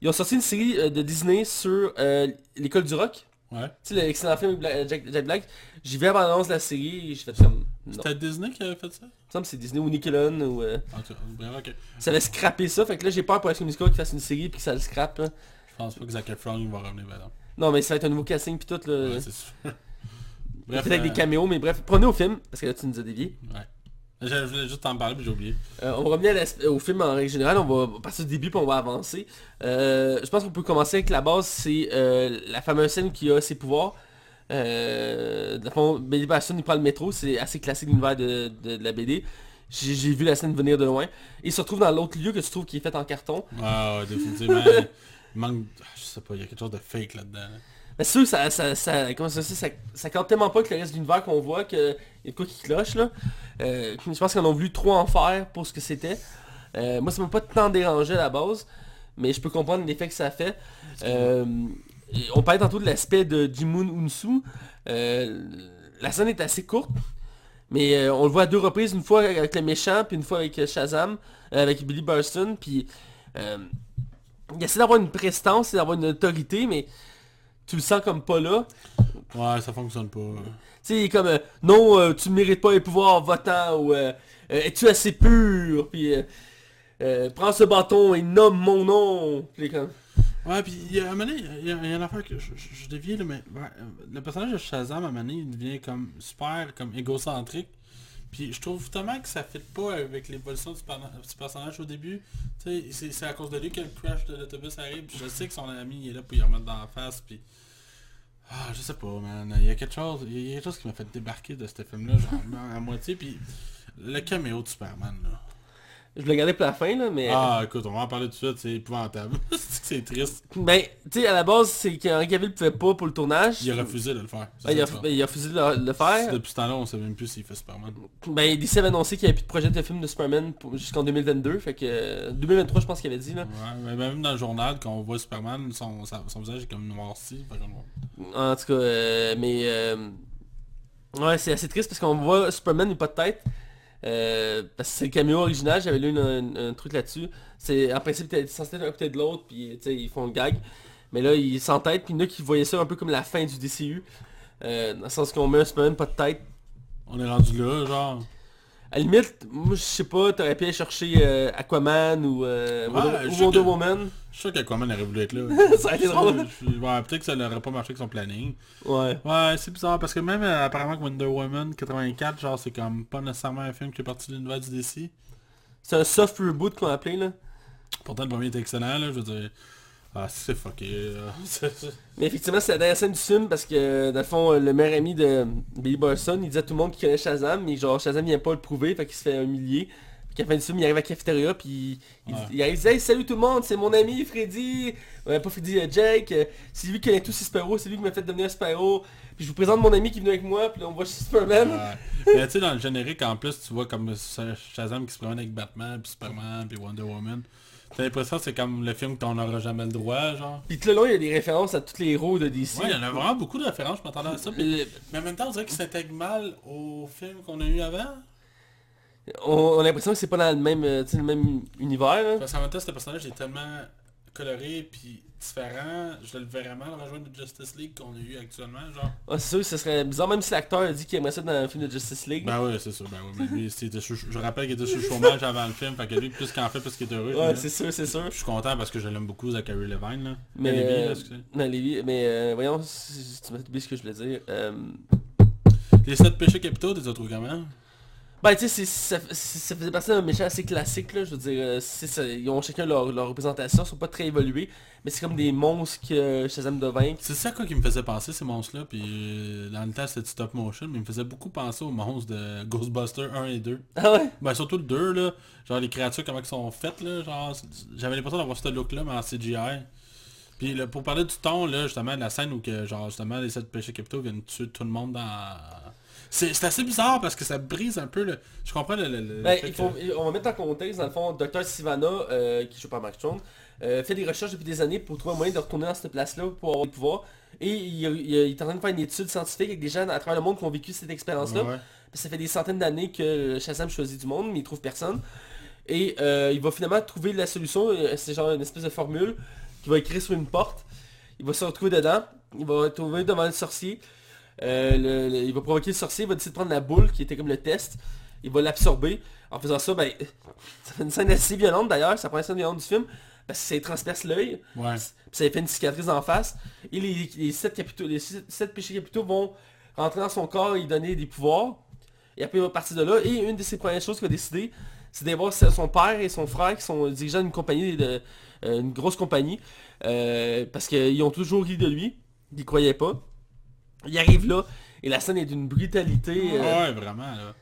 S1: Ils ont sorti une série euh, de Disney sur euh, l'école du rock.
S2: Ouais.
S1: Tu sais, l'excellent film Bla- Jack, Jack Black. J'y vais avant l'annonce de la série et j'ai fait comme.
S2: C'était Disney qui avait fait ça?
S1: Il me semble que c'est Disney ou Nickelodeon ou. euh,
S2: En tout cas, bref, ok.
S1: ça avait scrappé ça. Fait que là j'ai peur pour High School Musical qu'ils fassent une série puis que ça le scrape. là.
S2: Je pense pas que Zac Efron va revenir maintenant.
S1: Non mais ça va être un nouveau casting puis tout là.
S2: Ouais, c'est sûr.
S1: Peut-être
S2: Bref,
S1: avec des
S2: euh,
S1: caméos, mais bref, prenez au film, parce que là tu nous as dévié.
S2: Ouais. Je voulais juste t'en parler, mais j'ai oublié.
S1: Euh, on va revenir à l'aspe- au film en règle générale, on va passer du début puis on va avancer. Euh, je pense qu'on peut commencer avec la base, c'est euh, la fameuse scène qui a ses pouvoirs. Euh, dans fond, Billy Batson il prend le métro, c'est assez classique l'univers de, de- de la BD. J'ai vu la scène venir de loin. Il se retrouve dans l'autre lieu que tu trouves qui est fait en carton.
S2: Ah, ouais, définitivement. il manque... Je sais pas, il y a quelque chose de fake là-dedans. là.
S1: Mais sûr, ça, ça, ça, ça, capte tellement pas que le reste de l'univers qu'on voit qu'il y a de quoi qui cloche là. Euh, je pense qu'ils en ont voulu trop en faire pour ce que c'était. Euh, moi ça m'a pas tant dérangé à la base, mais je peux comprendre l'effet que ça fait. Euh, on parlait tantôt de l'aspect de Jimun Unsu. La scène est assez courte, mais on le voit à deux reprises, une fois avec le méchant, puis une fois avec Shazam, avec Billy Burston, puis il essaie d'avoir une prestance d'avoir une autorité, mais tu le sens comme pas là.
S2: Ouais, ça fonctionne pas.
S1: Tu sais, comme euh, non, euh, tu ne mérites pas les pouvoirs votant ou euh, euh, es-tu assez pur? Puis prends ce bâton et nomme mon nom. Puis comme
S2: Ouais, puis il y a un moment il y, a une affaire que je, je, je dévie, là, mais ouais, le personnage de Shazam, à un moment donné, il devient comme super comme égocentrique. Puis je trouve tellement que ça fit pas avec l'évolution du, du personnage au début. Tu sais, c'est- c'est à cause de lui que le crash de l'autobus arrive. Puis je sais que son ami il est là pour y remettre dans la face. Puis... Ah, je sais pas, man. Il y a quelque chose, y a quelque chose qui m'a fait débarquer de ce film-là, genre à moitié. Puis le caméo de Superman, là.
S1: Je le gardais pour la fin là, mais
S2: Ah, écoute, on va en parler tout de suite, c'est épouvantable. c'est triste.
S1: ben tu sais à la base c'est qu'Henri Cavill pouvait pas pour le tournage.
S2: Il a refusé de le faire.
S1: Ben, il, a, ben, il a refusé de le, faire.
S2: Depuis ce temps-là, on sait même plus s'il fait Superman.
S1: Ben DC avait annoncé qu'il n'y avait plus de projet de film de Superman jusqu'en 2022. Fait que euh, 2023 je pense qu'il avait dit là.
S2: Ouais, mais même dans le journal, quand on voit Superman, son, son visage est comme noirci.
S1: En tout cas, euh, mais... euh, ouais, c'est assez triste parce qu'on voit Superman n'a pas de tête. Euh, parce que c'est le caméo original, j'avais lu un, truc là-dessus. C'est en principe t'es censé être un côté de l'autre, puis ils font le gag. Mais là, ils s'entêtent, puis il qui voyaient ça un peu comme la fin du DCU. Euh, dans le sens qu'on met un Superman pas de tête.
S2: On est rendu là, genre.
S1: À la limite, moi je sais pas, t'aurais pu aller chercher euh, Aquaman ou, euh, Wonder,
S2: je
S1: ou Wonder
S2: que-
S1: Woman.
S2: Je suis sûr qu'Aquaman aurait voulu être là.
S1: ça été drôle.
S2: Ouais, Peut-être que ça n'aurait pas marché avec son planning.
S1: Ouais.
S2: Ouais, c'est bizarre parce que même euh, apparemment que Wonder Woman 84, genre c'est comme pas nécessairement un film qui est parti de l'univers du DC.
S1: C'est un soft reboot qu'on a appelé là.
S2: Pourtant le premier est excellent, là, je veux dire. Ah, c'est fucké.
S1: Mais effectivement, c'est la dernière scène du film parce que, dans le fond, le meilleur ami de Billy Barson, il disait à tout le monde qu'il connaît Shazam, mais genre Shazam vient pas le prouver, fait qu'il se fait humilier. Puis à la fin du film, il arrive à la cafétéria, puis il,
S2: Ouais.
S1: il arrive, il dit Hey, salut tout le monde, c'est mon ami Freddy, ouais, pas Freddy, euh, Jake, euh, c'est lui qui connaît tous Sparrow, c'est lui qui m'a fait devenir Sparrow. Puis je vous présente mon ami qui est venu avec moi, puis là on voit Superman.
S2: Ouais. Mais tu sais, dans le générique, en plus, tu vois comme Shazam qui se promène avec Batman, puis Superman, puis Wonder Woman. T'as l'impression que c'est comme le film qu'on n'aura jamais le droit, genre?
S1: Puis tout le long, il y a des références à tous les héros de DC.
S2: Ouais, il y en a vraiment beaucoup de références, je m'attendais à ça. puis- Mais en même temps, on dirait qu'il s'intègre mal au film qu'on a eu avant.
S1: on, on a l'impression que c'est pas dans le même, euh, le même univers. hein.
S2: Parce qu'en même temps, ce personnage est tellement coloré puis différent. Je le verrais mal rejoindre le Justice League qu'on a eu actuellement, genre.
S1: Ouais, c'est sûr ce serait bizarre, même si l'acteur a dit qu'il aimerait ça dans un film de Justice League.
S2: Ben ouais, c'est sûr. Ben ouais, mais lui, sous- je rappelle qu'il était sous chômage avant le film, fait que lui, plus qu'il en fait, plus qu'il est heureux.
S1: ouais, c'est sûr, c'est sûr.
S2: Je suis content parce que je l'aime beaucoup, Zachary Levine, là.
S1: Mais, euh,
S2: là,
S1: non, Lévi, mais euh, voyons, si- si tu m'as oublié ce que je voulais dire. Euh,
S2: Les 7 péchés capitaux, t'es trouvé comment?
S1: Ben tu sais, ça, faisait partie d'un méchant assez classique là, je veux dire, euh, ça, ils ont chacun leur, leur représentation, ils sont pas très évolués, mais c'est comme des monstres que Shazam doit vaincre.
S2: C'est ça quoi qui me faisait penser ces monstres-là, puis euh, dans le temps c'était du stop motion, mais il me faisait beaucoup penser aux monstres de Ghostbusters 1 et 2.
S1: Ah ouais?
S2: Ben surtout le 2 là, genre les créatures comment elles sont faites là, genre j'avais l'impression d'avoir ce look là mais en CGI. Puis là, pour parler du ton là, justement de la scène où que genre justement les 7 péchés capitaux viennent tuer tout le monde dans... C'est c'est assez bizarre parce que ça brise un peu le... Je comprends le... le- le
S1: Ben,
S2: fait
S1: il faut,
S2: que-
S1: on va mettre en contexte, dans le fond, Dr. Sivana, euh, qui joue par Mark Strong, euh, fait des recherches depuis des années pour trouver un moyen de retourner dans cette place-là pour avoir des pouvoirs. Et il, il- il est en train de faire une étude scientifique avec des gens à travers le monde qui ont vécu cette expérience-là.
S2: Ouais.
S1: Ça fait des centaines d'années que Shazam choisit du monde, mais il trouve personne. Et euh, il va finalement trouver la solution, c'est genre une espèce de formule qu'il va écrire sur une porte. Il va se retrouver dedans, il va se trouver devant le sorcier. Euh, le- le- il va provoquer le sorcier, il va décider de prendre la boule qui était comme le test. Il va l'absorber. En faisant ça, ben, ça fait une scène assez violente d'ailleurs, ça prend une scène violente du film. Parce que ça lui transperce l'œil.
S2: Ouais.
S1: Puis ça lui fait une cicatrice en face. Et les, les, sept, capitaux, les sept, péchés capitaux vont rentrer dans son corps et lui donner des pouvoirs. Et après, il va partir de là. Et une de ses premières choses qu'il va décider, c'est d'aller voir son père et son frère qui sont dirigeants d'une compagnie, de, euh, une grosse compagnie. euh, parce qu'ils ont toujours ri de lui. Ils croyaient pas. Il arrive là. Et la scène est d'une brutalité. euh,
S2: Ouais, vraiment, là.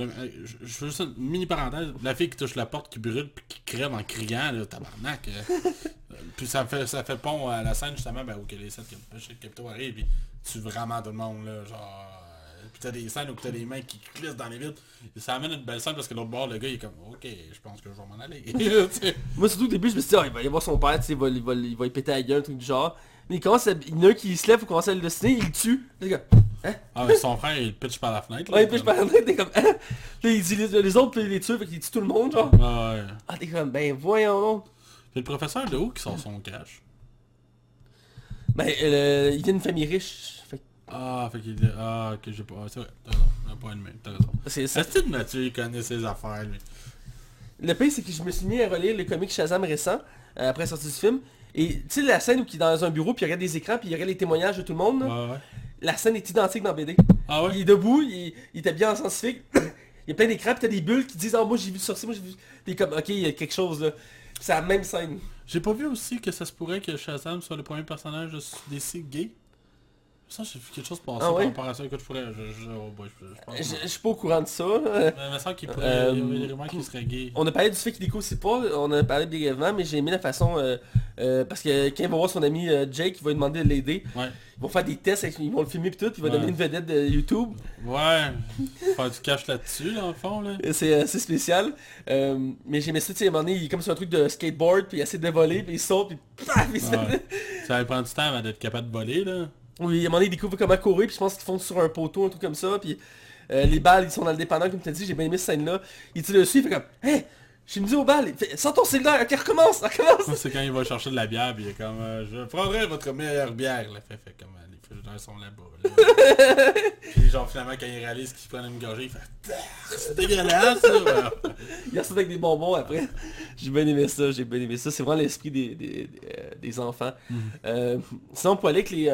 S2: Euh, Je, je fais juste une mini parenthèse. La fille qui touche la porte, qui brûle, puis qui crève en criant, là, tabarnak. euh. Euh, puis ça fait, ça fait pont à la scène, justement, ben, où que les scènes chez le Capito arrivent, puis tu vraiment tout le monde, là, genre... euh, Puis t'as des scènes où t'as des mains qui glissent dans les vitres. Et ça amène une belle scène parce que l'autre bord, le gars, il est comme, ok, je pense que je vais m'en aller.
S1: Moi surtout au début je me suis dit, Ah, il va y avoir son père, tu sais, il va, il, va, il va y péter la gueule, un truc du genre. Mais il commence à... Il y en a un qui se lève pour commencer à le dessiner, il le tue. Le gars, hein?
S2: ah, mais son frère, il pitch par la fenêtre, là.
S1: Ouais, puis je
S2: comme-
S1: parlais, t'es comme, hein? Puis il dit les, les autres, puis il les tue, fait qu'il tue tout le monde, genre.
S2: Ah, ouais.
S1: Ah, t'es comme, ben voyons donc.
S2: Puis le professeur de où qui sort son cash?
S1: Ben, euh, il vient d'une famille riche. Fait
S2: Ah, fait qu'il... Ah, ok, j'ai pas... ah, c'est vrai, t'as raison. On a pas une même, t'as raison.
S1: c'est ça.
S2: Est-ce que Mathieu, il connaît ses affaires, lui?
S1: Le pire, c'est que je me suis mis à relire le comic Shazam récent, euh, après la sortie du film. Et tu sais, la scène où il est dans un bureau, puis il regarde des écrans, puis il regarde les témoignages de tout le monde, là,
S2: Ouais, ouais.
S1: la scène est identique dans BD.
S2: Ah ouais?
S1: Il est debout, il, il est bien en scientifique, il y a plein d'écrans, puis t'as des bulles qui disent « Ah, moi j'ai vu le sorcier, moi j'ai vu... » est comme « Ok, il y a quelque chose, là. » C'est la même scène.
S2: J'ai pas vu aussi que ça se pourrait que Shazam soit le premier personnage de DC gay. Ça, j'ai vu quelque chose passer
S1: Ah
S2: par rapport à ça. Écoute, je pourrais... Je, je, oh boy, je, pense...
S1: Suis pas au courant de ça.
S2: Mais il me semble qu'il pourrait...
S1: Euh,
S2: il y avait des rumeurs qu'il serait gay.
S1: On a parlé du fait qu'il découvre ses pas, on a parlé brièvement, mais j'ai aimé la façon... euh, euh, parce que quand il va voir son ami euh, Jake, il va lui demander de l'aider.
S2: Ouais.
S1: Ils vont faire des tests, avec- ils vont le filmer puis tout, puis il va
S2: Ouais.
S1: donner une vedette de YouTube.
S2: Ouais. Faire du cash là-dessus, là, en fond, là.
S1: Et C'est assez spécial. Mais j'aimais ça, tu sais, à un moment donné, il est comme sur un truc de skateboard, puis il essaie de voler, puis il saute, puis paf,
S2: Ouais. Ça va prendre du temps avant d'être capable de voler, là.
S1: Oui, à un moment donné, il découvre comment courir, puis je pense qu'ils font sur un poteau, un truc comme ça, puis euh, les balles, ils sont dans le dépanneur, comme tu as dit, j'ai bien aimé cette scène-là. Il tire dessus, il fait comme « Hey, j'ai mis aux balles, il fait, sors ton cellulaire, ok, recommence, recommence
S2: C'est quand il va chercher de la bière, puis il est comme... euh, je prendrai votre meilleure bière, là. Fait, fait comme... euh, les frigidaires sont là-bas, là. puis genre, finalement, quand il réalise qu'il prend une gorgée, il fait... C'est dégueulasse, ça! Ouais.
S1: Il reste avec des bonbons après. J'ai bien aimé ça, j'ai bien aimé ça. C'est vraiment l'esprit des, des, des, euh, enfants. Euh, sinon, pour aller avec les,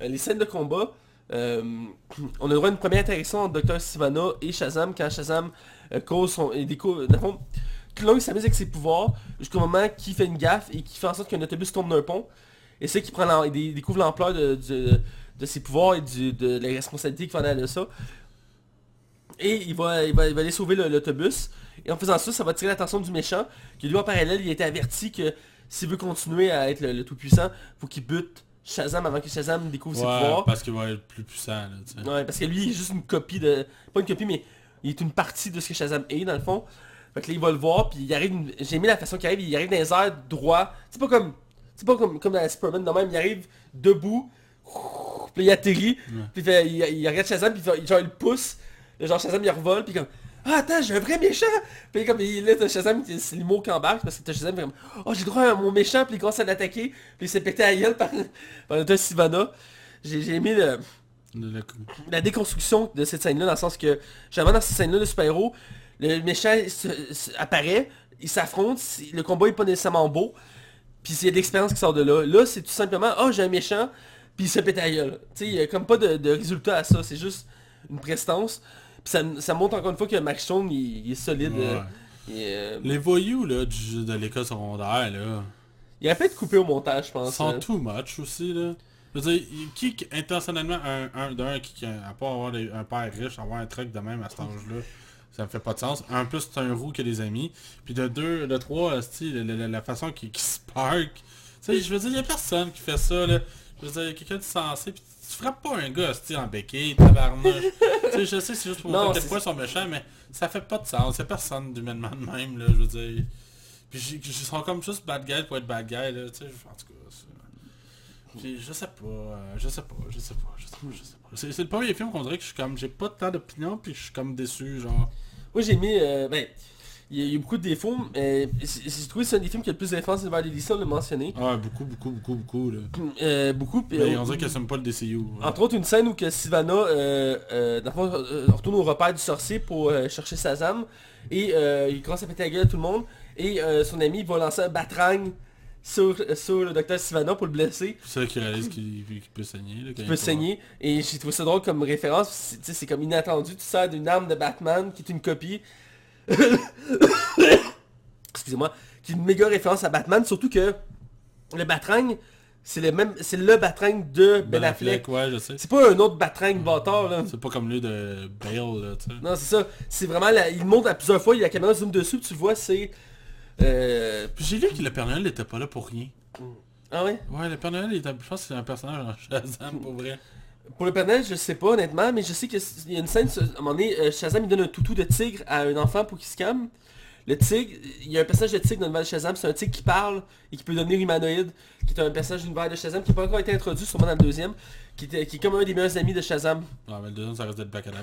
S1: les scènes de combat, euh, on a droit à une première interaction entre Dr. Sivana et Shazam quand Shazam euh, cause son... Il découvre, il s'amuse avec ses pouvoirs jusqu'au moment qu'il fait une gaffe et qu'il fait en sorte qu'un autobus tombe d'un pont. Et c'est qu'il prend il dé- découvre l'ampleur de, ses pouvoirs et de la responsabilité qu'il en de ça. Et il va, il va, il va aller sauver l'autobus. Et en faisant ça, ça va tirer l'attention du méchant, qui lui en parallèle, il a été averti que s'il veut continuer à être le, le tout-puissant, faut qu'il bute Shazam avant que Shazam découvre ses
S2: Ouais,
S1: pouvoirs.
S2: parce qu'il va être plus puissant, là, tu sais.
S1: Ouais, parce que lui, il est juste une copie de... Pas une copie, mais il est une partie de ce que Shazam est, dans le fond. Fait que là, il va le voir, puis il arrive... une- J'ai aimé la façon qu'il arrive, il arrive dans les airs droit. C'est pas comme... C'est pas comme, comme dans Superman, de même, il arrive debout, puis il atterrit, puis il, fait- il, il regarde Shazam, puis il, fait- genre, il le pousse, genre Shazam, il revole, puis comme... Ah, attends, j'ai un vrai méchant! Puis comme, il, là, t'as Shazam, c'est l'humour qui embarque, parce que t'as Shazam, comme... Oh, j'ai droit à mon méchant, puis il commence à l'attaquer, puis il s'est pété à la gueule par, par Dr. Sivana. J'ai aimé le
S2: Le- le-
S1: la déconstruction de cette scène-là, dans le sens que, généralement dans cette scène-là, le super-héros, le méchant se- se- apparaît, il s'affronte, c'est- le combat est pas nécessairement beau, puis il y a de l'expérience qui sort de là. Là, c'est tout simplement, oh j'ai un méchant, puis il se pète à la gueule. Tu sais, il y a comme pas de, de résultat à ça, c'est juste une prestance. Ça, ça montre encore une fois que Max Stone, il, il est solide.
S2: Ouais.
S1: euh, il, est, euh,
S2: Les voyous, là, du- de l'école secondaire, là,
S1: il aurait pu être coupé au montage, je pense.
S2: sont
S1: euh.
S2: too much aussi, là. Je veux dire, qui, qui- intentionnellement, un, un d'un qui, qui, à part avoir des- un père riche, avoir un truc de même à cet âge-là, ça me fait pas de sens. Un plus, c'est un roux que des amis. Puis de deux, de trois, la, la- la façon qui, qui se parque. Tu sais, je veux dire, y a personne qui fait ça, là. Je veux dire, a quelqu'un de sensé, puis tu frappes pas un gars, esti, en béquille, tabarnouche. tu sais, je sais, c'est juste pour
S1: Non,
S2: montrer à quel
S1: c'est-
S2: point ils sont méchants, mais ça fait pas de sens. Y'a personne d'humainement de même, là, je veux dire. Puis ils sont comme juste bad guy pour être bad guy, là, tu sais, en tout cas, c'est- Puis je sais pas, euh, je sais pas, je sais pas, je sais pas, je sais pas. C'est c'est le premier film qu'on dirait que je suis comme, j'ai pas tant d'opinion, puis je suis comme déçu, genre.
S1: Moi j'ai mis, euh, ben, il y, a- il y a beaucoup de défauts, mais j'ai trouvé que c'est un des films qui a le plus de défense vers l'Élysée, on l'a mentionné.
S2: Ah, beaucoup, beaucoup, beaucoup, beaucoup, là.
S1: Euh, beaucoup,
S2: Mais
S1: euh,
S2: on dirait qu'elle aime pas le DCU.
S1: Entre autres, une scène où que Sylvana, euh, euh, dans le fond, retourne au repère du sorcier pour chercher Shazam. Et il commence à péter la gueule à tout le monde. Et son ami va lancer un batrang sur, sur le docteur Sivana pour le blesser.
S2: C'est ça qui réalise qu'il qu'il peut saigner. Là,
S1: Il peut saigner. Et j'ai trouvé ça drôle comme référence. C'est tu sais, c'est comme inattendu. Tu sers d'une arme de Batman qui est une copie. Excusez-moi. Qui est une méga référence à Batman. Surtout que le Batrang, c'est le même. C'est le Batrang de Ben, Affleck.
S2: Ouais, je sais.
S1: C'est pas un autre Batrang bâtard là.
S2: C'est pas comme lui de Bale, là, tu sais.
S1: Non, c'est ça. C'est vraiment... la- Il monte à plusieurs fois. Il y a la caméra zoom dessus. puis tu le vois, c'est... Euh...
S2: Puis j'ai lu que le Père Noël n'était pas là pour rien.
S1: Ah ouais?
S2: Ouais, le Père Noël, il était, je pense que c'est un personnage en Shazam, pour vrai.
S1: Pour le panel, je sais pas honnêtement, mais je sais qu'il y a une scène, à un moment donné, euh, Shazam il donne un toutou de tigre à un enfant pour qu'il se calme. Le tigre, il y a un personnage de tigre dans le nouvelle Shazam, c'est un tigre qui parle et qui peut devenir humanoïde, qui est un personnage d'une de Shazam qui n'a pas encore été introduit, sûrement dans le deuxième, qui, est comme un des meilleurs amis de Shazam.
S2: Non, mais le deuxième, ça reste d'être Black Adam.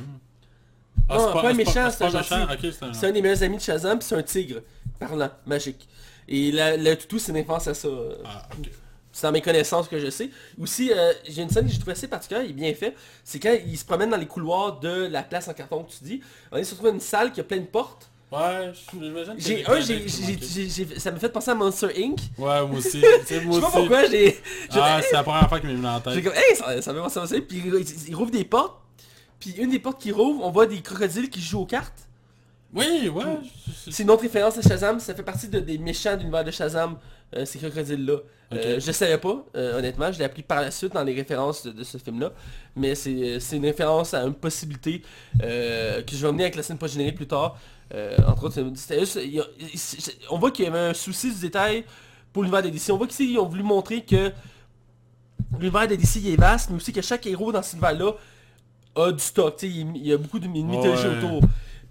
S1: Non,
S2: c'est
S1: pas un méchant,
S2: c'est
S1: un gentil.
S2: C'est un...
S1: Un des meilleurs amis de Shazam, puis c'est un tigre, parlant, magique. Et le toutou, c'est une référence à ça.
S2: Ah.
S1: C'est dans mes connaissances que je sais. Aussi, euh, j'ai une scène que j'ai trouvée assez particulière, il est bien fait. C'est quand il se promène dans les couloirs de la place en carton que tu dis. On est surtout dans une salle qui a plein de portes.
S2: Ouais, j'imagine que
S1: J'ai un, j'ai, j'ai- j'ai- j'ai- ça me fait penser à Monster Inc.
S2: Ouais, moi aussi. C'est
S1: Je
S2: moi
S1: sais pas
S2: aussi.
S1: pourquoi, j'ai... j'ai-
S2: Ah, c'est la première fois qu'il m'est venu en
S1: J'ai
S2: tête.
S1: comme, hey, ça, ça me fait penser à ça. Puis il, il rouvre des portes. Puis une des portes qui rouvre, on voit des crocodiles qui jouent aux cartes.
S2: Oui, ouais.
S1: C'est une autre référence à Shazam, ça fait partie de- des méchants de l'univers de Shazam, euh, ces crocodiles-là. Euh,
S2: Ok.
S1: je savais pas, euh, honnêtement, je l'ai appris par la suite dans les références de, de ce film-là. Mais c'est c'est une référence à une possibilité euh, que je vais emmener avec la scène pas générique plus tard. Euh, entre autres, juste- il a- il- on voit qu'il y avait un souci du détail pour l'univers DC. On voit qu'ici, ils ont voulu montrer que l'univers il est vaste, mais aussi que chaque héros dans cet univers-là a du stock. Il, il y a beaucoup de mythologie
S2: Ouais.
S1: autour.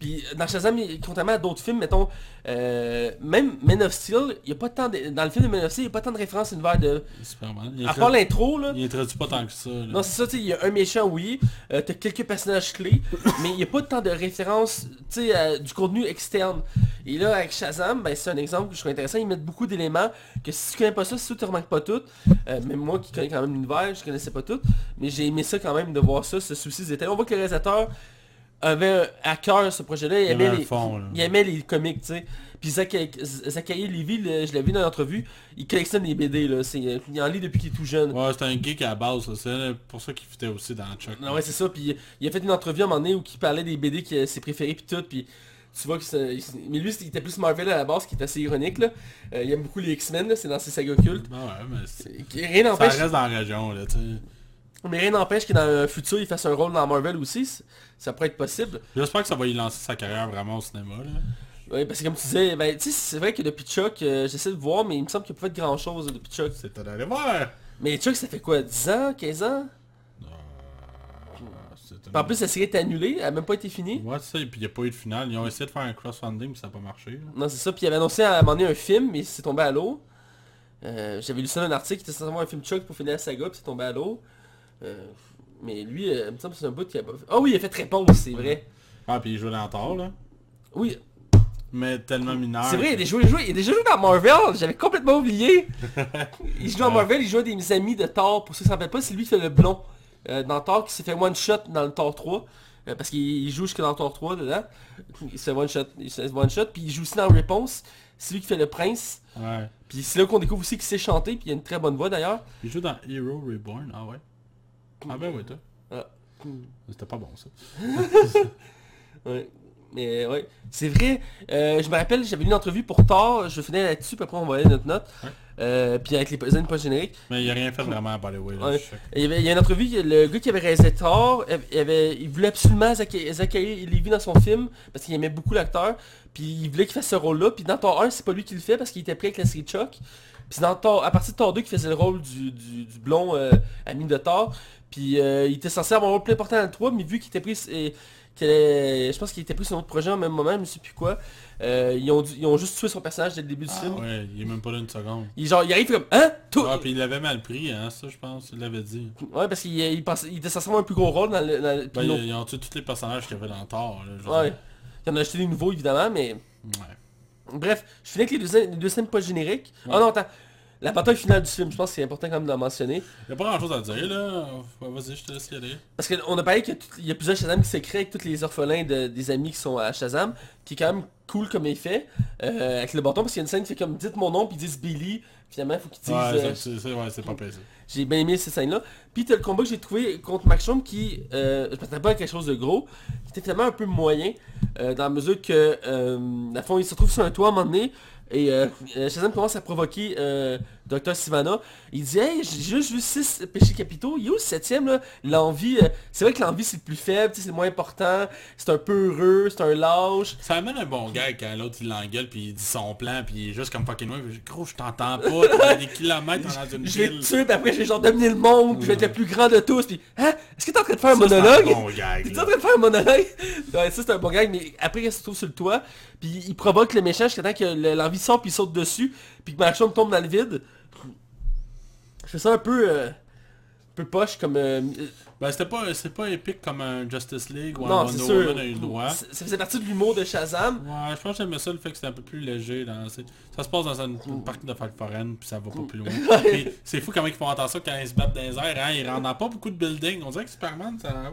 S1: Puis dans Shazam, contrairement à d'autres films, mettons, euh, même Man of Steel, il y a pas tant de, dans le film de Man of Steel, il n'y a pas tant de références à l'univers de...
S2: Superman. Il
S1: À part l'intro, là,
S2: il introduit pas tant que ça. là.
S1: non, c'est ça, tu sais, il y a un méchant, oui. Euh, T'as quelques personnages clés, mais il n'y a pas tant de références, tu sais, euh, du contenu externe. Et là, avec Shazam, ben, c'est un exemple que je trouve intéressant. Ils mettent beaucoup d'éléments que si tu connais pas ça, si tu ne remarques pas tout, euh, même moi qui connais quand même l'univers, je connaissais pas tout, mais j'ai aimé ça quand même de voir ça, ce souci des détails. On voit que le réalisateur avait à cœur ce projet-là, il, aimait les,
S2: fond,
S1: il aimait les comics, tu sais. Puis Zachary, Zachary Levy, le- je l'ai vu dans l'entrevue, il collectionne les BD, là. C'est- Il en lit depuis qu'il est tout jeune.
S2: Ouais, c'était un geek à la base, là. c'est pour ça qu'il fitait aussi dans Chuck.
S1: Non, ouais, c'est ça. Puis il a fait une entrevue à un moment donné où il parlait des BD qui ses préférés puis tout. Puis tu vois que c'est... Mais lui, il était plus Marvel à la base, qui est assez ironique là. Euh, il aime beaucoup les X-Men, là, c'est dans ses sagas cultes.
S2: Ben ouais, mais c'est-
S1: Rien
S2: ça
S1: n'empêche,
S2: reste dans la région, là, tu sais.
S1: mais rien n'empêche que dans un futur, il fasse un rôle dans Marvel aussi. Ça pourrait être possible.
S2: J'espère que ça va y lancer sa carrière vraiment au cinéma, là.
S1: Oui, parce que comme tu disais, ben, tu sais, c'est vrai que depuis Chuck, euh, j'essaie de voir, mais il me semble qu'il n'y a pas fait grand chose depuis Chuck.
S2: C'est d'aller voir!
S1: Mais Chuck, ça fait quoi 10 ans 15 ans?
S2: C'est
S1: Puis En plus, la série est annulée, elle a même pas été finie.
S2: Ouais, c'est ça, et puis il n'y a pas eu de finale. Ils ont essayé de faire un crowdfunding, mais ça n'a pas marché. là.
S1: Non, c'est ça. Puis il avait annoncé à un moment donné un film, mais c'est tombé à l'eau. Euh, J'avais lu ça dans un article qui était censé avoir un film Chuck pour finir la saga, puis c'est tombé à l'eau. Euh, mais lui, euh, il me semble que c'est un bout qui a pas fait... Ah oui, il a fait réponse, c'est vrai.
S2: Ah, puis il jouait dans Thor, là.
S1: Oui,
S2: Mais tellement mineur.
S1: c'est vrai, il a, déjà joué, il a déjà joué dans Marvel, j'avais complètement oublié. Il joue dans. Marvel, il joue des mes amis de Thor, pour ceux qui ne rappellent pas, c'est lui qui fait le blond. Euh, dans Thor, qui s'est fait one shot dans le Thor 3. euh, parce qu'il il joue jusque dans Thor 3 dedans. Il se fait one shot, il se fait one shot, puis il joue aussi dans Réponse. C'est lui qui fait le prince.
S2: Ouais.
S1: Puis c'est là qu'on découvre aussi qu'il sait chanter, puis il a une très bonne voix d'ailleurs.
S2: Il joue dans Hero Reborn. Ah ouais. Ah ben oui, toi.
S1: Ah.
S2: C'était pas bon, ça.
S1: Ouais. Mais ouais, c'est vrai. Euh, je me rappelle, j'avais une entrevue pour Thor, je finis là-dessus, puis après on va aller notre note.
S2: Ouais.
S1: Euh, puis avec les scènes pas génériques.
S2: Mais il a rien fait vraiment à Bollywood. là,
S1: Ouais. Il y, avait, il y a une entrevue, le gars qui avait réalisé Thor, il, avait, il voulait absolument Zachary, Zachary Levi dans son film, parce qu'il aimait beaucoup l'acteur, puis il voulait qu'il fasse ce rôle-là, puis dans Thor 1, c'est pas lui qui le fait, parce qu'il était pris avec la série Chuck, puis c'est à partir de Thor 2 qu'il faisait le rôle du, du, du blond euh, ami de Thor, puis euh, il était censé avoir un rôle plus important dans le 3, mais vu qu'il était pris, et, je pense qu'il était pris sur un autre projet en même moment, je sais plus quoi, euh, ils, ont, ils ont juste tué son personnage dès le début du
S2: Ah
S1: film.
S2: ouais, il est même pas là une seconde.
S1: Il, genre, il arrive comme, hein? Tout
S2: Ah, puis il l'avait mal pris, hein, ça, je pense. Il l'avait dit.
S1: Ouais, parce qu'il il il était censé avoir un plus gros rôle dans le... dans le-
S2: Ben, ils, ils ont tué tous les personnages qu'il y avait dans Thor, là.
S1: Ouais. en a acheté des nouveaux évidemment, mais...
S2: Ouais.
S1: Bref, je finis avec les deux, les deux scènes pas génériques.
S2: Ouais.
S1: Oh non, attends. La bataille finale du film, je pense que c'est important quand même de la mentionner.
S2: Il a pas grand chose à dire, là. Vas-y, je te laisse y aller.
S1: Parce qu'on a parlé qu'il y a plusieurs Shazam qui se créent avec tous les orphelins de- des amis qui sont à Shazam, qui est quand même cool comme effet, euh, avec le bâton, parce qu'il y a une scène qui fait comme « dites mon nom », puis ils disent Billy, finalement, faut qu'ils disent...
S2: Ouais,
S1: euh,
S2: c'est- ouais, pas ça.
S1: j'ai bien aimé cette scène-là. Puis t'as le combat que j'ai trouvé contre Maxim qui, euh, je m'attendais pas à quelque chose de gros, qui était finalement un peu moyen, euh, dans la mesure que, euh, le fond, il se retrouve sur un toit à un moment donné, et euh, euh, Shazam commence à provoquer euh, Dr. Sivana. Il dit « Hey, j'ai juste vu 6 péchés capitaux, il est où le septième là? L'envie, euh, c'est vrai que l'envie c'est le plus faible, c'est le moins important, c'est un peu heureux, c'est un lâche.
S2: Ça amène un bon gars quand l'autre il l'engueule puis il dit son plan puis il est juste comme fucking loin. puis Gros, je t'entends pas, t'as des kilomètres dans une
S1: Je tuer, puis après je vais genre dominer le monde, puis je vais être le plus grand de tous, puis hein? Est-ce que t'es en train de faire un monologue
S2: un bon
S1: T'es en train de faire un monologue? Ouais, ça c'est un bon gag, mais après il se trouve sur le toit, puis il provoque le méchant jusqu'à temps que le- l'envie sort puis il saute dessus, puis que Malcolm tombe dans le vide. Je fais ça un peu... euh, un peu poche comme... euh,
S2: Ben c'était pas, c'est pas épique comme un Justice League ou un Wonder. Woman a eu le droit.
S1: Ça faisait partie de l'humour de Shazam.
S2: Ouais, je pense que j'aimais ça le fait que c'était un peu plus léger. Dans, ça se passe dans une, une partie de foraine puis ça va pas plus loin. C'est fou comment ils font entendre ça quand ils se battent dans les airs. Hein, ils rentrent dans pas beaucoup de buildings. On dirait que Superman, ça...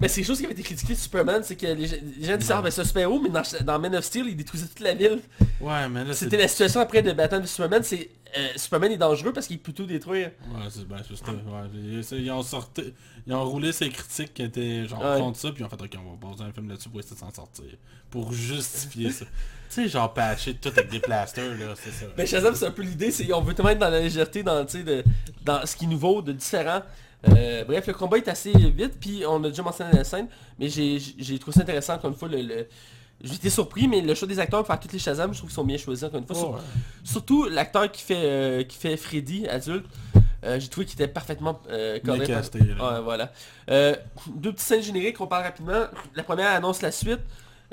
S1: Mais c'est chose qui avait été critiqué de Superman, c'est que les gens, disaient ah ben un super-héros, mais dans, dans Man of Steel, il détruisait toute la ville.
S2: Ouais, mais là c'est...
S1: C'était la situation après de Batman de Superman, c'est... euh, Superman est dangereux parce qu'il peut tout détruire.
S2: Ouais, c'est ben, ouais, ils- ont sorti, ils ont roulé ces critiques qui étaient genre
S1: Ouais.
S2: contre ça, puis ils ont fait ok, on va poser un film là-dessus pour essayer de s'en sortir, pour justifier ça. Tu sais, genre patcher tout avec des plasters là, c'est ça.
S1: Ben Shazam c'est un peu l'idée, c'est on veut tellement être dans la légèreté, dans, de, dans ce qui est nouveau, de différent. Euh, bref, le combat est assez vite, puis on a déjà mentionné la scène, mais j'ai trouvé ça intéressant encore une fois. Le, le- J'ai été surpris, mais le choix des acteurs pour faire toutes les Shazam, je trouve qu'ils sont bien choisis encore une fois. Sur-
S2: Oh, ouais.
S1: Surtout l'acteur qui fait euh, qui fait Freddy, adulte, euh, j'ai trouvé qu'il était parfaitement euh, correct.
S2: casté, là.
S1: Ouais, voilà. Deux petites scènes génériques, on parle rapidement. La première annonce la suite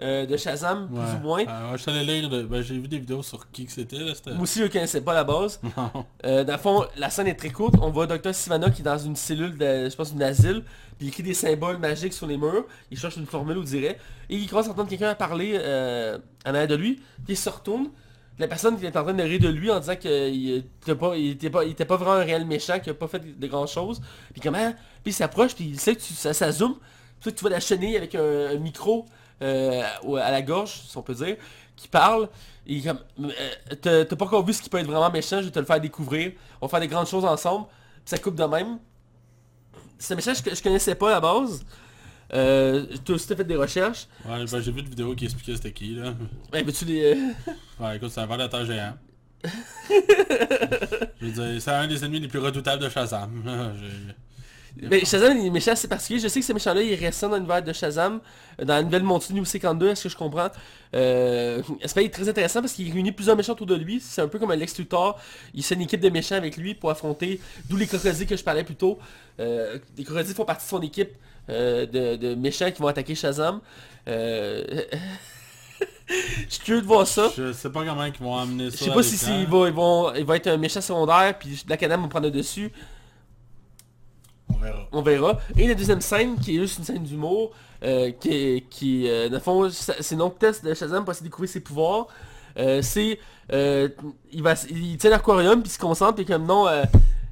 S1: euh, de Shazam, plus ou moins.
S2: Euh, ouais, je suis allé lire, de- ben, j'ai vu des vidéos sur qui que c'était.
S1: Moi aussi, je ne connaissais pas la base.
S2: Non.
S1: Euh, dans le fond, la scène est très courte. On voit Dr. Sivana qui est dans une cellule, de, je pense, d'une asile. Puis il écrit des symboles magiques sur les murs. Il cherche une formule, on dirait. Et il commence à entendre quelqu'un parler euh, en arrière de lui. Puis il se retourne. La personne qui est en train de rire de lui en disant qu'il était pas, il était pas, il était pas vraiment un réel méchant, qu'il a pas fait de grand chose. Puis comment? Puis il s'approche, puis il sait que tu- ça, ça zoom. Puis tu vois la chenille avec un, un micro euh, à la gorge, si on peut dire, qui parle. Et comme, euh, t'as pas encore vu ce qui peut être vraiment méchant, je vais te le faire découvrir. On va faire des grandes choses ensemble. Puis ça coupe de même. C'est un méchant que je, je connaissais pas à la base. Euh, toi aussi t'as fait des recherches.
S2: Ouais, ben, j'ai vu une vidéo qui expliquait c'était qui là.
S1: Ben, veux-tu les... euh,
S2: Ouais, écoute, c'est un verre géant. je veux dire, c'est un des ennemis les plus redoutables de Shazam.
S1: Ben, Shazam il est méchant assez particulier. Je sais que ce méchant-là il est récent dans l'univers de Shazam, euh, dans la nouvelle montée New 52, est-ce que je comprends? Euh, C'est pas très intéressant parce qu'il réunit plusieurs méchants autour de lui. C'est un peu comme un Lex Luthor. Il fait une équipe de méchants avec lui pour affronter, d'où les crocodiles que je parlais plus tôt. Euh, les crocodiles font partie de son équipe euh, de, de méchants qui vont attaquer Shazam. Euh, Je suis curieux de voir ça.
S2: Je sais pas comment ils vont amener ça.
S1: Je sais pas si
S2: l'écran.
S1: c'est- il va, il va- il va être un méchant secondaire, puis Black Adam va prendre le dessus.
S2: On verra.
S1: On verra. Et la deuxième scène, qui est juste une scène d'humour, euh, qui, qui euh, dans le fond, c'est donc test de Shazam pour essayer de découvrir ses pouvoirs. Euh, c'est, euh, il va, il tient l'aquarium, puis il se concentre, puis comme non, euh,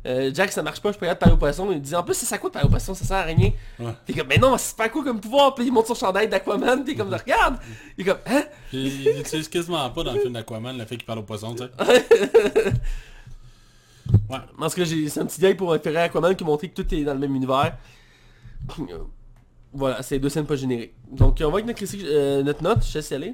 S1: euh, Jack, ça marche pas, je peux pas parler au poisson. Il dit, en plus, c'est ça quoi de parler au poisson, ça sert à rien.
S2: Ouais.
S1: T'es comme, mais non, c'est pas quoi comme pouvoir, puis il monte son chandail d'Aquaman, t'es comme, regarde. Il est comme, hein?
S2: Puis il utilise quasiment pas dans le film d'Aquaman le fait qu'il parle au poisson, tu sais. Ouais.
S1: Parce que j'ai- c'est un petit gag pour référer à Aquaman qui montrait que tout est dans le même univers. Euh, Voilà, c'est deux scènes pas génériques. Donc on va avec notre, critique- euh, notre note, je y aller.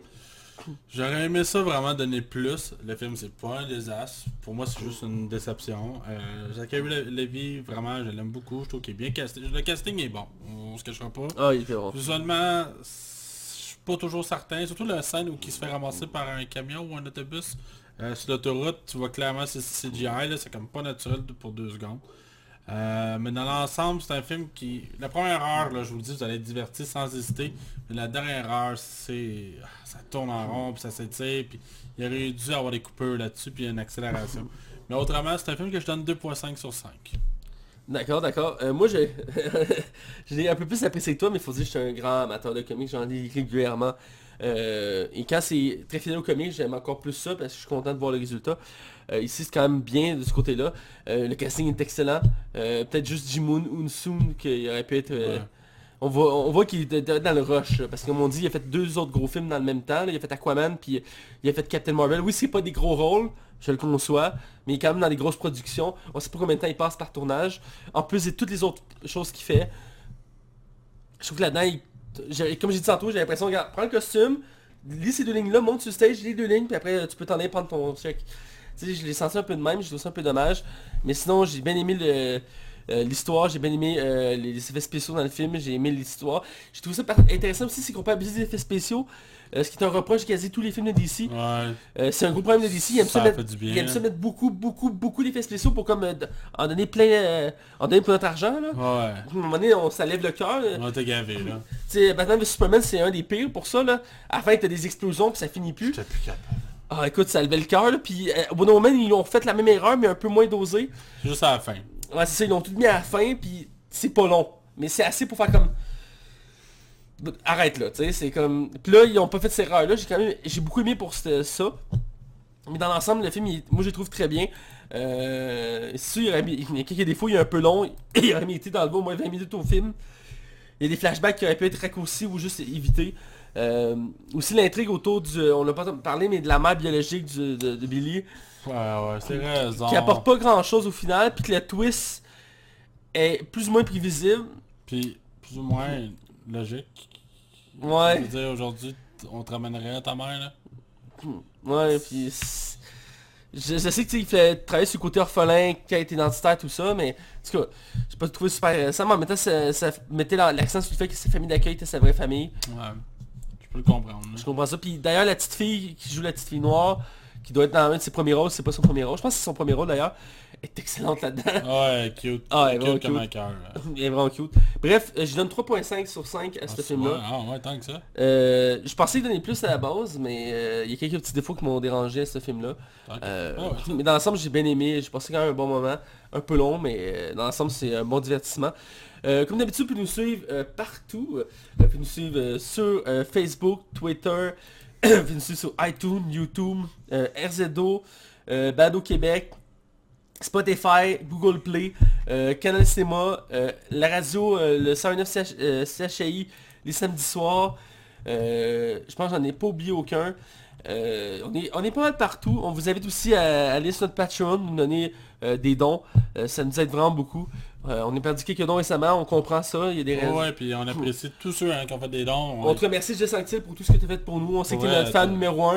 S2: J'aurais aimé ça vraiment donner plus. Le film c'est pas un désastre. Pour moi c'est juste une déception. Euh, Zachary Le- vraiment je l'aime beaucoup. Je trouve qu'il est bien casté. Le casting est bon. On se cachera pas.
S1: Ah, il fait bon.
S2: Je suis pas toujours certain. Surtout la scène où il se fait ramasser par un camion ou un autobus euh, sur l'autoroute. Tu vois clairement c'est CGI, c'est comme pas naturel pour deux secondes. Euh, mais dans l'ensemble, c'est un film qui... La première heure, je vous le dis, vous allez être divertis sans hésiter. Mais la dernière heure, c'est... ah, Ça tourne en rond, puis ça s'étire, puis il aurait dû avoir des coupeurs là-dessus, puis une accélération. Mais autrement, c'est un film que je donne 2.5 sur 5.
S1: D'accord, d'accord. Euh, moi, j'ai j'ai un peu plus apprécié que toi, mais il faut dire que je suis un grand amateur de comics, j'en lis régulièrement. Euh, et quand c'est très fidèle au comics, j'aime encore plus ça parce que je suis content de voir le résultat. Euh, ici, c'est quand même bien de ce côté-là. Euh, le casting est excellent. Peut-être juste Jimoon Unsoon qui aurait pu être...
S2: Ouais.
S1: on voit, on voit qu'il était dans le rush, parce que comme on dit, il a fait deux autres gros films dans le même temps. là. Il a fait Aquaman, puis il a fait Captain Marvel. Oui, c'est pas des gros rôles, je le conçois, mais il est quand même dans des grosses productions. On sait pas combien de temps il passe par tournage. En plus de toutes les autres choses qu'il fait, je trouve que là-dedans, il- comme j'ai dit tantôt, j'ai l'impression, regarde, prends le costume, lis ces deux lignes-là, monte sur le stage, lis deux lignes, puis après, tu peux t'en aller prendre ton sais, je l'ai senti un peu de même, j'ai trouvé ça un peu dommage. Mais sinon, j'ai bien aimé euh, l'histoire, j'ai bien aimé euh, les, effets spéciaux dans le film, j'ai aimé l'histoire. J'ai trouvé ça intéressant aussi, c'est qu'on peut abuser des effets spéciaux, euh, ce qui est un reproche quasi tous les films de DC.
S2: Ouais.
S1: Euh, c'est un gros problème de DC, il aime ça,
S2: Ça
S1: mettre,
S2: fait du bien.
S1: il aime ça mettre beaucoup, beaucoup, beaucoup d'effets spéciaux pour comme euh, en donner plein, euh, en donner pour notre argent. Là.
S2: Ouais.
S1: À un moment donné, on, ça lève le cœur.
S2: On va te gaver, là.
S1: Tu sais, Batman vs Superman, c'est un des pires pour ça. Là. À la fin, t'as des explosions, puis ça finit plus.
S2: J'étais plus capable.
S1: Ah, écoute, ça levait le cœur. là, Puis euh, au bout d'un moment, ils ont fait la même erreur, mais un peu moins dosée.
S2: Juste à la fin.
S1: Ouais, c'est ça, ils l'ont tout mis à la fin, puis c'est pas long. Mais c'est assez pour faire comme... Arrête là, tu sais, c'est comme... Puis là, ils ont pas fait cette erreur-là, j'ai quand même... J'ai beaucoup aimé pour ça. Mais dans l'ensemble, le film, il- moi, je le trouve très bien. Euh... Sûr, il y a quelques défauts, il est un peu long. Il aurait mérité d'enlever au moins 20 minutes au film. Il y a des flashbacks qui auraient pu être raccourcis ou juste évités. Euh, aussi l'intrigue autour du... On n'a pas parlé, mais de la mère biologique du- de, de Billy
S2: Ouais, ouais, c'est raison.
S1: qui apporte pas grand chose au final, puis que le twist est plus ou moins prévisible.
S2: Puis, plus ou moins logique. Je
S1: Ouais,
S2: veux dire, aujourd'hui, on te ramènerait à ta mère, là?
S1: ouais, puis... Je, je sais que tu fait travailler sur le côté orphelin, quête identitaire, tout ça, mais en tout cas, j'ai pas trouvé super intéressant, mais en même temps, ça, ça mettait la- l'accent sur le fait que sa famille d'accueil était sa vraie famille.
S2: Ouais. Je peux le comprendre.
S1: Je comprends ça. Puis d'ailleurs, la petite fille qui joue la petite fille noire, qui doit être dans un de ses premiers rôles, c'est pas son premier rôle, je pense que c'est son premier rôle d'ailleurs, est excellente là-dedans.
S2: Ouais, cute.
S1: Ah, elle est
S2: cute
S1: vraiment
S2: comme
S1: cute.
S2: un cœur. là.
S1: Il est vraiment cute. Bref, euh, je donne 3.5 sur 5 à
S2: Ah,
S1: ce film-là.
S2: Ah ouais, tant que ça.
S1: Euh, je pensais donner plus à la base, mais euh, il y a quelques petits défauts qui m'ont dérangé à ce film-là. Euh,
S2: Ah ouais.
S1: Mais dans l'ensemble, j'ai bien aimé. J'ai passé quand même un bon moment. Un peu long, mais dans l'ensemble, c'est un bon divertissement. Euh, comme d'habitude, vous pouvez nous suivre euh, partout. Vous pouvez nous suivre euh, sur Facebook, Twitter, vous pouvez nous suivre sur iTunes, YouTube, RZO, Bado Québec, Spotify, Google Play, euh, Canal Cinéma, euh, la radio, euh, le 109 CH, euh, CHI, les samedis soirs. Je pense que j'en ai pas oublié aucun. On, est, on est pas mal partout. On vous invite aussi à, à aller sur notre Patreon, nous donner des dons. Ça nous aide vraiment beaucoup. On a perdu quelques dons récemment, on comprend ça. Il y a des raisons.
S2: Ouais, puis on apprécie tous ceux hein, qui ont fait des dons.
S1: On te remercie Jess Sanctil pour tout ce que tu as fait pour nous. On sait que tu es notre fan numéro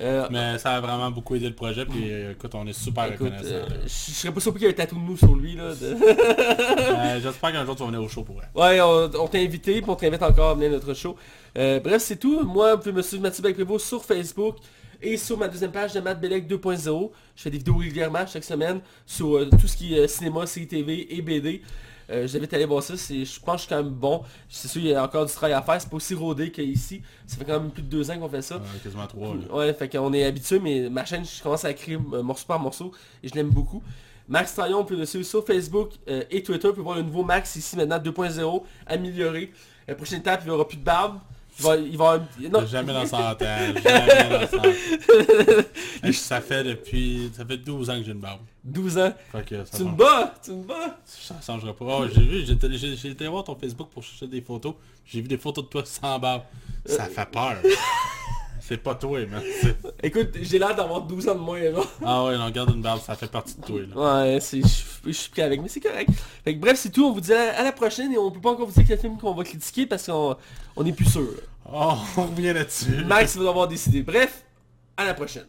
S1: 1.
S2: Mais ça a vraiment beaucoup aidé le projet, puis euh, écoute, on est super
S1: écoute,
S2: reconnaissants.
S1: euh, je serais pas surpris qu'il y ait un tatou de nous sur lui. Là, de-
S2: Euh, J'espère qu'un jour tu vas venir au show pour elle.
S1: Ouais, on, on t'a invité, puis on t'invite encore à venir à notre show. Euh, bref, c'est tout. Moi, vous pouvez me suivre Mathieu Belprévost sur Facebook et sur ma deuxième page de Matt Belec 2.0. Je fais des vidéos régulièrement chaque semaine sur euh, tout ce qui est euh, cinéma, série TV et BD. Euh, je t'invite à aller voir ça, je pense que je suis quand même bon. C'est sûr, il y a encore du travail à faire, c'est pas aussi rodé qu'ici. Ça fait quand même plus de deux ans qu'on fait ça.
S2: Quasiment trois. là.
S1: Ouais, fait qu'on est habitué, mais ma chaîne, je commence à écrire euh, morceau par morceau et je l'aime beaucoup. Max Traillon, on peut le suivre sur Facebook euh, et Twitter. Vous pouvez voir le nouveau Max ici maintenant 2.0, amélioré. La prochaine étape, il n'y aura plus de barbe. Il va, il va non,
S2: Jamais dans centaine, jamais dans centaine. Hey, ça fait depuis, ça fait 12 ans que j'ai une barbe.
S1: 12 ans.
S2: Fait que ça
S1: Tu me bats, tu me bats.
S2: ça changera pas. Oh, j'ai vu, j'ai été- voir ton Facebook pour chercher des photos. J'ai vu des photos de toi sans barbe. Ça fait peur. C'est pas toi, man.
S1: Écoute, j'ai l'air d'avoir 12 ans de moins. Là.
S2: Ah ouais, non, garde une barbe, ça fait partie de toi, là.
S1: Ouais, je, je suis prêt avec, mais c'est correct. Fait que bref, c'est tout. On vous dit à, à la prochaine et on peut pas encore vous dire quel film qu'on va critiquer parce qu'on on est plus sûr.
S2: Oh, on revient là-dessus.
S1: Max va devoir décider. Bref, à la prochaine.